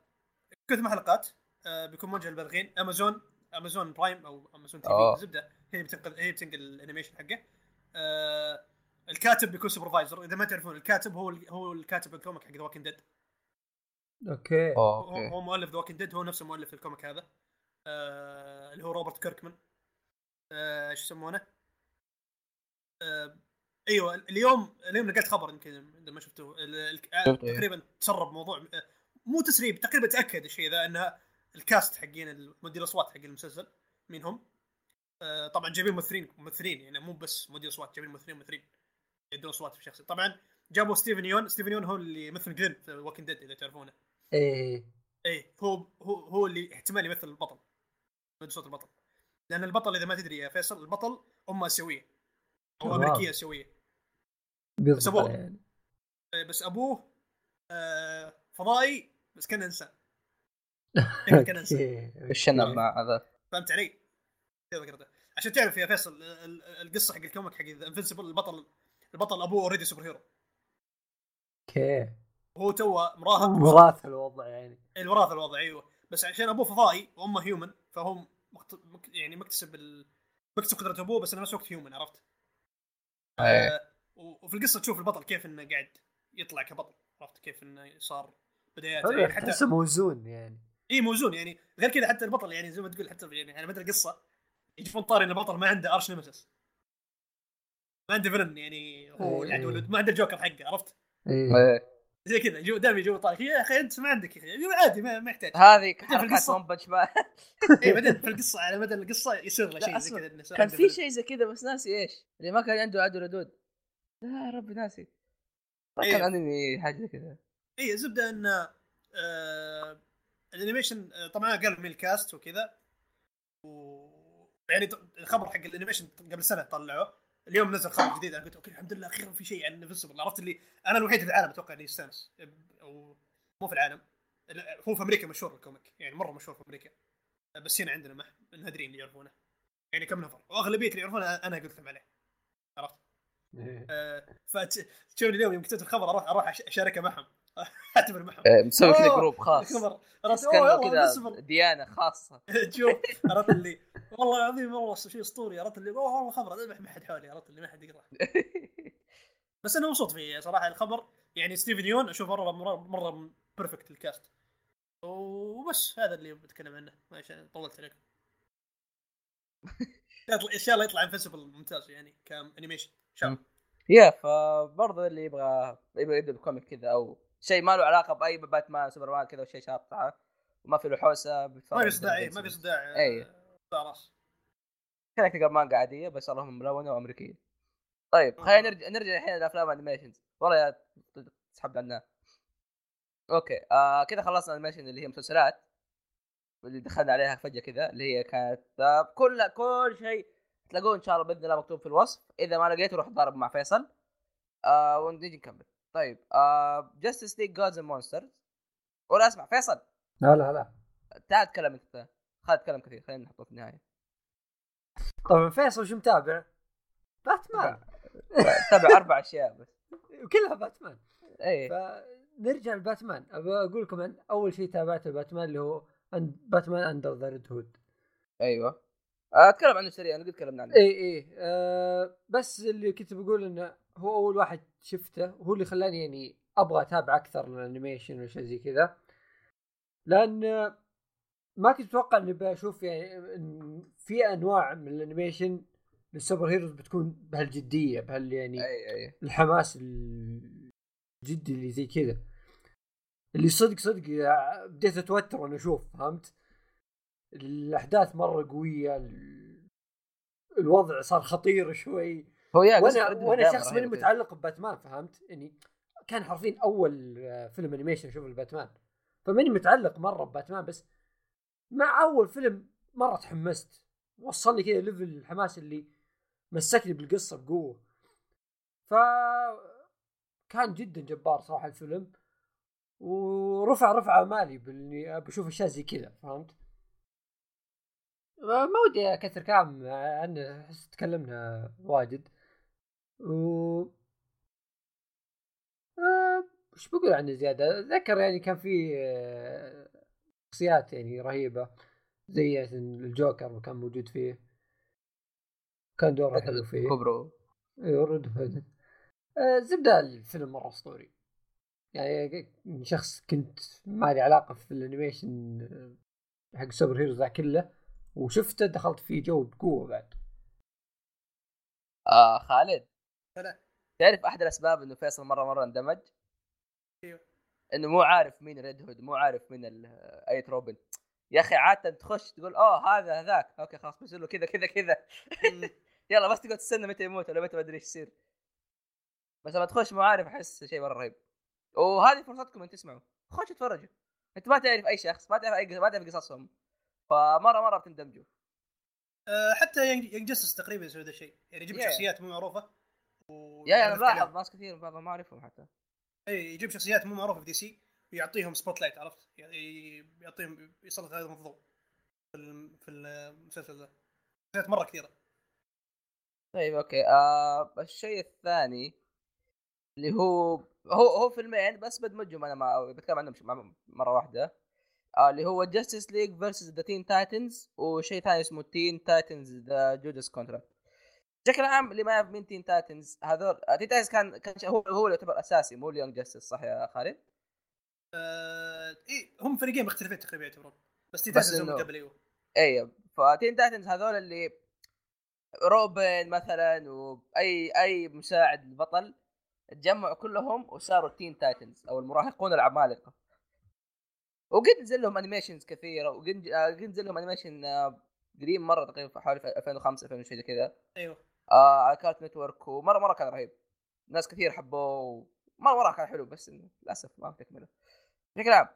كل ثمان حلقات آه بيكون موجه للبالغين Amazon Amazon Prime أو Amazon T. V. زبدة. هي بتنقل هي بتنقل ال animation حقه. آه الكاتب بيكون supervisor إذا ما تعرفون الكاتب هو ال- هو الكاتب ال comic حق ذا Walking Dead أوكي. هو, هو مؤلف The Walking Dead هو نفسه مؤلف ال comic هذا. آه اللي هو روبرت كيركمان. آه شو يسمونه؟ آه إيوه اليوم اليوم لقيت خبر يمكن إذا ما شفتوه. آه، شفته، إيه. تقريبا تسرب موضوع آه، مو تسريب تقريبا تأكد الشيء ذا ان ال cast حقين مدير الأصوات حق المسلسل مين هم؟ آه طبعا جايبين ممثلين ممثلين يعني مو بس مدير اصوات جايبين ممثلين ممثلين. يدون اصوات في شخص طبعا جابوا ستيفن يون ستيفن يون هو اللي يمثل جلين في Walking Dead إذا تعرفونه. إيه إيه. هو هو هو اللي احتمال يمثل البطل. من صوت البطل. لأن البطل إذا ما تدري يا فيصل البطل أمه اسيويه أو. أمريكية اسيويه أبوه. عليه يعني إيه، بس أبوه آه فضائي بس كان إنسان. كان كان إنسان. الشنب مع هذا؟ فهمت علي؟ كذا كذا عشان تعرف يا فيصل ال- ال- القصة حق ال comic حق Invincible البطل البطل أبوه already superhero okay. وهو توه مراهق موارث الوضع يعني. الوراثة الوضع أيوه. بس عشان أبوه فضائي وأمه human فهو مكت... مك... يعني مكتسب ال... مكتسب قدرة أبوه بس نفس الوقت human عرفت؟ إيه. آه و- وفي القصة تشوف البطل كيف إنه قاعد يطلع كبطل عرفت؟ كيف إنه صار بداياته حلو يعني حتى تحسه موزون يعني. اي موزون يعني. غير كذا حتى البطل يعني زي ما تقول حتى يعني على مدى القصة. يجيبون طاري ان البطل ما عنده arch nemesis ما عنده villain يعني هو إيه. يعني ما عنده الجوكر حقه عرفت؟ إيه إيه. زي كذا يجوا دائما يجوا طاري يا أخي أنت ما عندك يا أخي عادي ما, ما يحتاج هذه القصة. One Punch Man اي بعدين في القصة على مدى القصة يصير له شيء زي كذا كان في. شيء زي كذا بس ناسي إيش اللي ما كان عنده عدو ردود لا يا ربي ناسي ما إيه. كان أنمي حاجة كذا اي الزبدة إن آه ال animation آه طبعا قالوا من ال cast وكذا و يعني الخبر حق ال animation قبل سنة طلعوه. اليوم نزل خبر جديد أنا قلت أوكي الحمد لله أخيرا في شيء عن Invincible عرفت اللي أنا الوحيد في العالم أتوقع اللي يستانس أو مو في العالم. هو في أمريكا مشهور ال comic. يعني مرة مشهور في أمريكا. بس هنا عندنا ما نادرين اللي يعرفونه. يعني كم نفر. وأغلبية اللي يعرفونه أنا قلت لهم عليه. عرفت؟ إيه. آه فتشوفني اليوم يوم كتبت الخبر أروح أروح أشاركه معهم. اعتبر معهم آه، مسوي كذا group خاص. عرفت كانه كذا. ديانة خاصة. شوف عرفت اللي والله العظيم والله شيء أسطوري. عرفت اللي أوه والله خبر ذبح ما حد حولي عرفت اللي ما حد يقرا بس أنا مبسوط فيه صراحة الخبر. يعني ستيفن يون اشوفه مره مره, مرة perfect ال cast وبس هذا اللي بتكلم عنه. عشان طولت عليكم. إن شاء الله يطلع Invincible ممتاز يعني ك animation ان شاء الله. يا فبرضه اللي يبغى يبغى يبدأ ب comic كذا أو شيء ما له علاقة بأي Batman Superman كذا وشيء شاطحه وما في له حوسة ما في صداع ما في صداع. آه، صداع راس كذا مانجا عادية بس اللهم ملونة وأمريكية. طيب خلينا نرجع نرجع الحين لافلام animations والله يا تسحب عنها okay آه كذا خلصنا ال animation اللي هي مسلسلات. اللي دخلنا عليها فجأة كذا اللي هي كانت آه كل كل شيء تلاقوه إن شاء الله بإذن الله مكتوب في الوصف. إذا ما لقيته روح تضارب مع فيصل. آه ونجي نكمل. طيب Justice League Gods and Monsters ولا اسمع فيصل. لا لا لا. تعال تكلم انت خالد تكلم كثير خلينا نحطه في النهاية. طبعا فيصل شو متابع؟ باتمان. تابع أربع أشياء بس. وكلها باتمان. اي فنرجع لباتمان. ابى أقول لكم عن أول شيء تابعته باتمان اللي هو باتمان Under the Red Hood أيوه. آه، أتكلم عنه سريع أنا قد تكلمنا عنه. اي اي آه بس اللي كنت بقول إنه هو أول واحد شفته هو اللي خلاني يعني أبغى أتابع أكثر ال animation وشيء زي كذا. لأن ما كنت أتوقع إني بشوف يعني إن في أنواع من ال animation لل superheroes بتكون بهالجدية بهال يعني أي أي. الحماس الجدي اللي زي كذا. اللي صدق صدق بديت أتوتر وأنا أشوف فهمت؟ الأحداث مرة قوية ال- الوضع صار خطير شوي. هو يا وأنا وأنا شخص ماني. متعلق بباتمان فهمت؟ يعني كان حرفيا أول آه، فيلم animation أشوفه الباتمان فماني متعلق مرة بباتمان بس مع أول فيلم مرة تحمست وصلني كذا level الحماس اللي مسكني بالقصة بقوة ف كان جدا جبار صراحة الفيلم ورفع رفع امالي بإني بشوف أشياء زي كذا فهمت؟ ما ودي أكثر كلام عنه أحس تكلمنا واجد و آه، وش بقول عنه زيادة؟ أتذكر يعني كان في آه، شخصيات يعني رهيبة زي الجوكر كان موجود فيه. كان دوره حلو فيه. كوبرو أيوه Red Hood الزبده الفيلم مرة أسطوري. يعني شخص كنت ما لي علاقة في ال animation آه، حق ال superheroes ذا كله وشفته دخلت فيه جو بقوة بعد. آه خالد. هلا. تعرف أحد الأسباب إنه فيصل مرة مرة اندمج؟ إيوه. إنه مو عارف مين Red Hood مو عارف مين اية روبن. يا أخي عادة تخش تقول أوه هذا هذاك. okay خلاص بيصير له كذا كذا كذا. يلا بس تقعد تستنى متى يموت ولا متى ما أدري إيش يصير. بس لما تخش مو عارف أحس شيء مرة رهيب. وهذه فرصتكم إن تسمعوا. خش اتفرجوا. أنت ما تعرف أي شخص ما تعرف أي ما تعرف قصصهم. فمرة مرة بتندمجوا. آه، حتى Young Justice تقريبا يسوي ذا الشيء. يعني يجيب Yeah. شخصيات مو معروفة. يا يا يعني أنا. ملاحظ ناس كثير بعضهم ما أعرفهم حتى. إي يجيب شخصيات مو معروفة في DC ويعطيهم spotlight عرفت؟ يعني يعطيهم يسلط عليهم الضوء في الم- في المسلسل ذا. شخصيات مرة كثيرة. طيب okay. آه الشيء الثاني اللي هو هو هو فيلمين بس بدمجهم أنا مع بتكلم عنهم مرة واحدة. آه اللي هو Justice League versus the Teen Titans وشيء ثاني اسمه Teen Titans The Judas Contract بشكل عام اللي ما يعرف مين Teen Titans هذول Teen Titans كان كان هو هو اللي يعتبر أساسي مو ال Young Justice صح يا خالد؟ آه اي هم فريقين مختلفين تقريبا يعتبرون بس تي بس تاسس من إنه- قبل أيوه أيوه ف Teen Titans هذول اللي روبن مثلا وأي أي مساعد البطل تجمعوا كلهم وصاروا Teen Titans أو المراهقون العمالقة. وقد نزل لهم animations كثيرة وقد آه، نزل لهم animation آه، قديم مرة تقريبا حوالي في 2005 2000 شيء زي كذا. أيوه. آه على Cartoon Network ومرة مرة كان رهيب. ناس كثير حبوه مره مرة كان حلو بس للأسف ما تكمله بشكل عام.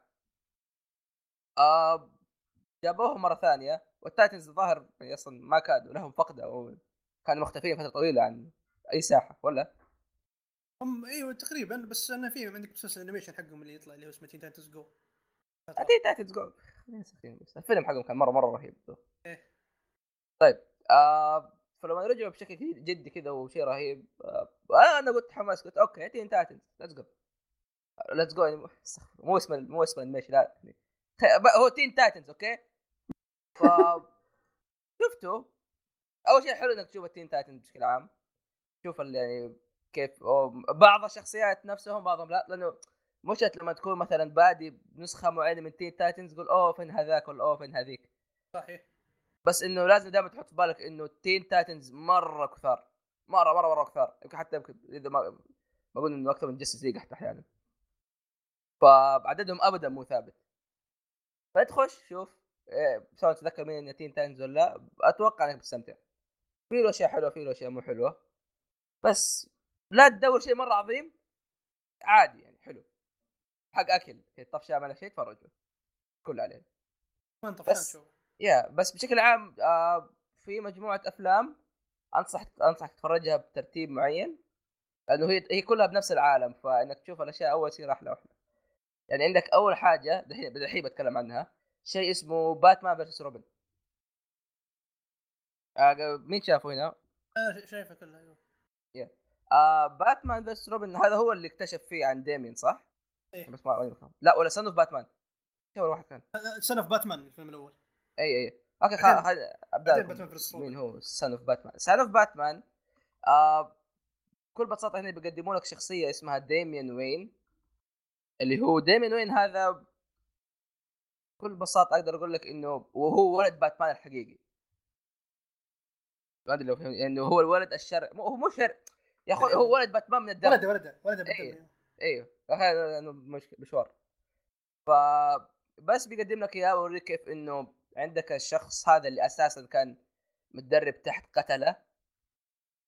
آه جابوه مرة ثانية وال Titans الظاهر يعني أصلا ما كادوا لهم فقدة أو كانوا مختفيين فترة طويلة عن أي ساحة ولا؟ هم إيوه تقريبا بس أنا في عندك مسلسل animation حقهم اللي يطلع اللي هو اسمه Teen Titans Go Teen Titans Go الفيلم حقهم كان مرة مرة رهيب. إيه. طيب آه فلما رجعوا بشكل جدي كذا وشيء رهيب آه أنا قلت حماس قلت okay Teen Titans let's go let's go مو اسم مو اسم الميش لا. هو Teen Titans okay؟ ف شفته أول شيء حلو إنك تشوف ال Teen Titans بشكل عام. شوف يعني كيف بعض الشخصيات نفسهم بعضهم لا لأنه مش لما تكون مثلا بادي بنسخة معينة من Teen Titans تقول اوه فين هذاك ولا اوه فين هذيك. صحيح. بس إنه لازم دائما تحط في بالك إنه Teen Titans مرة كثار. مرة مرة مرة كثار. يمكن حتى يمكن إذا ما بقول إنه أكثر من Justice League حتى أحيانا فعددهم ابدا مو ثابت. فتخش شوف إيه سواء تتذكر مين تين تايتنز ولا لا أتوقع إنك بتستمتع. في له أشياء حلوة في له أشياء مو حلوة. بس لا تدور شيء مرة عظيم. عادي يعني حلو. حق أكل طفشه ما شيء تفرجوا. كل عليه ما انت بس. يا بس بشكل عام آه في مجموعة أفلام انصح أنصحك تتفرجها بترتيب معين لأنه هي هي كلها بنفس العالم فإنك تشوف الأشياء أول يصير أحلى واحلى يعني عندك أول حاجة دحين دحين بتكلم عنها شيء اسمه باتمان versus روبن آه مين شافه هنا؟ آه شايفه كله أيوه yeah. آه باتمان versus روبن هذا هو اللي اكتشف فيه عن ديمين صح؟ إيه؟ بس ما لا ولا Son of باتمان اول واحد كان Son of باتمان الفيلم الأول اي اي. okay خلاص أبدأ مين هو؟ Son of باتمان Son of باتمان آه بكل بساطة هنا بيقدموا لك شخصية اسمها ديميان وين اللي هو ديميان وين هذا بكل بساطة أقدر أقول لك إنه وهو ولد باتمان الحقيقي. ما أدري لو فهمت يعني هو الولد الشر مو هو مو شر يا أخوي هو ولد باتمان من الدم. ولد ولد ولد بالدم أيوه أيوه مشوار. ف بس بيقدم لك إياه ويوريك كيف إنه عندك الشخص هذا اللي أساسا كان متدرب تحت قتلة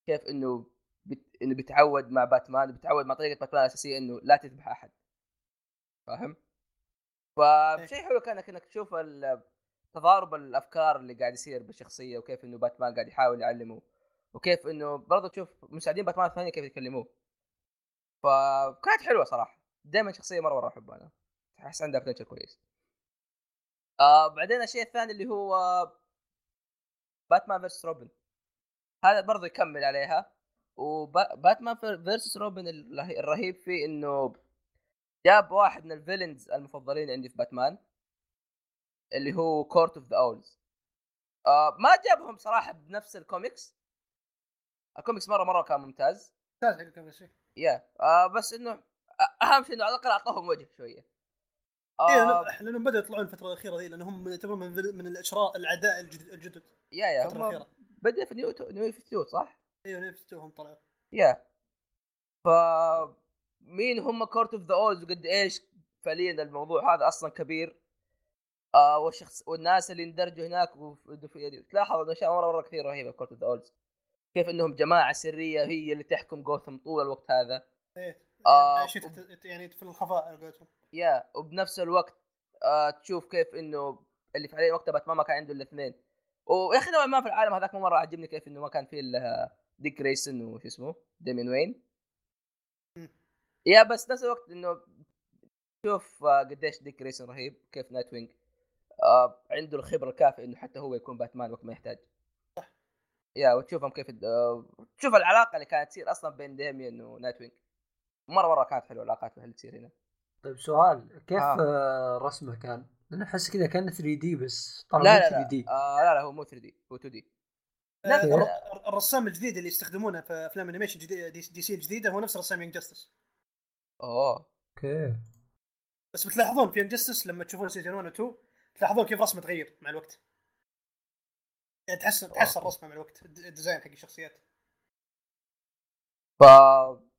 كيف إنه بت... إنه بيتعود مع باتمان بيتعود مع طريقة باتمان الاساسيه إنه لا تذبح أحد. فاهم؟ فشيء حلو كان إنك تشوف تضارب الأفكار اللي قاعد يصير بالشخصية وكيف إنه باتمان قاعد يحاول يعلمه وكيف إنه برضه تشوف مساعدين باتمان الثانية كيف يكلموه فكانت حلوة صراحة. دائما شخصية مرة مرة أحبها أنا. أحس عندها بوتنشل كويس. آه بعدين الشيء الثاني اللي هو باتمان versus روبن هذا برضه يكمل عليها. وباتمان versus روبن الرهيب فيه إنه جاب واحد من ال villains المفضلين عندي في باتمان اللي هو Court of the Owls ما جابهم صراحة بنفس ال comics ال comics مرة مرة كان ممتاز. ممتاز الكوميكس يا آه بس إنه أهم شيء إنه على الأقل اعطاهم وجه شوية. آه لأنهم بدأوا يطلعون الفترة الأخيرة ذي لأنهم يعتبرون من من الأشرار الأعداء الجدد. yeah yeah هم بدأ في New New 52 صح؟ أيوه New 52 هم طلعوا. yeah. ف مين هم Court of the Owls وقد إيش فعليا الموضوع هذا أصلا كبير؟ آه والشخص والناس اللي اندرجوا هناك تلاحظ إن أشياء مره مرة كثير رهيبة Court of the Owls كيف إنهم جماعة سرية هي اللي تحكم جوثم طول الوقت هذا. إيه. آه يعني في الخفاء على قولتهم. yeah وبنفس الوقت آه تشوف كيف إنه اللي فعليا وقتها باتمان ما كان عنده الاثنين. ويا أخي نوعا ما في العالم هذاك مو مرة عجبني كيف إنه ما كان فيه الا ديك جريسن وش اسمه ديمين وين yeah بس نفس الوقت إنه شوف آه قديش ديك جريسن رهيب كيف نايت وينج آه عنده الخبرة الكافية إنه حتى هو يكون باتمان وقت ما يحتاج. yeah وتشوفهم كيف آه تشوف العلاقة اللي كانت تصير أصلا بين ديميان ونايت وينج مرة مرة كانت حلوة العلاقات اللي تصير هنا طيب سؤال كيف آه. رسمه كان؟ أنا أحس كذا كان 3D بس. طبعا لا لا 3D. آه لا لا هو مو 3D هو 2D. لا. الرسام الجديد اللي يستخدمونه في أفلام animation دي, دي سي الجديدة هو نفس رسام Young Justice أوه. okay. بس بتلاحظون في Justice لما تشوفون season 1 و 2 تلاحظون كيف رسمه تغير مع الوقت. يعني تحسن تحسن رسمه مع الوقت الديزاين حق الشخصيات. ف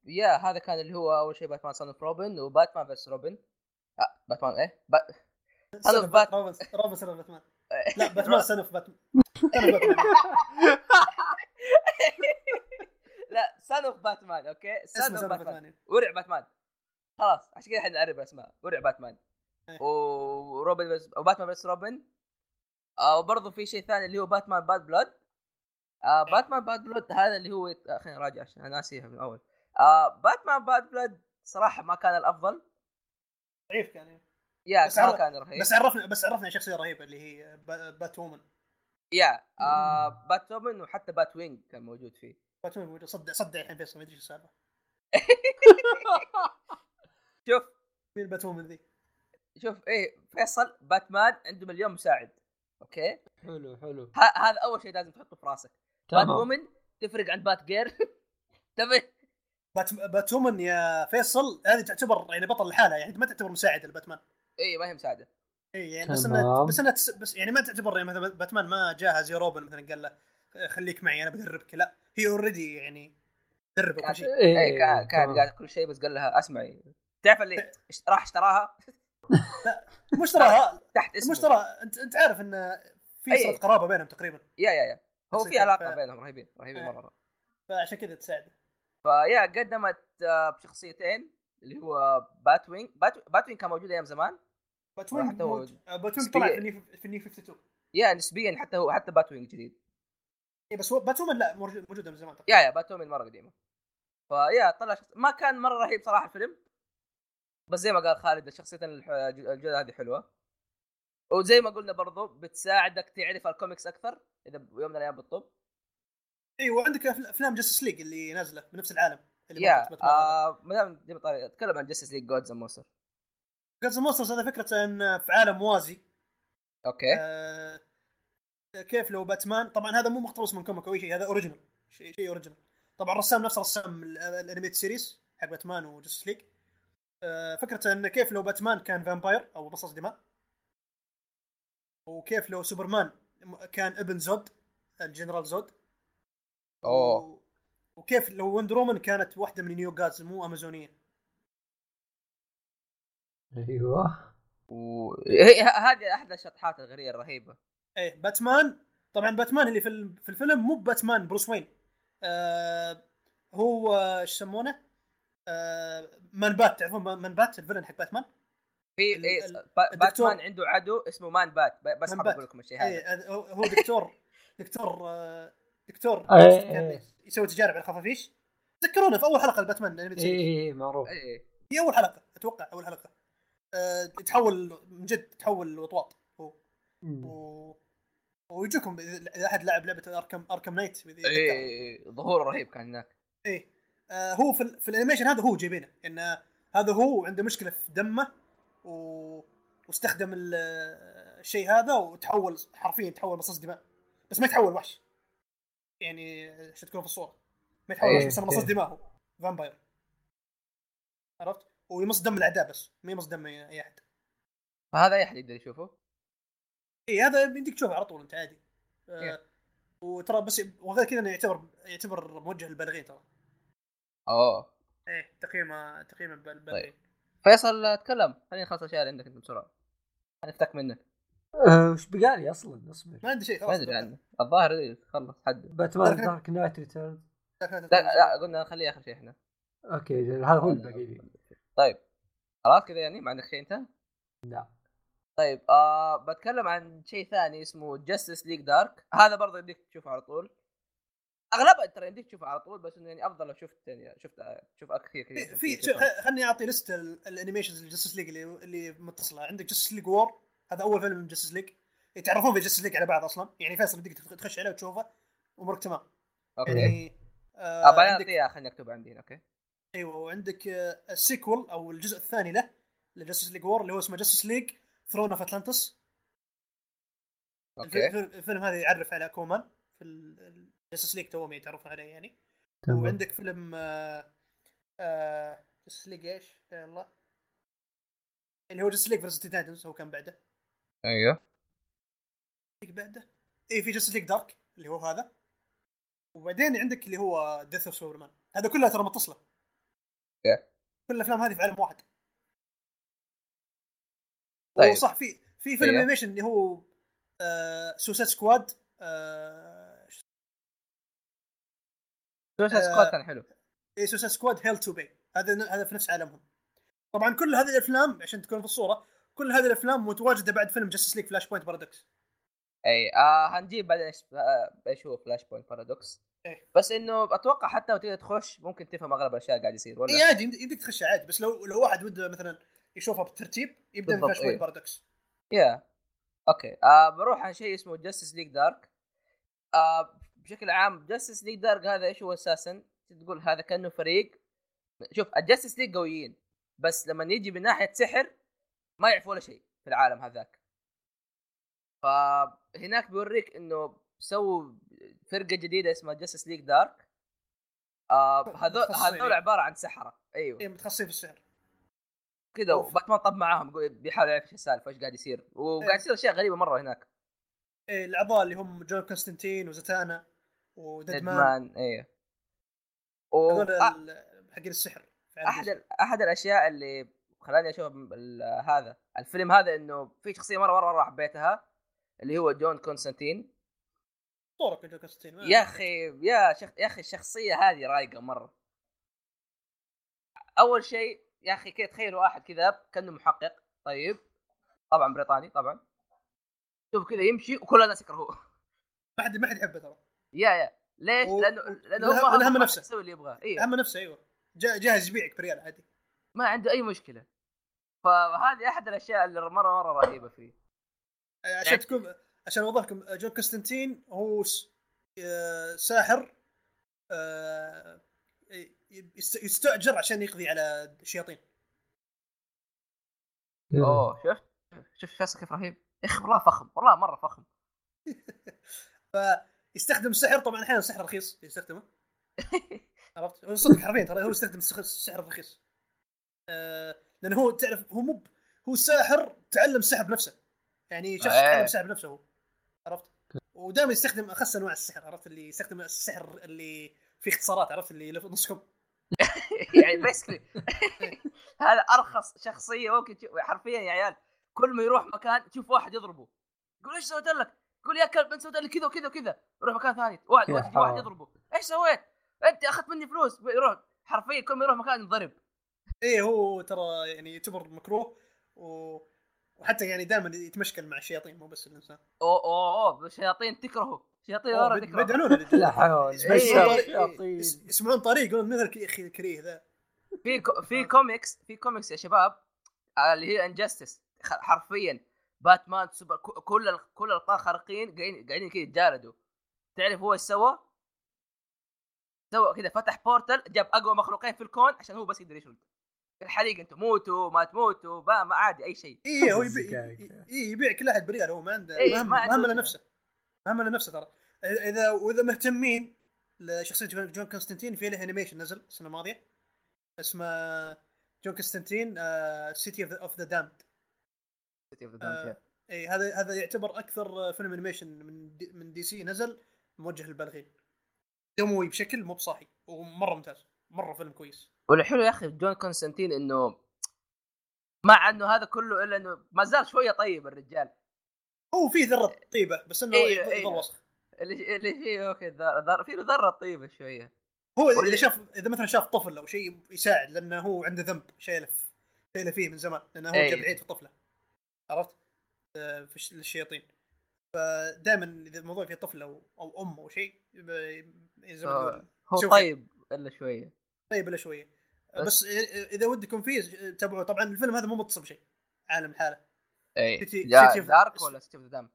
يا هذا كان اللي هو أول شيء باتمان سون اوف روبن وباتمان بس روبن آه باتمان إيه؟ با... سون اوف بات روبن روبن سون اوف باتمان لا باتمان سون اوف باتمان لا سون اوف باتمان أوكي؟ سون اوف باتمان ورع باتمان. خلاص عشان كذا إحنا نعرف اسماء ورع باتمان. وروبن vs وباتمان vs روبن آه وبرضه في شيء ثاني اللي هو باتمان Bad Blood آه باتمان Bad Blood هذا اللي هو خلينا نراجع عشان أنا ناسيها من اول آه باتمان Bad Blood صراحة ما كان الأفضل. ضعيف كان yeah بس ما عرف- كان رهيب. بس عرفنا بس عرفنا شخصية رهيبة اللي هي با- بات وومن yeah آه بات روبن وحتى بات وينج كان موجود فيه. بات وومن صدع صدع الحين فيصل ما أدري إيش السالفة. شوف. مين بات وومن ذي؟ شوف إيه فيصل باتمان عنده مليون مساعد okay؟ حلو حلو. ه- هذا أول شيء لازم تحطه في راسك. بات تمام. وومن تفرق عن بات جيرل تبي؟ بات بات وومن يا فيصل هذه تعتبر يعني بطل لحالها يعني ما تعتبر مساعد لباتمان اي ما هي مساعدة. اي يعني بس. انها بس إنها تس- بس يعني ما تعتبر يعني مثلا باتمان ما جاها زي روبن مثلا قال له خليك معي أنا بدربك. لا هي اوريدي يعني تدرب كل شيء إيه، اي كان كان. قاعد كل شيء بس قال لها أسمعي. تعرف اللي راح اشتراها؟ مش تراها تحت اسمه. مش ترى انت أنت عارف إن في. صله قرابة بينهم تقريبا. يا يا يا. هو في علاقة ف- بينهم رهيبين رهيبين إيه. مرة. فعشان كذا تساعده. فيا قدمت آه، بشخصيتين اللي هو بات وينج بات, بات وينج كان موجود أيام زمان باتوين حتى هو باتوين طلع في في النيو 52 يا نسبيا حتى هو حتى بات وينج جديد. اي بس هو باتومن لا موجود- من زمان يا يا بات وينج مرة قديمة. فيا طلع شخص... ما كان مرة رهيب صراحة الفيلم بس زي ما قال خالد الشخصيه الح- الجودة هذه حلوة. وزي ما قلنا برضو بتساعدك تعرف الكوميكس أكثر إذا يوم من الأيام بالطب إي وعندك أفل- أفلام جاستس ليج اللي نازلة بنفس العالم اللي يا. آه ما دام جبت طاري أتكلم عن جاستس ليج جودز اند مونستر Gods Monsters هذا فكرته إن في عالم موازي. okay. آه كيف لو باتمان طبعا هذا مو مقتبس من comic أو شيء هذا original شيء شيء original طبعا الرسام نفس رسام ال- ال animated series حق باتمان و Justice League آه فكرته انه كيف لو باتمان كان vampire أو مصاص دماء. وكيف لو سوبرمان كان ابن زود الجنرال زود. أوه. و... وكيف لو وندر وومن كانت واحدة من New Gods مو أمازونية. أيوه. وهي هذه أحد الشطحات الغريبة الرهيبة. إيه باتمان. طبعا باتمان اللي في ال- في الفيلم مو باتمان بروس وين. آه هو إيش يسمونه؟ آه مان بات تعرفون مان بات ال villain حق باتمان؟ في إيه الدكتور- باتمان عنده عدو اسمه مان بات بس حاب. أقول لكم الشيء هذا. إيه هو- هو دكتور. دكتور آه دكتور إيه، كان إيه. يسوي تجارب على الخفافيش تذكرونه في أول حلقة الباتمان اي. اي معروف إيه هي أول حلقة أتوقع أول حلقة. آه يتحول من جد تحول وطواط هو. و... ويجوكم إذا أحد لعب لعبة Arkham Arkham Knight. إيه ظهور رهيب كان هناك. إيه. آه هو في, ال- في ال animation هذا هو جايبينه. إن هذا هو عنده مشكلة في دمه و... واستخدم ال- الشيء هذا وتحول حرفيا تحول مصاص دماء. بس ما يتحول وحش. يعني عشان تكون في الصورة. ما يتحول وحش بس مصاص هو فامباير عرفت؟ ويمص دم الأعداء بس ما يمص دم اي أحد. فهذا أي أحد يقدر يشوفه؟ اي هذا يمديك تشوفه على طول أنت عادي. آه إيه. وترى بس وغير كذا إنه يعتبر يعتبر موجه للبالغين ترى. أوه. إيه تقييمه تقييمه بالبالغين فيصل تكلم خلينا نخلص الاشياء اللي عندك أنت بسرعة. نفتك منك. آه، وش بقالي أصلا؟ اصبر ما عندي شيء ما خلاص أدري عنه. الظاهر إيه، خلص حد. باتمان Dark- Knight Return لا لا قلنا نخليه آخر شيء إحنا. okay هذا هو اللي باقي لي طيب. خلاص كذا يعني؟ ما عندك شيء أنت؟ لا. طيب آه بتكلم عن شيء ثاني اسمه Justice League Dark هذا برضه يمديك تشوفه على طول. اغلبها ترى يمديك تشوفه على طول بس إنه يعني أفضل لو شفت يعني شفت شوف كثير في خلني أعطي لست ال animations ال Justice League اللي اللي متصلة. عندك Justice League War هذا أول فيلم من Justice League يتعرفون في Justice League على بعض أصلا؟ يعني فيصل بدك تخش عليه وتشوفه؟ أمورك تمام. okay. يعني آه آه عندك اعطيها خليني اكتبها عندي هنا okay. أيوه وعندك آه ال sequel أو الجزء الثاني له ل Justice League War اللي هو اسمه Justice League Throne of Atlantis okay. الفيلم هذا يعرف اكوامان في ال Justice League توهم يتعرفون عليه يعني. تمام. وعندك فيلم آه آه Justice League إيش؟ يلا. اللي هو Justice League versus Titans هو كان بعده. أيوه. بعده اي في Justice League Dark اللي هو هذا. وبعدين عندك اللي هو Death of Superman هذا كلها ترى متصلة. okay. كل الافلام هذه في عالم واحد. طيب. وصح في في فيلم أيوه. animation اللي هو آه Suicide Squad آه Suicide آه، Squad كان حلو. اي Suicide Squad Hell to Pay هذا هذا في نفس عالمهم. طبعا كل هذه الأفلام عشان تكون في الصورة كل هذه الأفلام متواجدة بعد فيلم Justice League Flashpoint Paradox أي آه هنجيب بعدين إيش آه، هو Flashpoint Paradox إيه. بس إنه أتوقع حتى لو تقدر تخش ممكن تفهم أغلب الأشياء قاعد يصير ولا؟ اي عادي يمديك تخش عادي بس لو لو واحد وده مثلا يشوفها بالترتيب يبدأ بالضبط، شوية إيه. Paradox يا okay. آه بروح على شيء اسمه Justice League Dark آه بشكل عام Justice League Dark هذا إيش هو أساسا؟ تقول هذا كأنه فريق. شوف الجاستس ليج قويين بس لما يجي من ناحية سحر ما يعرف ولا شيء في العالم هذاك. فهناك بيوريك إنه سووا فرقة جديدة اسمها Justice League Dark آه هذول. هذول عبارة عن سحرة. أيوه. اي متخصصين في السحر. كذا. وباتمان طب معاهم بيحاول يعرف إيش السالفة إيش قاعد يصير. وقاعد يصير أشياء غريبة مرة هناك. إيه الأعضاء اللي هم جون كونستانتين وزتانا وديدمان ديدمان أيوه و... ال- حقين السحر أحد أحد الأشياء اللي خلاني أشوف هذا. الفيلم هذا إنه في شخصية مره مره مرة حبيتها اللي هو جون كونستانتين. طورك جون كونستانتين يا أخي يا شخ... يا أخي الشخصية هذه رايقة مرة. أول شيء يا أخي كذا تخيلوا واحد كذا كأنه محقق. طيب. طبعا بريطاني طبعا. شوف كذا يمشي وكل الناس يكرهوه. ما حد ما حد يحبه ترى. يا يا. ليش؟ و- لأنه لأنه هو محقق نفسه. يسوي اللي يبغاه. أيوه اهم نفسه أيوه. جا- جاهز يبيعك بريال عادي. ما عنده أي مشكلة. فهذه أحد الأشياء اللي مرة مرة رهيبة فيه. عشان يعني- تكون عشان اوضح لكم جون كونستانتين هو س- آه، ساحر آه، يست- يستأجر عشان يقضي على الشياطين أوه شفت؟ شوف شخص كيف رهيب؟ يا أخي والله فخم والله مرة فخم. فيستخدم السحر طبعا أحيانا السحر رخيص يستخدمه. عرفت؟ هو صدق حرفيا ترى هو يستخدم السح- السحر الرخيص. آه، لأنه هو تعرف هو مو هو ساحر تعلم السحر بنفسه. يعني شخص إيه. تعلم السحر بنفسه هو. عرفت؟ ودائما يستخدم أخس أنواع السحر عرفت؟ اللي يستخدم السحر اللي في اختصارات عرفت؟ اللي نص كم يعني basically هذا أرخص شخصية ممكن حرفيا يا عيال. كل ما يروح مكان تشوف واحد يضربه. يقول إيش سويت لك؟ يقول يا كلب أنت سويت لي كذا وكذا وكذا. يروح مكان ثاني. واحد واحد. يضربه. إيش سويت؟ أنت أخذت مني فلوس. يروح. حرفيا كل ما يروح مكان ينضرب. إيه هو ترى يعني يعتبر مكروه و... وحتى يعني دائما يتمشكل مع الشياطين مو بس الإنسان اوه اوه اوه الشياطين تكرهه شياطين بد- تكرهه الرجال. لا حول يسمعون إيه. طريق- شياطين. يس- يسمعون طريق يقولون مثل يا أخي الكريه ذا في كو في كوميكس في كوميكس يا شباب آه، اللي هي Injustice حرفيا باتمان سوبرمان كل كل الابطال خارقين قاعدين قاعدين كذا يتجالدوا تعرف هو إيش سوى؟ سوى كذا فتح portal جاب أقوى مخلوقين في الكون عشان هو بس يقدر يشرد الحريق أنتم موتوا ما تموتوا ما, ما عادي أي شيء. اي هو. يبيع إيه يبيع كل أحد بريال هو ما عنده إيه، مهم ما عنده مهم وجه. لنفسه مهم لنفسه ترى. اذا وإذا مهتمين لشخصية جون جون كونستانتين في له animation نزل السنة الماضية اسمه جون كونستانتين City of the Damned آه، اي هذا هذا يعتبر أكثر فيلم animation من دي من دي سي نزل موجه للبالغين. دموي بشكل مو بصاحي ومرة ممتاز. مرة فيلم كويس. والحلو يا أخي جون كونستانتين إنه مع إنه هذا كله إلا إنه ما زال شوية طيب الرجال هو في ذرة طيبة بس إنه إيه، يظل إيه. وسخ اللي اللي فيه okay ذر ذر في ذرة طيبة شوية هو إذا شاف إذا مثلا شاف طفل أو شيء يساعد لأنه هو عنده ذنب شايله شايله فيه من زمان لأنه هو أي. جاب عيد في طفله عرفت؟ آه، في الش- الشياطين فدائما إذا الموضوع فيه طفل أو أو أم أو شيء آه. هو. طيب إلا شوية طيب له شوية بس- بس إذا ودكم فيه تابعوه. طبعا الفيلم هذا مو متصل بشيء عالم حاله. اي of- دارك ولا سيتي اوف ذا دام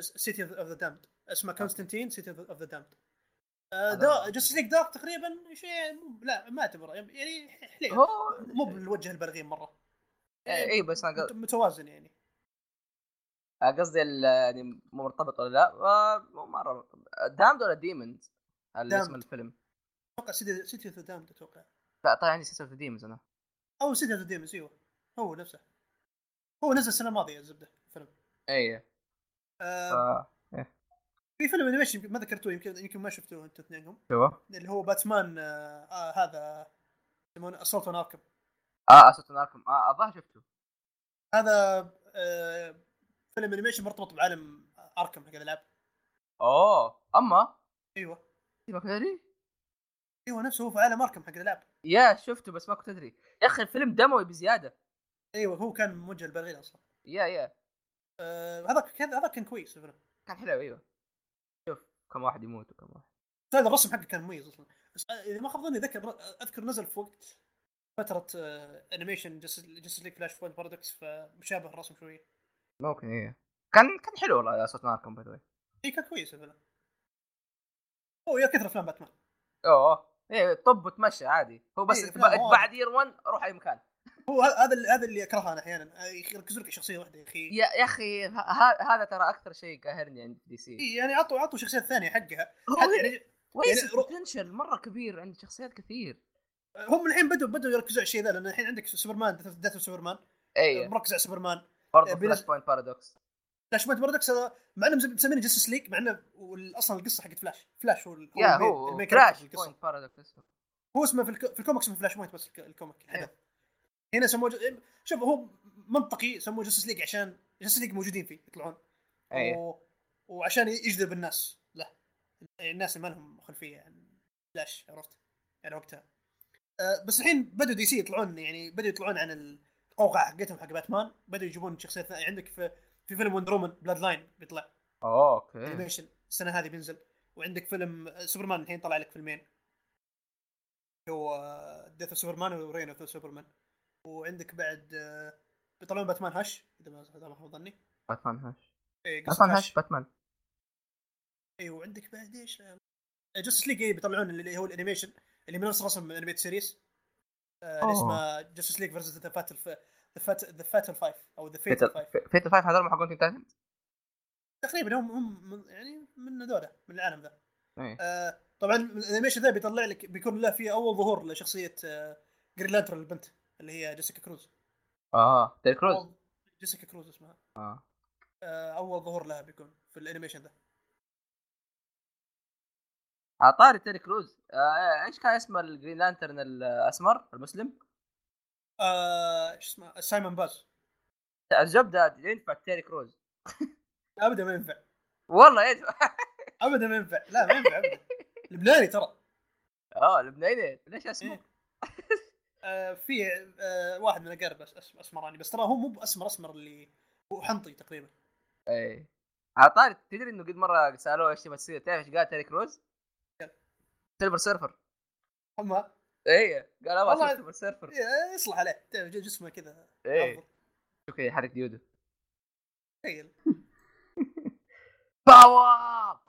سيتي اوف ذا دامد اسمه كونستانتين سيتي اوف ذا دامد جاستس ليج دارك تقريبا شيء لا ما أعتبره. يعني حليل. هو مو بالوجه البالغين مرة. اي بس أنا متوازن يعني. قصدي يعني مو مرتبط ولا لا. آه، مو مرة. Damned ولا Demons اسم Damned. الفيلم. أتوقع City City of the Damned أتوقع. لا طيب عندي City of the Demons أنا أو City of the Demons أيوه. هو نفسه. هو نزل السنة الماضية الزبده الفيلم. اي آه آه، في فيلم animation ما ذكرتوه يمكن يمكن ما شفتوه أنتم اثنينهم شو اللي هو باتمان آه آه هذا يسمونه Assault on Arkham آه Assault Arkham آه الظاهر شفته. هذا آه فيلم animation مرتبط بعالم Arkham حق الألعاب. أوه أما؟ أيوه. كنت أدري. أيوه نفسه هو في عالم Arkham حق الألعاب. yeah شفته بس ما كنت أدري. يا أخي الفيلم دموي بزيادة. أيوه هو كان موجه للبالغين أصلا. yeah yeah. آه هذاك كان هذاك كان كويس الفيلم. كان حلو أيوه. شوف كم واحد يموت وكم واحد. هذا الرسم حقه كان مميز أصلا. بس آه، إذا ما خاب ظني ذكر أذكر نزل في وقت فترة آه، انيميشن جاستس ليج فلاش بوينت بارادوكس فمشابه الرسم شوية ممكن إيه. كان كان حلو والله صوت ماركم باي ذا اي كان كويس الفيلم. هو يا كثر أفلام باتمان. أوه. إيه طب وتمشى عادي. هو بس إيه،. بعد يير 1 روح أي مكان. هو هذا اللي- هذا اللي اكرهه أنا أحيانا. آه، يركزوا لك شخصية واحدة يا أخي. يا يا أخي هذا ترى أكثر شيء قاهرني عند DC إيه، يعني عطوا عطوا شخصيات ثانية حقها. هو يعني يعني potential مرة كبير عند شخصيات كثير. هم الحين بدوا بدوا يركزوا على الشيء ذا لأن الحين عندك Superman Death Superman. اي مركز على سوبرمان. برضه Flash Point Paradox Flashpoint Paradox هذا مع إنهم مسمينه Justice League مع إنه أصلا القصة حقت Flash Flash هو yeah هو Flash. Point Paradox هو اسمه في, الك... في الكوميكس اسمه Flashpoint بس الك- ال comic إيه. الحدث هنا سموه ج... شوف هو منطقي سموه Justice League عشان Justice League موجودين فيه يطلعون. اي و... وعشان يجذب الناس له يعني الناس اللي ما لهم خلفية عن فلاش عرفت؟ يعني وقتها. أه بس الحين بدوا DC يطلعون يعني بدوا يطلعون عن القوقعة حقتهم حق باتمان بدوا يجيبون شخصيات ثانية. عندك في في فيلم Wonder Woman Bloodlines بيطلع okay. animation السنة هذه بينزل. وعندك فيلم سوبرمان الحين طلع لك فيلمين. هو Death Superman و Reign of Superman وعندك بعد آه، بيطلعون Batman Hush إذا ما إذا ما خاب ظني Batman Hush اي Batman Hush Batman اي وعندك بعد إيش؟ Justice League بيطلعون اللي هو ال animation اللي من نفس رسم Animated Series آه،. اسمه Justice League versus the Fatal the Fatal Five أو the Fatal Five Fatal Five هذول حقون Teen Titans تقريبا هم هم يعني من هذول من العالم ذا. إيه. آه، طبعا ال animation ذا بيطلع لك بيكون له فيه أول ظهور لشخصية آه، Green Lantern البنت اللي هي Jessica Cruz آه Terry Crews Jessica Cruz اسمها. آه. آه، أول ظهور لها بيكون في ال animation ذا. عطاري Terry Crews آه إيش كان اسمه ال Green Lantern الأسمر المسلم؟ آه، شو اسمه Simon Baz. الزبدة ينفع Terry Crews ابدا ما ينفع. والله ينفع. ابدا ما ينفع. لا ما ينفع ابدا. لبناني ترى. آه لبناني. ليش أسمه؟ إيه. آه، في آه، واحد من الأقارب أسمراني بس ترى هو مو بأسمر أسمر اللي هو حنطي تقريبا. إيه. عطاري تدري إنه قد مرة سألوه إيش تبغى تصير تعرف إيش قال Terry Crews؟ Silver Surfer. اما إيه قال أبغى والله- اصير Silver Surfer إيه، يصلح عليه. تعرف جسمه كذا. إيه. شوف كذا يحرك ديوده. تخيل. power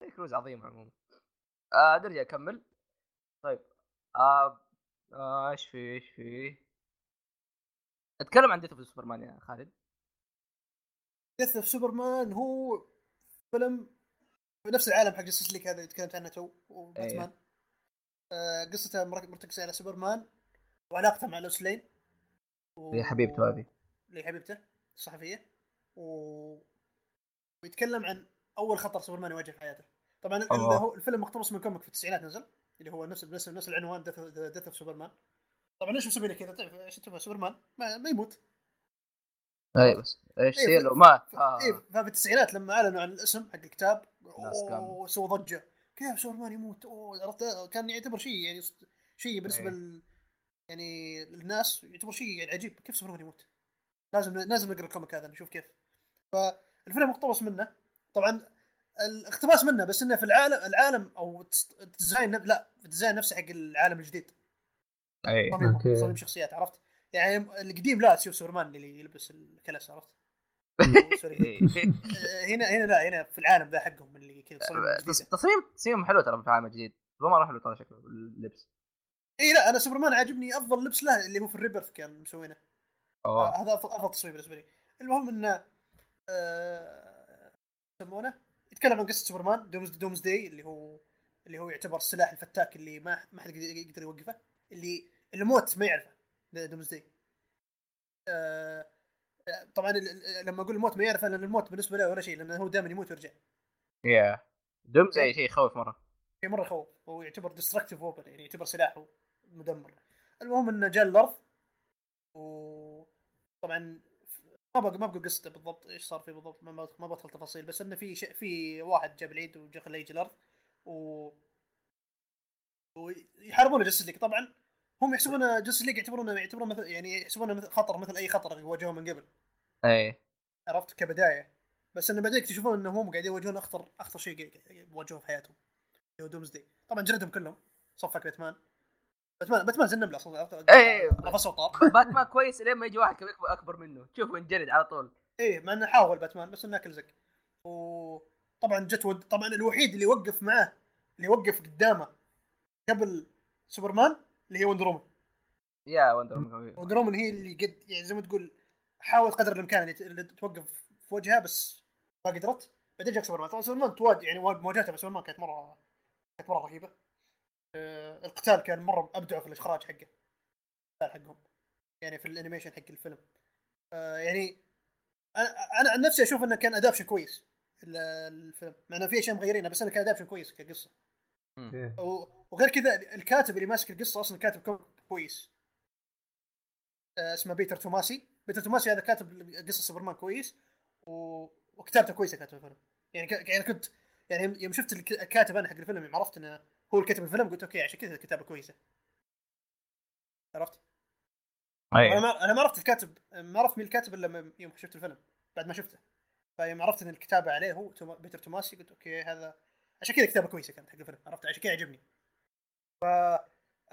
Terry Crews عظيم عموما. آه نرجع أكمل. طيب. آه آه، إيش في إيش في؟ أتكلم عن Death of Superman يا خالد. Death of Superman هو فيلم في نفس العالم حق Justice League هذا اللي تكلمت عنه تو وباتمان. آه قصته مرك- مرتكزه على سوبرمان وعلاقته مع Lois Lane. و... حبيبته هذه. اللي حبيبته الصحفية. و... ويتكلم عن أول خطر سوبرمان يواجهه في حياته. طبعا. هو الفيلم مقتبس من comic في التسعينات نزل اللي هو نفس نفس نفس العنوان Death of Superman طبعا ليش مسمينه كذا؟ تعرف إيش تبغى؟ سوبرمان؟ ما, ما يموت. أي بس إيش إيه، يصير له ما؟ ف- آه. إيه ففي التسعينات لما أعلنوا عن الاسم حق الكتاب الناس قاموا. أوه، سووا ضجة. كيف سوبرمان يموت؟ أوه عرفت؟ كان يعتبر شيء يعني شيء بالنسبة إيه. ل... يعني للناس يعتبر شيء يعني عجيب. كيف سوبرمان يموت؟ لازم لازم نقرأ ال comic هذا نشوف كيف. فالفيلم مقتبس منه. طبعا الاقتباس منه بس إنه في العالم العالم أو ال design لا ال design نفسه حق العالم الجديد. اي. تصميم شخصيات عرفت؟ يعني القديم لا تشوف سوبرمان اللي يلبس الكلسون عرفت؟ sorry إيه. آه، هنا هنا لا هنا في العالم ذا حقهم اللي كذا تصميم. تصميم تصميم حلو ترى في العالم الجديد. مره حلو ترى شكله اللبس. إي لا أنا سوبرمان عاجبني. أفضل لبس له اللي هو في ال Rebirth كان مسوينه. آه، هذا افضل أفضل تصميم بالنسبة لي. المهم إنه آه، يسمونه؟ يتكلم عن قصة Superman Dooms Doomsday اللي هو اللي هو يعتبر السلاح الفتاك اللي ما ما حد يقدر يقدر يوقفه اللي الموت ما يعرفه Doomsday آه، طبعا لما أقول الموت ما يعرفه لأن الموت بالنسبة له ولا شيء لأنه هو دائما يموت ويرجع. yeah. Doomsday شيء يخوف مرة. شيء مرة يخوف. هو يعتبر destructive weapon يعني يعتبر سلاحه مدمر. المهم إنه جاء الأرض وطبعا ما بقى ما بقى قصته بالضبط إيش صار فيه بالضبط ما ما بدخل تفاصيل بس إنه في شيء في واحد جاب العيد و خليه يجي الأرض و ويحاربون ليج طبعا. هم يحسبونه Justice League يعتبرونه يعتبرونه مثل يعني يحسبونه مثل خطر مثل أي خطر يواجهوه من قبل. اي عرفت؟ كبداية. بس إنه بعدين يكتشفون انهم هم قاعدين يواجهون اخطر أخطر شيء يواجهوه في حياتهم. اللي هو Doomsday طبعا جلدهم كلهم. صفق باتمان. باتمان باتمان زي النمله أصلا؟ إيه. نفسه طار باتمان كويس لين ما يجي واحد اكبر منه. تشوفه ينجلد على طول. إيه مع إنه حاول باتمان بس إنه أكل زق وطبعا جت ود... طبعا الوحيد اللي وقف معاه اللي وقف قدامه قبل سوبرمان اللي هي Wonder Woman يا Wonder Woman Wonder Woman هي اللي قد يعني زي ما تقول حاولت قدر الامكان اللي, توقف في وجهها بس ما قدرت. بعدين جاك سوبرمان. طبعا سوبرمان تواجه يعني مواجهته مع سوبرمان كانت مره كانت مرة رهيبة. آه القتال كان مرة ابدعوا في الإخراج حقه. القتال حقهم. يعني في ال animation حق الفيلم. آه يعني أنا أنا عن نفسي أشوف إنه كان adaptation كويس ال- الفيلم مع إنه في أشياء مغيرينها بس إنه كان adaptation كويس كقصة. وغير كذا الكاتب اللي ماسك القصة أصلا كاتب comic كويس. آه، اسمه بيتر توماسي. بيتر توماسي هذا كاتب قصة سوبرمان كويس و... وكتابته كويسة كاتب الفيلم. يعني ك... يعني كنت يعني يوم شفت الك- الكاتب أنا حق الفيلم يوم عرفت إنه هو اللي كتب الفيلم قلت okay عشان كذا كتابة كويسة. عرفت؟ أنا اي ما أنا ما عرفت الكاتب ما عرفت مين الكاتب إلا يوم شفت الفيلم بعد ما شفته. فيوم عرفت إن الكتابة عليه هو بيتر توماسي قلت okay هذا عشان كذا كتابة كويسة كانت حق الفيلم عرفت؟ عشان كذا عجبني. ف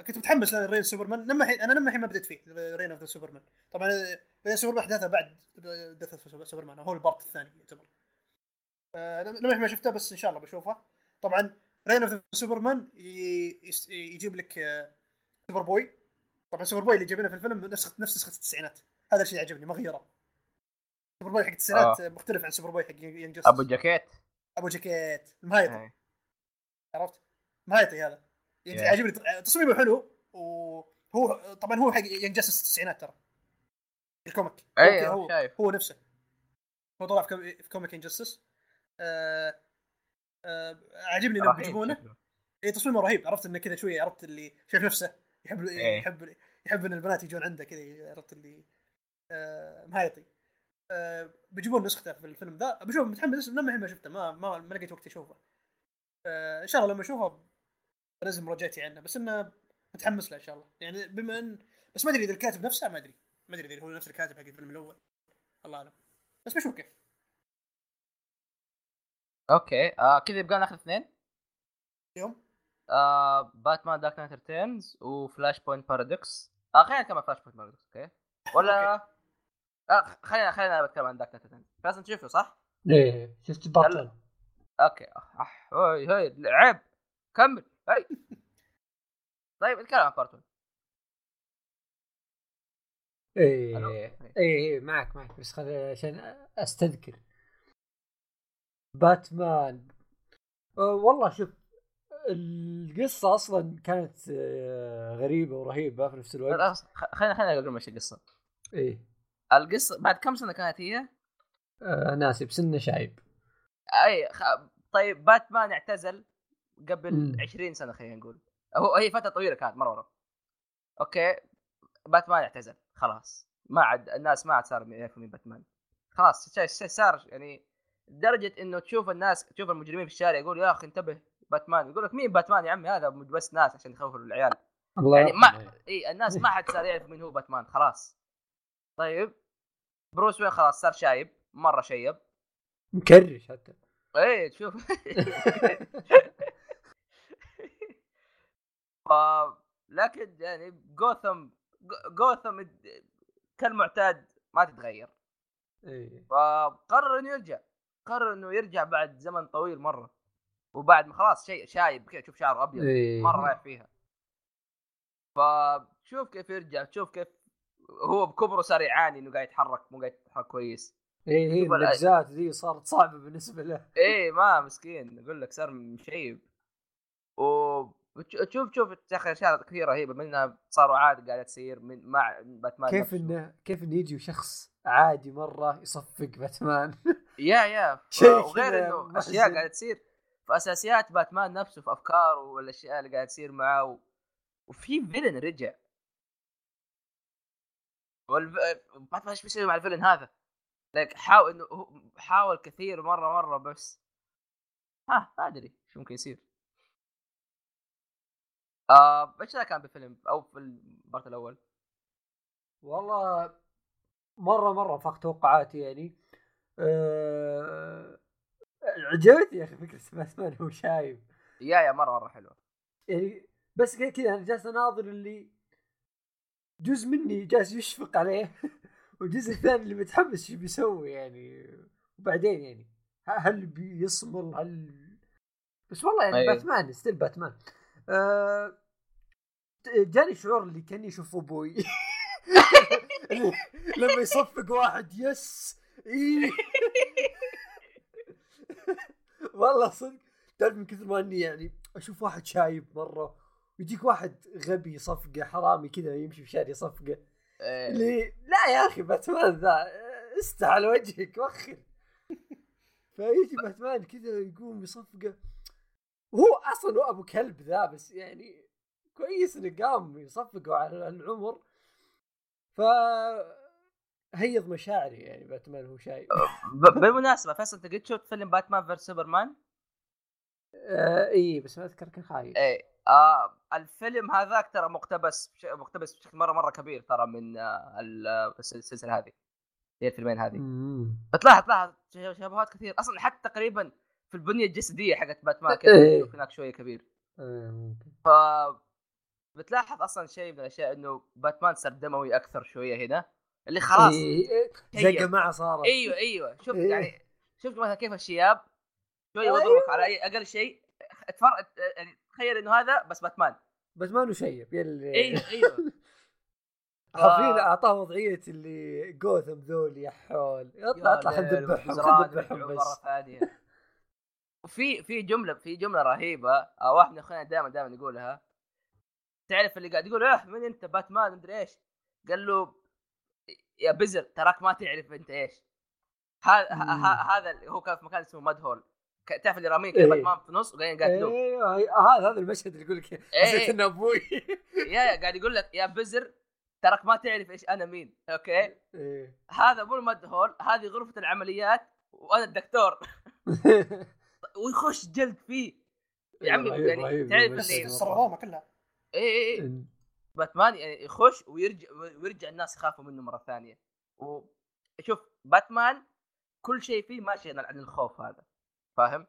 كنت متحمس ل Reign سوبرمان لما حين أنا لما الحين ما بديت فيه Reign of the Superman. طبعا Reign سوبرمان أحداثه بعد Death سوبرمان هو ال part الثاني يعتبر. لما ما شفته بس إن شاء الله بشوفه. طبعا Reign of the Superman يجيب لك آه، Superboy. طبعا Superboy اللي جايبينه في الفيلم نسخه نفس نسخة التسعينات. هذا الشيء عجبني ما غيره Superboy حق التسعينات آه. مختلف عن Superboy حق Young Justice أبو جاكيت؟ أبو جاكيت. المهايطي إيه. عرفت؟ مهايطي هذا. يعني Yeah. عجبني تصميمه حلو وهو طبعا هو حق Young Justice التسعينات ترى. ال comic. اي هو شايف. هو نفسه. هو طلع في com- في comic Young Justice. آه آه عاجبني انهم رهيب يجيبونه شكله. اي تصميمه رهيب. عرفت إنه كذا شوية عرفت اللي شايف نفسه. يحب إيه. يحب يحب إن البنات يجون عنده كذا عرفت اللي آه مهايطي آه بيجيبون نسخته في الفيلم ذا. بشوف متحمس لما الحين ما شفته ما ما, ما لقيت وقت أشوفه. ان شاء الله لما اشوفه بنزل مراجعتي عنه بس إنه متحمس له إن شاء الله. يعني بما ان بس ما أدري إذا الكاتب نفسه ما أدري. ما أدري إذا هو نفس الكاتب حق الفيلم الأول. الله أعلم. بس بشوف كيف. okay. آه كذا يبقى اخر اثنين؟ يوم. آه باتمان Dark Knight Returns و Flashpoint Paradox آه خلينا نتكلم عن Flashpoint Paradox okay؟ ولا آه خلينا خلينا بتكلم عن Dark Knight Returns بس انت شوفه صح؟ إيه شفت بطل okay. أح هاي هاي عيب كمل. هاي. طيب نتكلم عن part 1 إيه ألو؟ إيه إيه معك معك. بس خليني عشان أستذكر. باتمان. أه والله شوف القصة أصلا كانت آه، غريبة ورهيبة في نفس الوقت. خلينا خلينا أقول ماشي القصة. إيه. القصة بعد كم سنة كانت هي؟ آه ناسي بسنة شايب أي خ... طيب باتمان اعتزل قبل مم. 20 سنة خلينا نقول. هو هي فترة طويلة كانت مرة مره أوكي؟ باتمان اعتزل خلاص. ما عاد الناس ما عاد صار يعرفوا مين باتمان. خلاص صار يعني لدرجه إنه تشوف الناس تشوف المجرمين في الشارع يقول يا أخي انتبه باتمان. يقول لك مين باتمان يا عمي؟ هذا بس ناس عشان يخوفوا العيال. الله يعني. ما إي الناس ما حد صار يعرف مين هو باتمان خلاص. طيب بروس وين؟ خلاص صار شايب مرة شيب. مكرش حتى. إيه شوف. ف لكن يعني جوثم جوثم كالمعتاد ما تتغير. إيه. فقرر إنه يرجع. قرر إنه يرجع بعد زمن طويل مرة. وبعد ما خلاص شيء شايب كذا تشوف شعره أبيض. إيه. مرة رايح فيها. فشوف كيف يرجع تشوف كيف هو بكبره صار يعاني إنه قاعد يتحرك مو قاعد يتحرك كويس. إيه هي شوف الاجزاء ذي صارت صعبة بالنسبة له إيه ما مسكين أقول لك صار مشيب و تشوف تشوف يا أخي أشياء كثيرة رهيبه منها صاروا عادي قاعدة تصير من مع باتمان كيف. إنه كيف إنه يجي شخص عادي مرة يصفق باتمان يا يا وغير إنه. أشياء قاعدة تصير في أساسيات باتمان نفسه في افكاره والأشياء اللي قاعدة تصير معاه و... وفي فيلن رجع والف... باتمان إيش بيسوي مع الفيلن هذا؟ لك حاول إنه هو حاول كثير مرة مرة بس. ها ما أدري إيش ممكن يصير. آه إيش رأيك كان بالفيلم أو في البارت الأول؟ والله مرة مرة فاق توقعاتي يعني. أه... عجبتني يا أخي فكرة باتمان هو شايب. يا يا مرة مرة حلوة. يعني بس كذا أنا جالس أناظر اللي جزء مني جالس يشفق عليه. والجزء الثاني اللي متحمس شو بيسوي يعني وبعدين يعني هل بيصمل هل بس والله يعني أيوة. باتمان still باتمان آه... جاني شعور اللي كأني أشوف أبوي لما يصفق واحد yes إيه. والله صدق تعرف من كثر ما إني يعني أشوف واحد شايب مرة ويجيك واحد غبي صفقه حرامي كذا يمشي في الشارع يصفقه إيه. اللي لا يا أخي باتمان ذا است على وجهك وخر. فيجي باتمان كذا يقوم يصفقه وهو أصلا هو أبو كلب ذا بس يعني كويس إنه قام يصفقه على العمر. ف هيض مشاعري يعني باتمان هو شايب ب- بالمناسبه فيصل انت قد شفت فيلم باتمان versus سوبرمان؟ آه اي بس ما أذكر كان خايف إيه آه الفيلم هذاك ترى مقتبس. مقتبس بشكل مرة مرة كبير ترى من آه ال- الس- السلسلة هذه هي الفيلمين هذه مم. تلاحظ شبهات كثير أصلا حتى تقريبا في البنية الجسدية حقت باتمان كذا إيه. هناك شوية كبير ممكن ف بتلاحظ أصلا شيء من الأشياء إنه باتمان صار دموي أكثر شوية هنا اللي خلاص إيه، إيه، زي. جماعة صارت أيوه أيوه شفت إيه. يعني شفت مثلا كيف الشياب شوية أيوة. يضربك على أي أقل شيء. اتفرج يعني تخيل إنه هذا بس باتمان. باتمان وشيب يلي أيوه. أيوه حرفيا أعطاه وضعية اللي جوثم ذول يا حول. أطلع اطلع خلينا بس. مره ثانية. وفي في جملة في جملة رهيبة آه، واحد من اخواننا دائما دائما يقولها. تعرف اللي قاعد يقول أه من أنت؟ باتمان مدري إيش. قال له يا بزر تراك ما تعرف أنت إيش. هذا هذا اللي هو كان في مكان اسمه mud hole تعرف اللي رامين كذا إيه. باتمان في النص وقاعدين يقاتلوه أيوه هي- هذا هذا المشهد اللي يقول لك إيه. حسيت إنه أبوي. يا يا قاعد يقول لك يا بزر تراك ما تعرف إيش أنا مين okay؟ إيه. هذا مو ال mud hole هذه غرفة العمليات وأنا الدكتور. ويخش جلد فيه. يا عمي يعني تعرف اللي- روما كلها. اي اي اي باتمان يعني يخش ويرجع ويرجع الناس يخافوا منه مرة ثانية. وشوف باتمان كل شيء فيه ماشي عن الخوف هذا. فاهم؟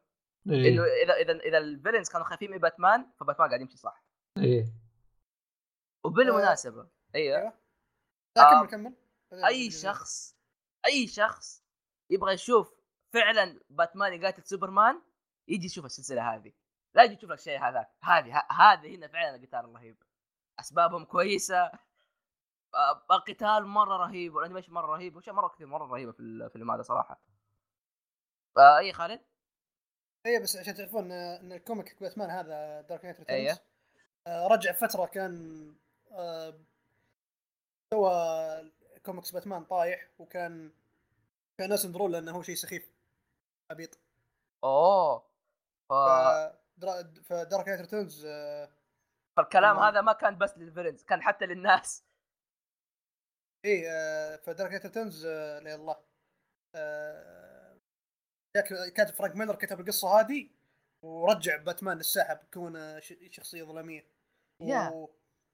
إيه. إنه إذا إذا إذا ال villains كانوا خايفين من باتمان فباتمان قاعد يمشي صح. إيه. وبالمناسبة أيوه أيوه. لا آه. كمل. كمل اي شخص أي شخص يبغى يشوف فعلا باتمان يقاتل سوبرمان يجي يشوف السلسلة هذه. لا يجي يشوف لك شيء هذاك. هذه ه- هذه هنا فعلا القتال الرهيب أسبابهم كويسة. آه، القتال مرة رهيب وال animation مرة رهيب واشياء مرة كثير مرة رهيبة في الفيلم هذا صراحة. آه، أي خالد؟ اي بس عشان تعرفون آه، إن ال comic باتمان هذا Dark Knight أيه. Returns رجع فترة كان آه، سوى كوميكس باتمان طايح وكان كان ناس ينظرون له انه هو شيء سخيف عبيط أوه ف... ف Dark Knight Returns فالكلام. هذا ما كان بس لل villains كان حتى للناس اي آه، ف Dark Knight Returns لا الله آه، كاتب فرانك ميلر كتب القصة هذه ورجع باتمان للساحة بكون ش- شخصية ظلامية. و...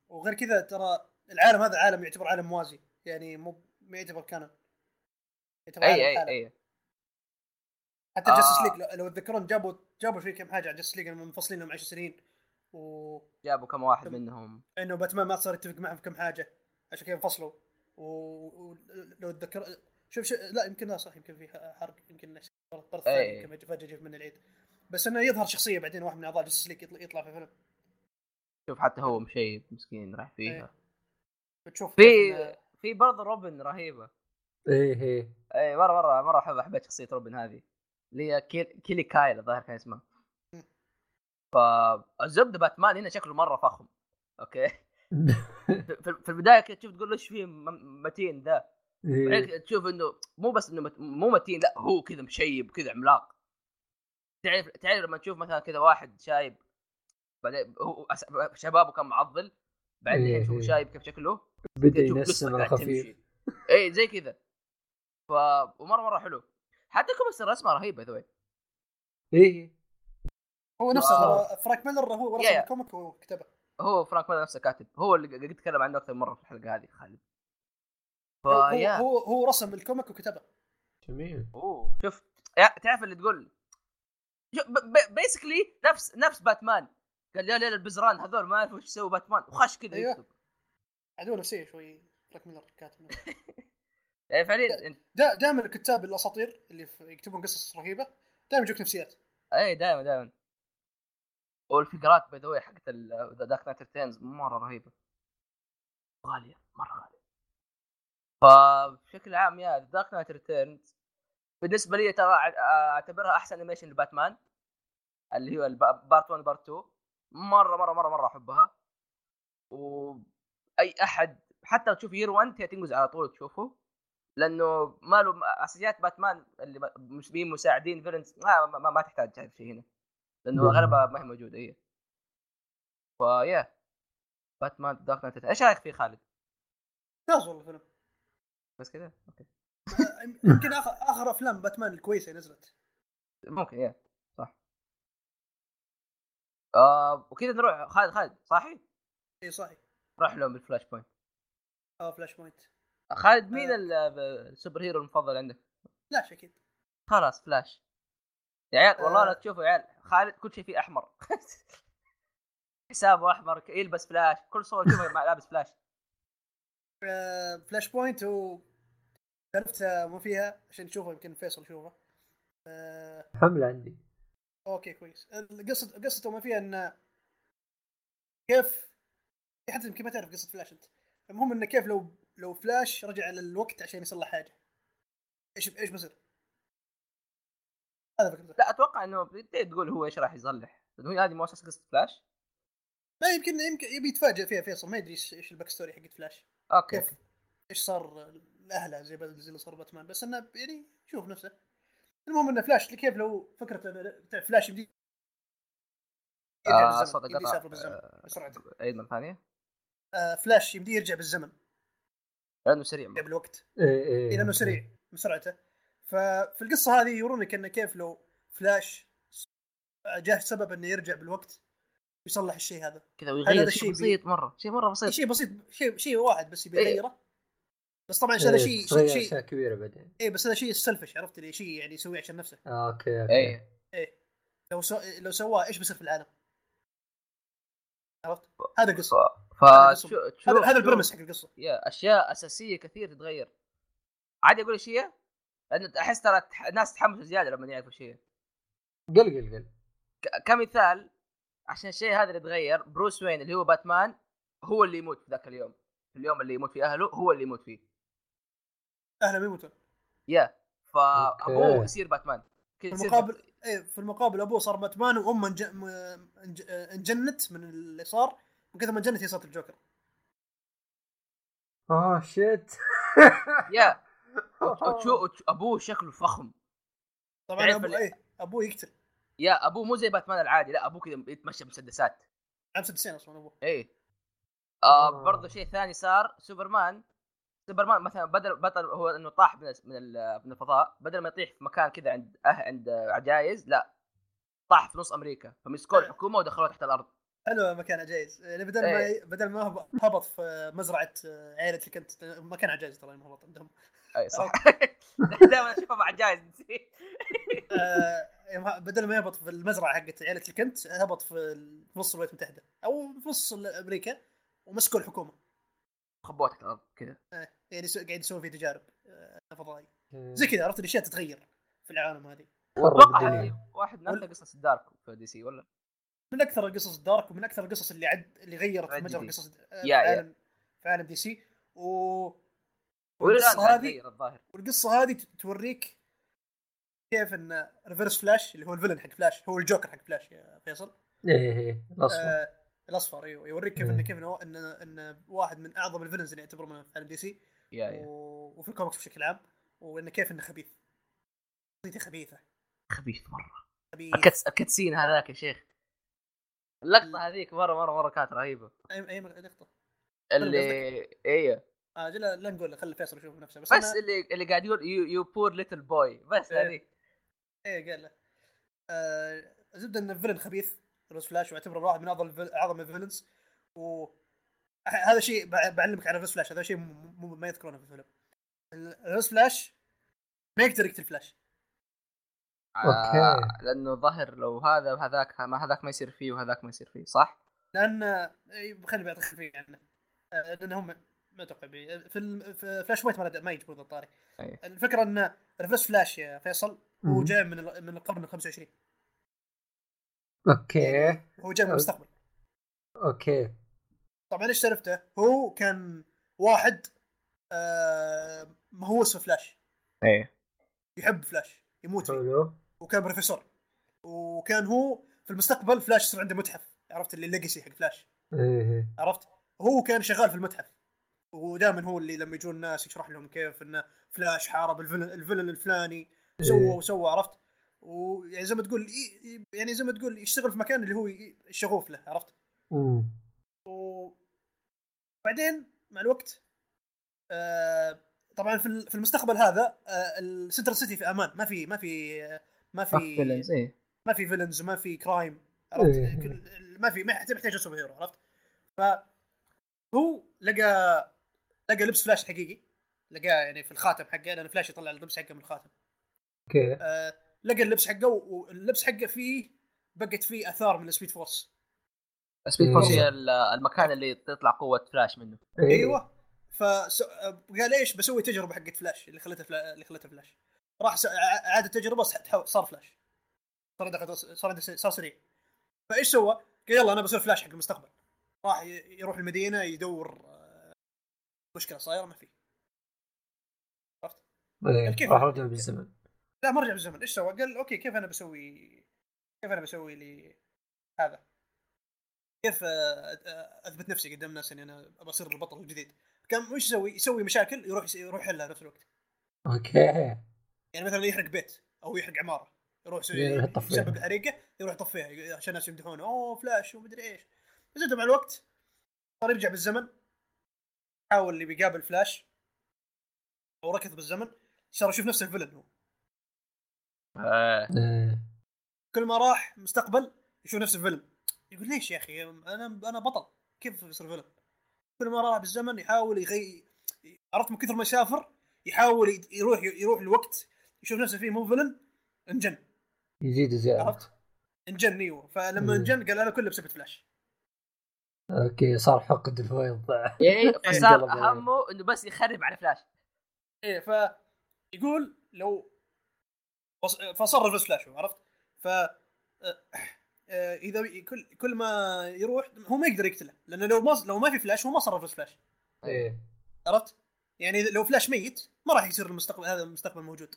وغير كذا ترى العالم هذا عالم يعتبر عالم موازي يعني مو ما يعتبر canon يعتبر عالم اي اي لحاله. أي حتى آه. Justice League لو, تذكرون جابوا جابوا في كم حاجة على Justice League منفصلين لهم 10 سنين و جابوا كم واحد منهم إنه باتمان ما صار يتفق معهم في كم حاجة عشان كذا انفصلوا ولو تذكر شوف شوف لا يمكن لا صح يمكن في حرق يمكن الطرف الثاني إيه. يمكن فجأة جيت من العيد. بس إنه يظهر شخصية بعدين واحد من أعضاء Justice League يطلع, يطلع في فيلم. شوف حتى هو مشيب مسكين راح فيها إيه. بتشوف في في برضه روبن رهيبة. إيه إيه. اي مرة مرة مرة أحب حبيت شخصية روبن هذه. اللي هي كيل- كيلي كايل الظاهر كان اسمها. فالزبده باتمان هنا شكله مرة فخم. okay؟ في, البداية كده تشوف تقول إيش فيه م- متين ذا؟ إيه. كده تشوف إنه مو بس إنه مت- مو متين لأ هو كذا مشيب كذا عملاق. تعرف تعرف لما تشوف مثلا كذا واحد شايب بعدين هو أس- شبابه كان معضل بعدين إيه، شوف إيه. شايب كيف شكله؟ بدأ ينسم خفيف. اي زي كذا. ف ومرة مرة حلو. حتى كوميكس الرسمة رهيبة ذوي. إيه. هو نفسه فرانك ميلر هو رسم. ال comic وكتبه. هو فرانك ماذا نفسه كاتب. هو اللي قد تكلم عنه أكثر مرة في الحلقة هذه خالد. هو, هو, فيا هو, هو رسم ال comic وكتبه. جميل. أوه شوف. يا- تعرف اللي تقول. بيسكلي نفس نفس باتمان. قال يا ليل البزران هذول ما يعرفوا إيش يسوي باتمان. وخش كذا أيوه. يكتب. عدو نفسيه شوي بلاك ميلر كاتب يعني فعليا دا دائما الكتاب الأساطير اللي يكتبون قصص رهيبة دائما يجوك نفسيات. اي دائما دائما. والفقرات باي ذا حقت دارك نايت ريتيرنز مرة رهيبة. غالية مرة غالية. فبشكل عام yeah Dark Knight Returns بالنسبة لي ترى أعتبرها أحسن animation لباتمان اللي هو part 1 part 2 مرة مرة مرة مرة أحبها. واي أحد حتى لو تشوف Year 1 تي تنقز على طول تشوفه. لأنه ما له أساسيات باتمان اللي مش بين مساعدين villains ما, ما, ما تحتاج تعرف شيء هنا. لأنه مم. أغلبها ما هي موجودة هي فيا باتمان Dark Knight إيش رأيك فيه خالد؟ ممتاز والله الفيلم بس كذا okay. آه، يمكن آخر آخر أفلام باتمان الكويسة نزلت. ممكن yeah صح. آه وكذا نروح خالد خالد صاحي؟ اي صحيح نروح لهم بال Flashpoint. آه Flashpoint. خالد مين آه. ال- ال superhero المفضل عندك؟ فلاش أكيد. خلاص فلاش. يا عيال والله آه. لا تشوفوا يا عيال خالد كل شيء فيه أحمر. حسابه أحمر يلبس فلاش كل صور تشوفه مع لابس فلاش. Flashpoint و عرفت آه، مو فيها عشان تشوفه يمكن فيصل يشوفه. آه، حملة عندي. okay كويس. القصة قصته ما فيها إن كيف حتى يمكن ما تعرف قصة فلاش أنت. المهم انه كيف لو لو فلاش رجع للوقت عشان يصلح حاجة. إيش إيش بصير؟ هذا فكرته. لا أتوقع إنه تقول هو إيش راح يصلح. هي هذه مؤسسة قصة فلاش؟ ما يمكن يمكن يبي يتفاجئ فيها فيصل. ما يدري إيش إيش ال backstory حقت فلاش. okay كيف؟ إيش صار لاهله زي زي اللي صار باتمان؟ بس إنه يعني شوف نفسه. المهم إنه فلاش كيف لو فكرة فلاش يمدي يرجع آه يمدي قطع يسافر بالزمن آه، بسرعته عيد مره ثانية آه فلاش يمدي يرجع بالزمن. لأنه سريع. يرجع مرة. بالوقت إيه إيه لأنه سريع بسرعته. ففي القصة هذه يورونك انه كيف لو فلاش جاه سبب إنه يرجع بالوقت. يصلح الشيء هذا. كذا ويغير هذا شيء الشيء بسيط مرة. شيء مرة بسيط. شيء بسيط شيء شيء واحد بس يبي إيه. يغيره. بس طبعا هذا شيء تغير شيء أشياء كبيرة بعدين. اي بس هذا شيء selfish عرفت اللي شيء يعني يسويه عشان نفسه. آه، okay okay. اي إيه. لو سو... لو سواه إيش بيصير في العالم؟ عرفت؟ هذا ف القصة ف هذا ال premise حق القصة. yeah أشياء أساسية كثير تتغير. عادي أقول إيش هي؟ لأن أحس ترى الناس تحمسوا زيادة لما يعرفوا إيش هي قل قل. قل كمثال عشان الشيء هذا اللي يتغير Bruce Wayne اللي هو باتمان هو اللي يموت في ذاك اليوم. في اليوم اللي يموت فيه أهله هو اللي يموت فيه. أهله ما يموتون. yeah فأبوه. يصير باتمان. في المقابل إيه في المقابل أبوه صار باتمان وأمه انج... انج... انجنت من اللي صار وكذا ما انجنت هي صارت الجوكر. آه شيت يا. وتشو- أبوه شكله فخم. طبعا أبوه إيه أبوه يقتل. يا أبوه مو زي باتمان العادي لا أبوه كذا يتمشى بمسدسات. سنين أصلا أبوه. إيه. آه آه. برضه شيء ثاني صار سوبرمان سوبرمان مثلا بدل بدل هو إنه طاح من من ال- من الفضاء بدل ما يطيح في مكان كذا عند أه عند عجايز لا طاح في نص أمريكا فمسكوه إيه. الحكومة ودخلوه تحت الأرض. حلو مكان جايز يعني بدل. ما بدل ما هب- هبط في مزرعة عائله اللي كنت مكان عجايز ترى هبط عندهم. اي صح. دائما أشوفه مع عجايز آه، بدل ما يهبط في المزرعة حقت عائله الكنت هبط في في نص الولايات المتحدة أو في نص أمريكا ومسكوا الحكومة خبوه تحت الأرض كذا آه، يعني قاعد يسوون فيه تجارب آه، فضائيه. زي كذا عرفت الأشياء تتغير في العالم هذه الدنيا. هذه واحد من أكثر قصص ال dark في DC ولا من أكثر القصص ال dark ومن أكثر القصص اللي عد اللي غيرت عد مجرى. قصص آه، في يا. عالم في عالم DC و والقصة هذه الظاهر والقصة هذه ت- توريك كيف إن Reverse Flash اللي هو ال villain حق فلاش هو الجوكر حق فلاش يا فيصل. إيه إيه الأصفر. آه الأصفر أيوه يوريك كيف. انه كيف إنه إن واحد من أعظم ال villains اللي يعتبرونه في عالم DC. يا يا. و- وفي الكوميكس بشكل عام وانه كيف إنه خبيث. شخصيته خبيثة. خبيث مرة. خبيث. الكتس الكتسين هذاك يا شيخ. اللقطة هذيك مرة مرة مرة كانت رهيبة. أي أي لقطة. اللي أيوه آه لا لا نقول خلي فيصل يشوف نفسه بس, بس أنا... اللي اللي قاعد يقول يو بور ليتل بوي بس إيه. هذيك. إيه قال له آه زبدة إنه فيلن خبيث روز فلاش واعتبره واحد من اعظم أعظم الفيلنز و هذا شيء بع- بعلمك عن Reverse Flash هذا شيء م- م- ما يذكرونه في الفيلم ال- Reverse Flash ما يقدر يقتل فلاش أوكي. لأنه ظهر لو هذا هذاك ما هذاك ما يصير فيه وهذاك ما يصير فيه صح؟ لأن خليني بعطيك خلفيه عنه آه، لأن هم ما أتوقع بي- في, Flashpoint ما, ما يجبرون الطاري. الفكرة إن Reverse Flash يا فيصل هو. جاي من ال- من القرن ال 25 أوكي. هو جاي من المستقبل. أوكي. طبعا إيش سالفته؟ هو كان واحد آه مهووس في فلاش. إيه. يحب فلاش يموت فيه. حلو. وكان بروفيسور. وكان هو في المستقبل فلاش يصير عنده متحف. عرفت؟ اللي ال legacy حق فلاش. إيه. عرفت؟ هو كان شغال في المتحف. ودائما هو اللي لما يجون الناس يشرح لهم كيف انه فلاش حارب ال villain, ال villain الفلاني. سوى إيه. وسوى عرفت؟ ويعني زي ما تقول يعني زي ما تقول يشتغل في مكان اللي هو شغوف له عرفت؟ مم. وبعدين مع الوقت آه طبعا في ال- في المستقبل هذا آه ال Central City في أمان. ما في ما في آه، ما في villains إيه. ما في villains وما في crime عرفت؟ إيه. ما في ما يحتاج superhero عرفت؟ ف هو لقى لقى لبس فلاش حقيقي لقاه يعني في الخاتم حقه لأن فلاش يطلع اللبس حقه من الخاتم. أوكي آه لقى اللبس حقه واللبس حقه فيه بقت فيه آثار من ال Speed Force Speed إيه. Force هي ال- المكان اللي تطلع قوة فلاش منه إيه. أيوه فقال إيش بسوي تجربة حقت فلاش اللي خلتها فلا... اللي خلتها فلاش راح س... عاد التجربه صار فلاش صار عنده خط- صار صار سريع فإيش سوى؟ قال يلا أنا بصير فلاش حق المستقبل راح ي- يروح المدينة يدور آه، مشكلة صايرة ما في عرفت؟ إيه. كيف؟ راح ارجع بالزمن لا ما رجع بالزمن إيش سوى؟ قال أوكي كيف أنا بسوي كيف أنا بسوي لي هذا؟ كيف أثبت نفسي قدام الناس إني أنا بصير البطل الجديد؟ كان وش يسوي؟ يسوي مشاكل يروح يروح يحلها نفس الوقت أوكي يعني مثلا يحرق بيت أو يحرق عمارة يروح يسوي. يسبب الحريقه يروح يطفيها عشان الناس يمدحونه أوه فلاش ومدري إيش زاد مع الوقت صار يرجع بالزمن حاول اللي بيقابل فلاش أو ركض بالزمن صار يشوف نفسه ال villain هو. كل ما راح مستقبل يشوف نفسه villain يقول ليش يا أخي؟ أنا أنا بطل. كيف يصير villain كل ما راح بالزمن يحاول يغي عرفت من كثر ما يسافر يحاول يروح يروح الوقت يشوف نفسه فيه مو villain انجن. يزيد زيادة. عرفت؟ انجن إيوه. فلما مم. انجن قال أنا كله بسبب فلاش. أوكي صار حقد الفويض يعني عليه. همه إنه بس يخرب على فلاش. إيه ف يقول لو فصار Reverse Flash عرفت؟ ف آه، آه، إذا كل كل ما يروح هو ما يقدر يقتله لأنه لو ما لو ما في فلاش هو ما صار Reverse Flash إيه عرفت؟ يعني لو فلاش ميت ما راح يصير المستقبل هذا المستقبل موجود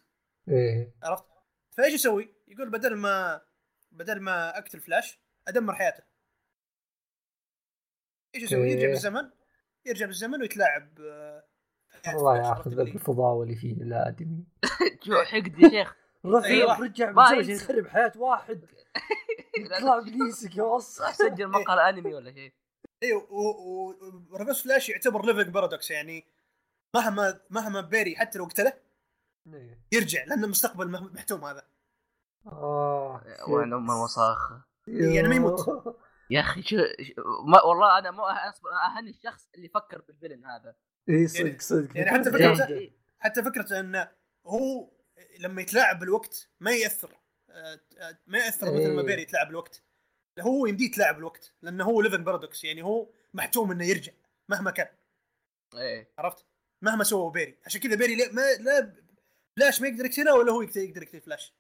إيه عرفت؟ فإيش يسوي؟ يقول بدل ما بدل ما أقتل فلاش أدمر حياته. إيش يسوي؟ يرجع بالزمن يرجع بالزمن ويتلاعب آه، الله ياخذ ذاك اللي- الفضاء اللي فيه الادمي جو حقد يا شيخ أيوة. رجع ينسى. يخرب حياة واحد يطلع ابليسك يا وص سجل مقال انمي ولا شيء أيوه و Reverse Flash يعتبر living paradox يعني مهما مهما بيري حتى لو قتله إيه. يرجع لأن المستقبل محتوم هذا آه وين ام الوساخ يعني ما يموت. يا أخي شو شو- ما والله أنا مو أصبر أهني الشخص اللي فكر بال villain هذا اي صدق صدق يعني حتى إيه. فكرة- حتى فكره إنه هو لما يتلاعب بالوقت ما يأثر. آه، آه، ما يأثر مثل ما إيه. بيري يتلاعب بالوقت. هو يمديه يتلاعب بالوقت لأنه هو living paradox يعني هو محتوم إنه يرجع مهما كان. إيه. عرفت؟ مهما سوى بيري. عشان كذا بيري لا ما لا فلاش ما يقدر يقتله ولا هو يقدر يقتل فلاش.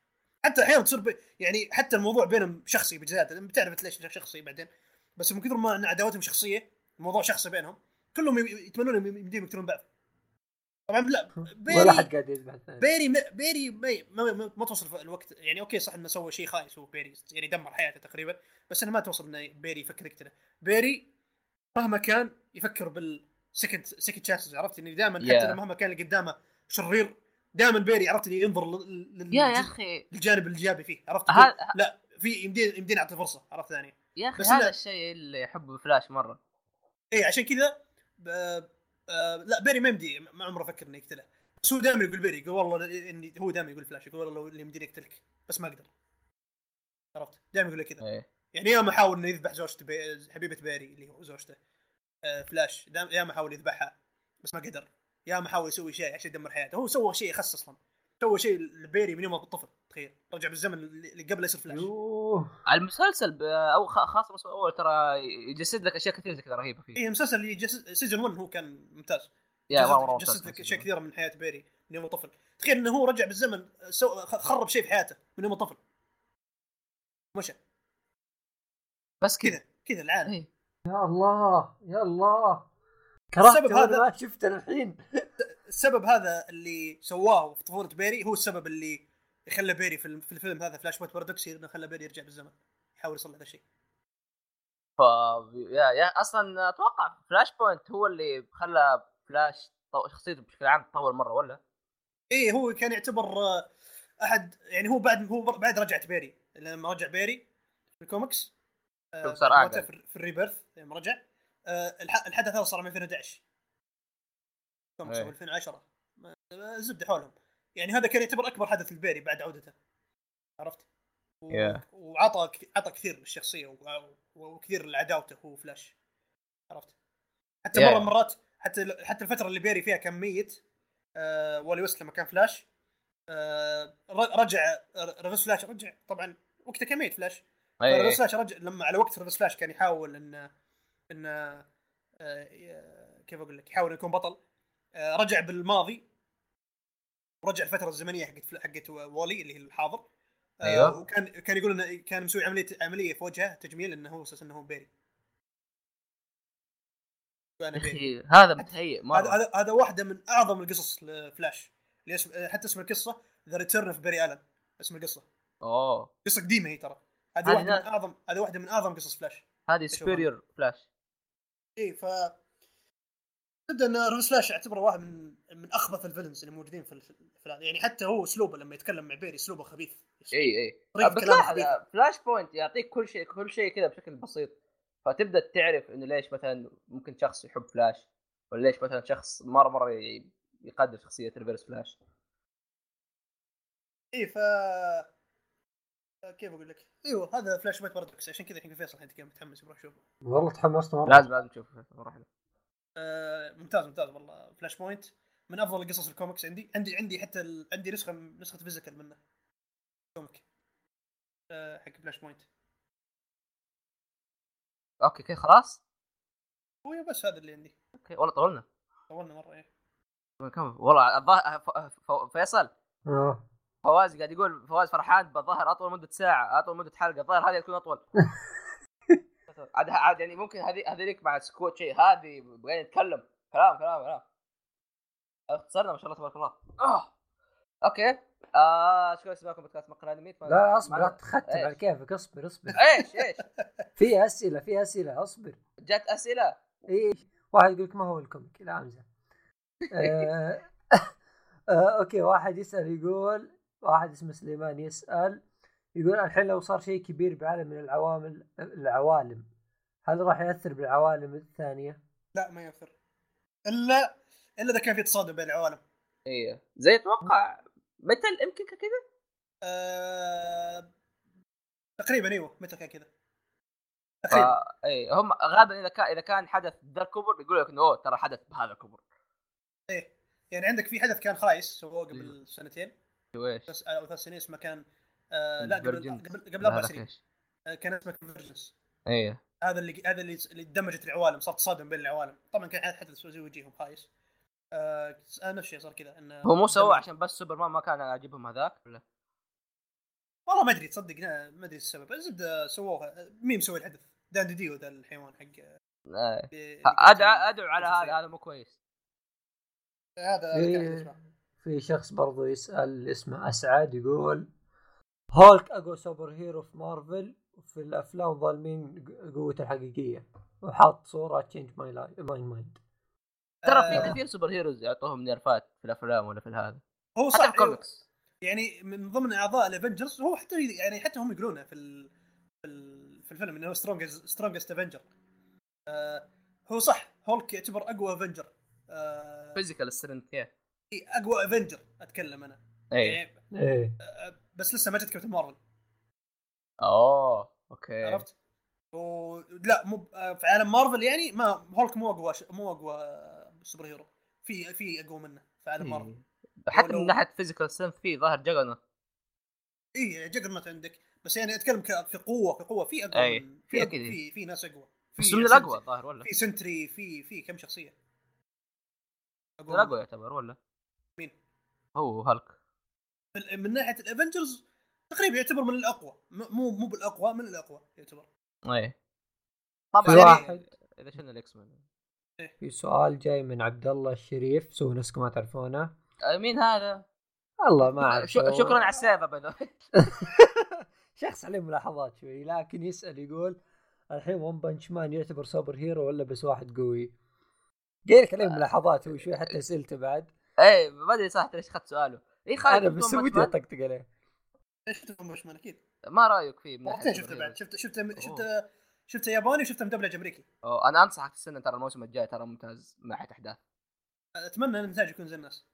حتى أحيانا تصير ب... يعني حتى الموضوع بينهم شخصي بزياده بتعرف ليش شخصي بعدين. بس من كثر ما إن عداوتهم شخصية الموضوع شخصي بينهم كلهم يتمنون يمديهم يقتلون بعض. طبعا لا بيري ولا حد قاعد يذبح الثاني بيري ما بيري ما, ما, ما, ما توصل في الوقت. يعني أوكي صح إنه سوى شيء خايس هو بيري يعني دمر حياته تقريبا بس إنه ما توصل إنه بيري يفكر يقتله بيري مهما كان يفكر بال second second chances عرفت؟ اني دائما حتى Yeah. لو مهما كان اللي قدامه شرير دائما بيري عرفت؟ اني ينظر لل- لل- يا يا أخي. للجانب الإيجابي فيه عرفت؟ يقول لا في يمدين يمدين اعطي فرصة عرفت ثانية يا أخي بس هذا لا. الشيء اللي يحبه فلاش مرة. اي عشان كذا ب- آه لا بيري ما يمدي ما عمره فكر إنه يقتله. بس هو دائما يقول بيري يقول والله إني هو دائما يقول فلاش يقول والله اللي يمديني اقتلك بس ما أقدر عرفت؟ دائما يقول كذا. إيه. يعني ياما حاول إنه يذبح زوجته بي... حبيبة بيري اللي هو زوجته. آه فلاش. ياما حاول يذبحها بس ما قدر. ياما حاول يسوي شيء عشان يدمر حياته. هو سوى شيء يخص أصلا سوى شيء لبيري من يوم طفل تخيل. رجع بالزمن اللي قبل يصير فلاش. يوه. المسلسل ب- أو خ- خاصة الموسم الأول ترى يجسد لك أشياء كثيرة كذا رهيبة فيه. اي المسلسل اللي جس... season 1 هو كان ممتاز. يا جسد- مره جسد. لك أشياء كثيرة من حياة بيري من يوم طفل. تخيل إنه هو رجع بالزمن سو... خ- خرب شيء في حياته من يوم طفل. مشى. بس كذا. كذا العالم. إيه. يا الله يا الله. كرهت السبب هذا هذا- ما شفته الحين السبب هذا اللي سواه في طفولة بيري هو السبب اللي خلى بيري في الفيلم هذا Flashpoint Paradox إنه خلى بيري يرجع بالزمن يحاول يصلح هذا الشيء. ف يا يا أصلا أتوقع Flashpoint هو اللي خلى فلاش طو... شخصيته بشكل عام تطور مرة ولا؟ إيه هو كان يعتبر آه، أحد يعني هو بعد هو بعد رجعت بيري لما رجع بيري في الكوميكس آه، صار في في ال Rebirth لما رجع آه، الح- الحدث هذا صار من 2011 إيه. أو 2010 ما- زبدة حولهم يعني هذا كان يعتبر أكبر حدث لبيري بعد عودته عرفت؟ و- Yeah. وعطى عطى كثير للشخصية و- وكثير لعداوته هو فلاش عرفت؟ حتى Yeah. مرة مرات حتى حتى الفترة اللي بيري فيها كان ميت آه والي ويست لما كان فلاش آه ر- رجع Reverse Flash رجع طبعا وقتها كان ميت فلاش اي Reverse Flash رجع لما على وقت Reverse Flash كان يحاول ان إن آه كيف أقول لك يحاول يكون بطل رجع بالماضي ورجع الفترة الزمنية حقت حقت والي اللي هي الحاضر. آه أيوه. وكان كان يقول إنه كان مسوي عملية عملية في وجهه تجميل إنه هو أساسا إنه هو بيري. أخي هذا متهيئ هذا مره هذا هذا واحدة من أعظم القصص لفلاش. اللي اسم حتى اسم القصة The Return of Barry Allen اسم القصة. أوه. قصة قديمة هي ترى. هذه واحدة من أعظم هذه واحدة من أعظم قصص فلاش. هذه. Superior Flash. اي ف إن Reverse Flash يعتبر واحد من من أخبث ال villains اللي موجودين في الف- الفيلم يعني حتى هو أسلوبه لما يتكلم مع بيري أسلوبه خبيث. إي إي. طريقة بس كلامه لاحظ خبيثة. Flashpoint يعطيك كل شيء كل شيء كذا بشكل بسيط. فتبدأ تعرف إنه ليش مثلا ممكن شخص يحب فلاش ولا ليش مثلا شخص مره مرة يقدر شخصية Reverse Flash. إي ف كيف أقول لك؟ إيوه هذا Flashback Paradox عشان كذا الحين فيصل الحين متحمس يروح يشوفه والله تحمست مرة. لازم لازم تشوف نروح له. آه ممتاز ممتاز والله. Flashpoint. من أفضل القصص الكوميكس عندي. عندي عندي حتى ال... عندي نسخة نسخة physical منه. comic. آه حق Flashpoint. okay كذا خلاص. هو بس هذا اللي عندي. okay والله طولنا. طولنا مرة إيه. كم؟ والله الظاهر ف- ف- فيصل. آه. فواز قاعد يقول فواز فرحان بالظاهر أطول مدة ساعة أطول مدة حلقة الظاهر هذه تكون أطول. عاد عاد يعني ممكن هذه هذيك مع سكوت شيء هذه بغينا نتكلم. كلام كلام كلام. اختصرنا ما شاء الله تبارك الله. آه. okay. آه شكرا لسماعكم بودكاست مقهى انمي لا اصبر لا تختم؟ على كيفك اصبر اصبر. إيش إيش؟ في أسئلة في أسئلة اصبر. جت أسئلة؟ إي واحد يقول لك ما هو ال comic لا امزح آه، آه، okay واحد يسأل يقول واحد اسمه سليمان يسأل يقول الحين لو صار شيء كبير بعالم من العوامل العوالم هل راح يأثر بالعوالم الثانية؟ لا ما يأثر. إلا إلا إذا كان في تصادم بين العوالم. إيه. زي أتوقع متى يمكن كذا؟ آه... تقريبا إيوه متى كان كذا. تقريبا. فا اي هم غالبا إذا كان إذا كان حدث ذا الكبر يقول لك إنه أوه ترى حدث بهذا الكبر. إيه. يعني عندك في حدث كان خايس سووه إيه. قبل سنتين. إيش؟ بس أو ثلاث سنين اسمه كان آه لا قبل. قبل قبل أربع سنين؟ آه كان اسمه Convergence إيه. هذا اللي هذا اللي اللي دمجت العوالم صار تصادم بين العوالم. طبعا كان حدث زي وجيههم خايس. آه آه، نفس الشيء صار كذا إنه هو مو سوى دمج- عشان بس سوبرمان ما كان عاجبهم هذاك ولا؟ والله ما أدري تصدق لا، ما أدري السبب. الزبده سووها مين مسوي الحدث. دان ديديو ذا الحيوان حق إيه. ادعو أدعو على. هذا هذا مو كويس. هذا في شخص برضو يسأل اسمه أسعد يقول هولك أقوى superhero في مارفل وفي الأفلام ظالمين قوته الحقيقية. وحاط صورة change my my mind ترى آه. في كثير superheroes يعطوهم nerf ات في الأفلام ولا في هذا. هو صح في الكوميكس. يعني من ضمن أعضاء ال Avengers هو حتى يعني حتى هم يقولونه في ال في, ال في الفيلم إنه هو strongest strongest Avenger آه هو صح هولك يعتبر أقوى Avenger آه physical strength إيه، أقوى Avenger أتكلم أنا. اي يعني إيه. آه، بس لسه ما جت كابتن مارفل. اوه okay. عرفت؟ و... لا مو آه، في عالم مارفل يعني ما هولك مو أقوى ش... مو أقوى superhero. في في أقوى منه في عالم مارفل. حتى من ناحية physical strength في ظاهر جاجرنوت اي جاجرنوت عندك. بس يعني أتكلم ك- كقوة كقوة. في أقوى أي، من- في في أكيد. في في ناس أقوى. في بس من الأقوى الظاهر ولا؟ في سنتري في في كم شخصية؟ من الأقوى يعتبر ولا؟ مين؟ هو هالك. في- من ناحية ال Avengers تقريبا يعتبر من الأقوى. مو مو بالأقوى من الأقوى يعتبر. إيه. في طبعا واحد إذا شلنا ال X Men في سؤال جاي من عبد الله الشريف سو نسكم ما تعرفونه. آه، مين هذا؟ والله ما اعرف ش- شكرا على السيفه باي شخص عليه ملاحظات شوي لكن يسأل يقول الحين One Punch Man يعتبر super hero ولا بس واحد قوي؟ جاي لك عليه ملاحظات هو شوي حتى أسئلته بعد. إيه ما أدري صح ليش أخذت سؤاله. اي خالد أنا بس ودي أطقطق عليه. إيش شفت One Man أكيد. ما رأيك فيه من شفته بعد. شفته شفته أوه. شفته ياباني وشفته مدبلج أمريكي. أوه، أنا أنصحك تستنى ترى الموسم الجاي ترى ممتاز من ناحية أحداث. أتمنى إن الانتاج يكون زي الناس.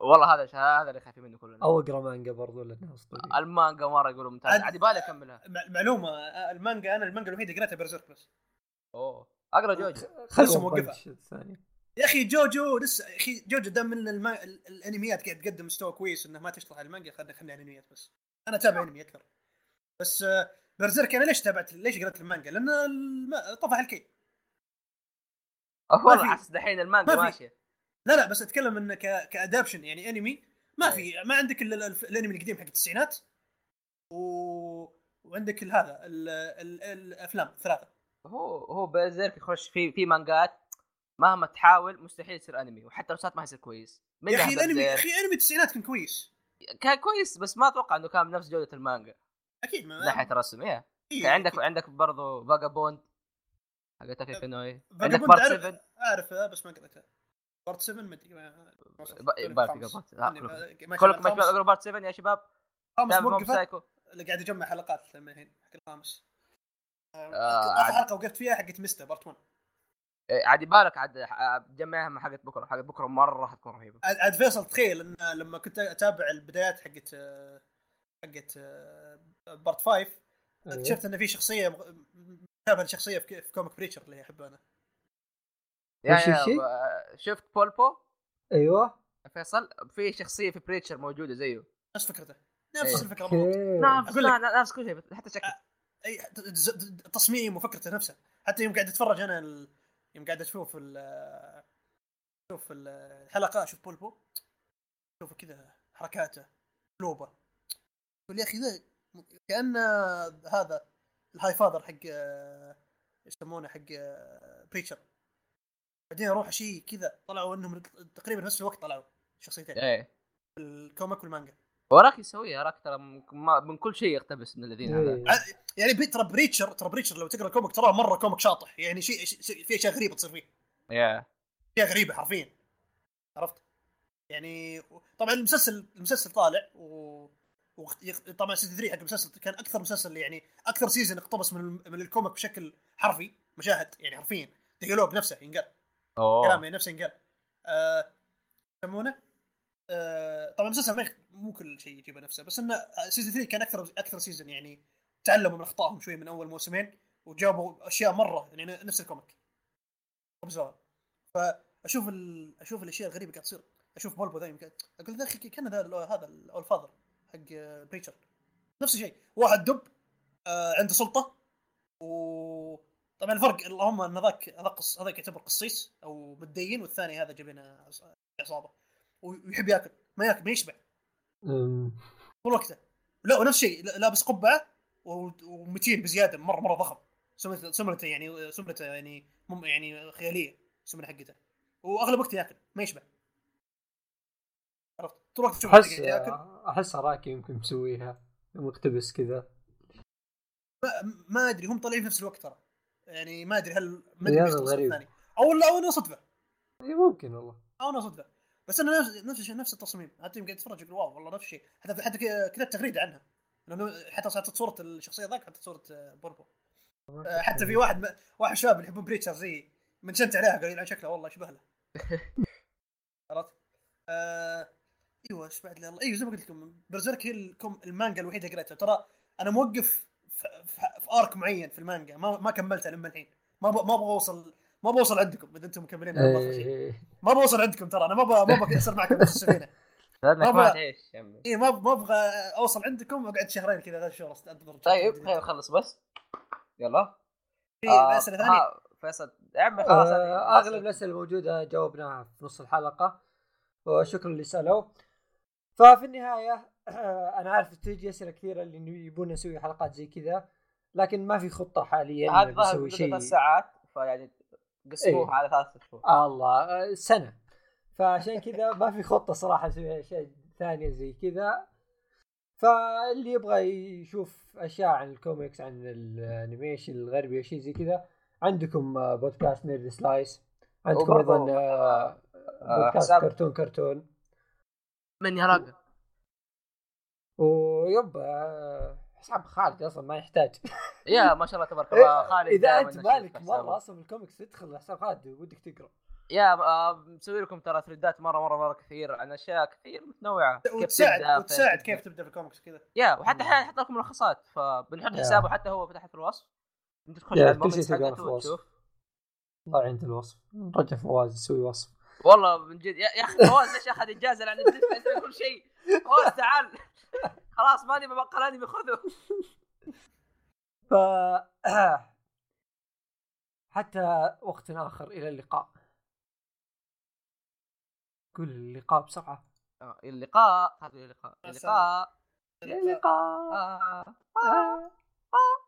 والله هذا هذا اللي خايفين منه كلنا. أو أقرأ مانجا برضو لانها اسطوريه المانجا مرة يقولوا ممتاز. عاد- عادي بالي اكملها مع- معلومة المانجا أنا المانجا الوحيدة اللي قريتها Berserk بس. أوه. أقرأ جوجو. خل لسه وين موقفها. الثاني يا أخي جوجو لسه يا أخي جوجو دام من الما... ال- الأنميات قاعد تقدم مستوى كويس إنه ما تشطح على المانجا خلينا خلينا أنميات بس. أنا أتابع أنمي أكثر. بس آه، Berserk أنا ليش تابعت ليش قريت المانجا؟ لأن الم... طفح الكي في- أحس دحين المانجا ما في. ماشية. لا لا بس أتكلم انه ك... ك adaptation يعني أنمي ما في. إيه. ما عندك الا الأنمي القديم حق التسعينات و... وعندك هذا ال... ال... الأفلام الثلاثة. هو هو Berserk يخش في في مانجات مهما تحاول مستحيل يصير أنمي وحتى صارت ما يصير كويس. يا أخي الأنمي يا. أخي انمي التسعينات كان كويس. كان كويس بس ما أتوقع إنه كان بنفس جودة المانجا. أكيد ما من ناحية الرسم إيه. إيه، كان عندك أكيد. عندك برضه Vagabond حق تاكيهيكو انوي عندك part أعرف- 7 اعرفها بس ما قريتها part 7 ما أدري ما- إني- كلكم. اقروا part 7 يا شباب؟ خامس موقفه اللي قاعد أجمع حلقات الحين حق الخامس. آه، آخر حلقة وقفت فيها حقت ميستا part 1 إيه، عاد يبالك عاد جمعها مع حقت بكرة. حقت بكرة مرة حتكون رهيبة. عاد فيصل تخيل إن لما كنت أتابع البدايات حقت آه، حقت آه، part 5 أيوه. اكتشفت إن في شخصية متابع الشخصيه في في comic Preacher اللي احبه أنا يعني شفت بولبو أيوه. فيصل في شخصية في Preacher موجودة زيه. نفس فكرته. نفس إيه. الفكرة بالضبط أوكي. نفس نفس كل شيء حتى شكل أي ز- تصميم وفكرته نفسها حتى يوم قاعد اتفرج أنا ال... يوم قاعد أشوف ال... أشوف ال- الحلقة أشوف بولبو. أشوف كذا حركاته اسلوبه. يقول يا أخي ذا كأن هذا ال Allfather حق إيش يسمونه حق Preacher. بعدين أروح شيء كذا طلعوا إنهم تقريبا نفس الوقت طلعوا الشخصيتين إيه. ال comic والمانجا. أراكي يسويها أراكي ترى من, ما- من كل شيء يقتبس من الذين هذا. إيه. ع- يعني ترى Preacher ترى Preacher لو تقرأ ال comic تراه مرة comic شاطح يعني شيء شيء- في أشياء غريبة تصير فيه. يا. أشياء غريبة حرفيا. عرفت؟ يعني طبعا المسلسل المسلسل طالع و طبعا season 3 حق المسلسل كان أكثر مسلسل يعني أكثر season اقتبس من من ال comic بشكل حرفي مشاهد يعني حرفيا. dialogue نفسه ينقال. كلام أوه. يعني نفسه ينقال. آه، يسمونه؟ طبعا المسلسل ما مو كل شيء يجيبه نفسه بس إنه season 3 كان أكثر أكثر season يعني تعلموا من أخطائهم شوي من أول موسمين وجابوا أشياء مرة يعني نفس ال comic. بزول فأشوف ال... أشوف الأشياء الغريبة قاعد تصير. أشوف بولبو ذا يمكن أقول ذا أخي كان ذا ال- هذا ال Allfather حق آه، Preacher نفس الشيء. واحد دب آه عنده سلطة و طبعا الفرق اللهم إن ذاك. هذاك يعتبر قسيس أو متدين والثاني هذا جبنا عصابة. ويحب ياكل ما ياكل ما يشبع. طول وقته. لا ونفس الشيء لا- لابس قبعة ومتين بزيادة مرة مرة ضخم. سمنته سمنته يعني سمنته يعني مم يعني خيالية السمنه حقته. وأغلب وقته ياكل ما يشبع. عرفت؟ طول الوقت تشوف أحس أحس اراكي يمكن مسويها مقتبس كذا. ما, ما أدري هم طالعين في نفس الوقت ترى. يعني ما أدري هل ما أدري بيختصر غريب. الثاني أو لا أو إنه صدفة. إي ممكن والله. أو إنه صدفة. بس أنا نفس نفس الشيء نفس التصميم. حتى يوم قاعد اتفرج أقول wow والله نفس الشيء. حتى حتى كتبت تغريده عنها. لأنه حتى حطيت صورة الشخصية ذاك حطيت صورة آه، بولبو. آه، حتى في واحد واحد شباب اللي يحبون Preacher زي منشنت عليها قال يلعن شكله والله يشبه له. عرفت؟ آه إيوه إيش بعد الله إيوه زي ما قلت لكم Berserk هي الكم المانجا الوحيدة قريتها. ترى أنا موقف في, في, في arc معين في المانجا ما ما كملتها لما الحين. ما ب- ما أبغى أوصل ما بوصل عندكم إذا أنتم مكملين. إيه. ما بوصل عندكم ترى أنا ما ب- ما أبغى اصير معكم نفس السفينة. ما ما بغى- تعيش يا عمي. اي ما ما أبغى أوصل عندكم وأقعد شهرين كذا ثلاث شهور انتظر طيب خلينا نخلص بس. يلا. في آه، اسئله ثانية. ها، فيصل. يا عمي خلاص آه. أغلب الأسئلة الموجوده جاوبناها في نص الحلقة. وشكرا اللي سألوا. ففي النهاية آه أنا عارف تجي أسئلة كثيرة اللي يبون نسوي حلقات زي كذا لكن ما في خطة حاليا هذا نسوي شيء. ثلاث ساعات فيعني قسموها إيه. على ثلاث شهور الله. آه، سنة. فعشان كذا ما في خطة صراحة نسوي اشياء ثانية زي كذا. فاللي يبغى يشوف أشياء عن الكوميكس عن ال animation الغربي شيء زي كذا عندكم آه، بودكاست Nerd Slice. عندكم أيضا آه، آه، بودكاست حساب- كرتون كرتون. من يراقب ويب آه، حساب خالد أصلا ما يحتاج. يا ما شاء الله تبارك الله. خالد إذا أنت مالك. مره أصلا بالكوميكس تدخل حساب خالد ودك تقرأ. يا آه، مسوي لكم ترى ثريدات مرة مرة مرة كثير عن أشياء كثير متنوعة. كيف وتساعد تبدأ، وتساعد كيف تبدأ في الكوميكس كذا يا وحتى أحيانا نحط لكم ملخصات فبنحط. حسابه حتى هو فتحت في الوصف. أنت تخش يا، على كل شيء تلقاه حقته في الوصف. وتشوف الله عند الوصف. رجع فواز يسوي وصف. والله من جد يا أخي فواز ليش اخذ إجازة؟ لأن الدفع كل شيء. فواز تعال. خلاص ماني ببقى الانمي خذه ف حتى وقت آخر إلى اللقاء. قول اللقاء بسرعة. آه، اللقاء. هذا اللقاء. اللقاء. اللقاء. آه. آه.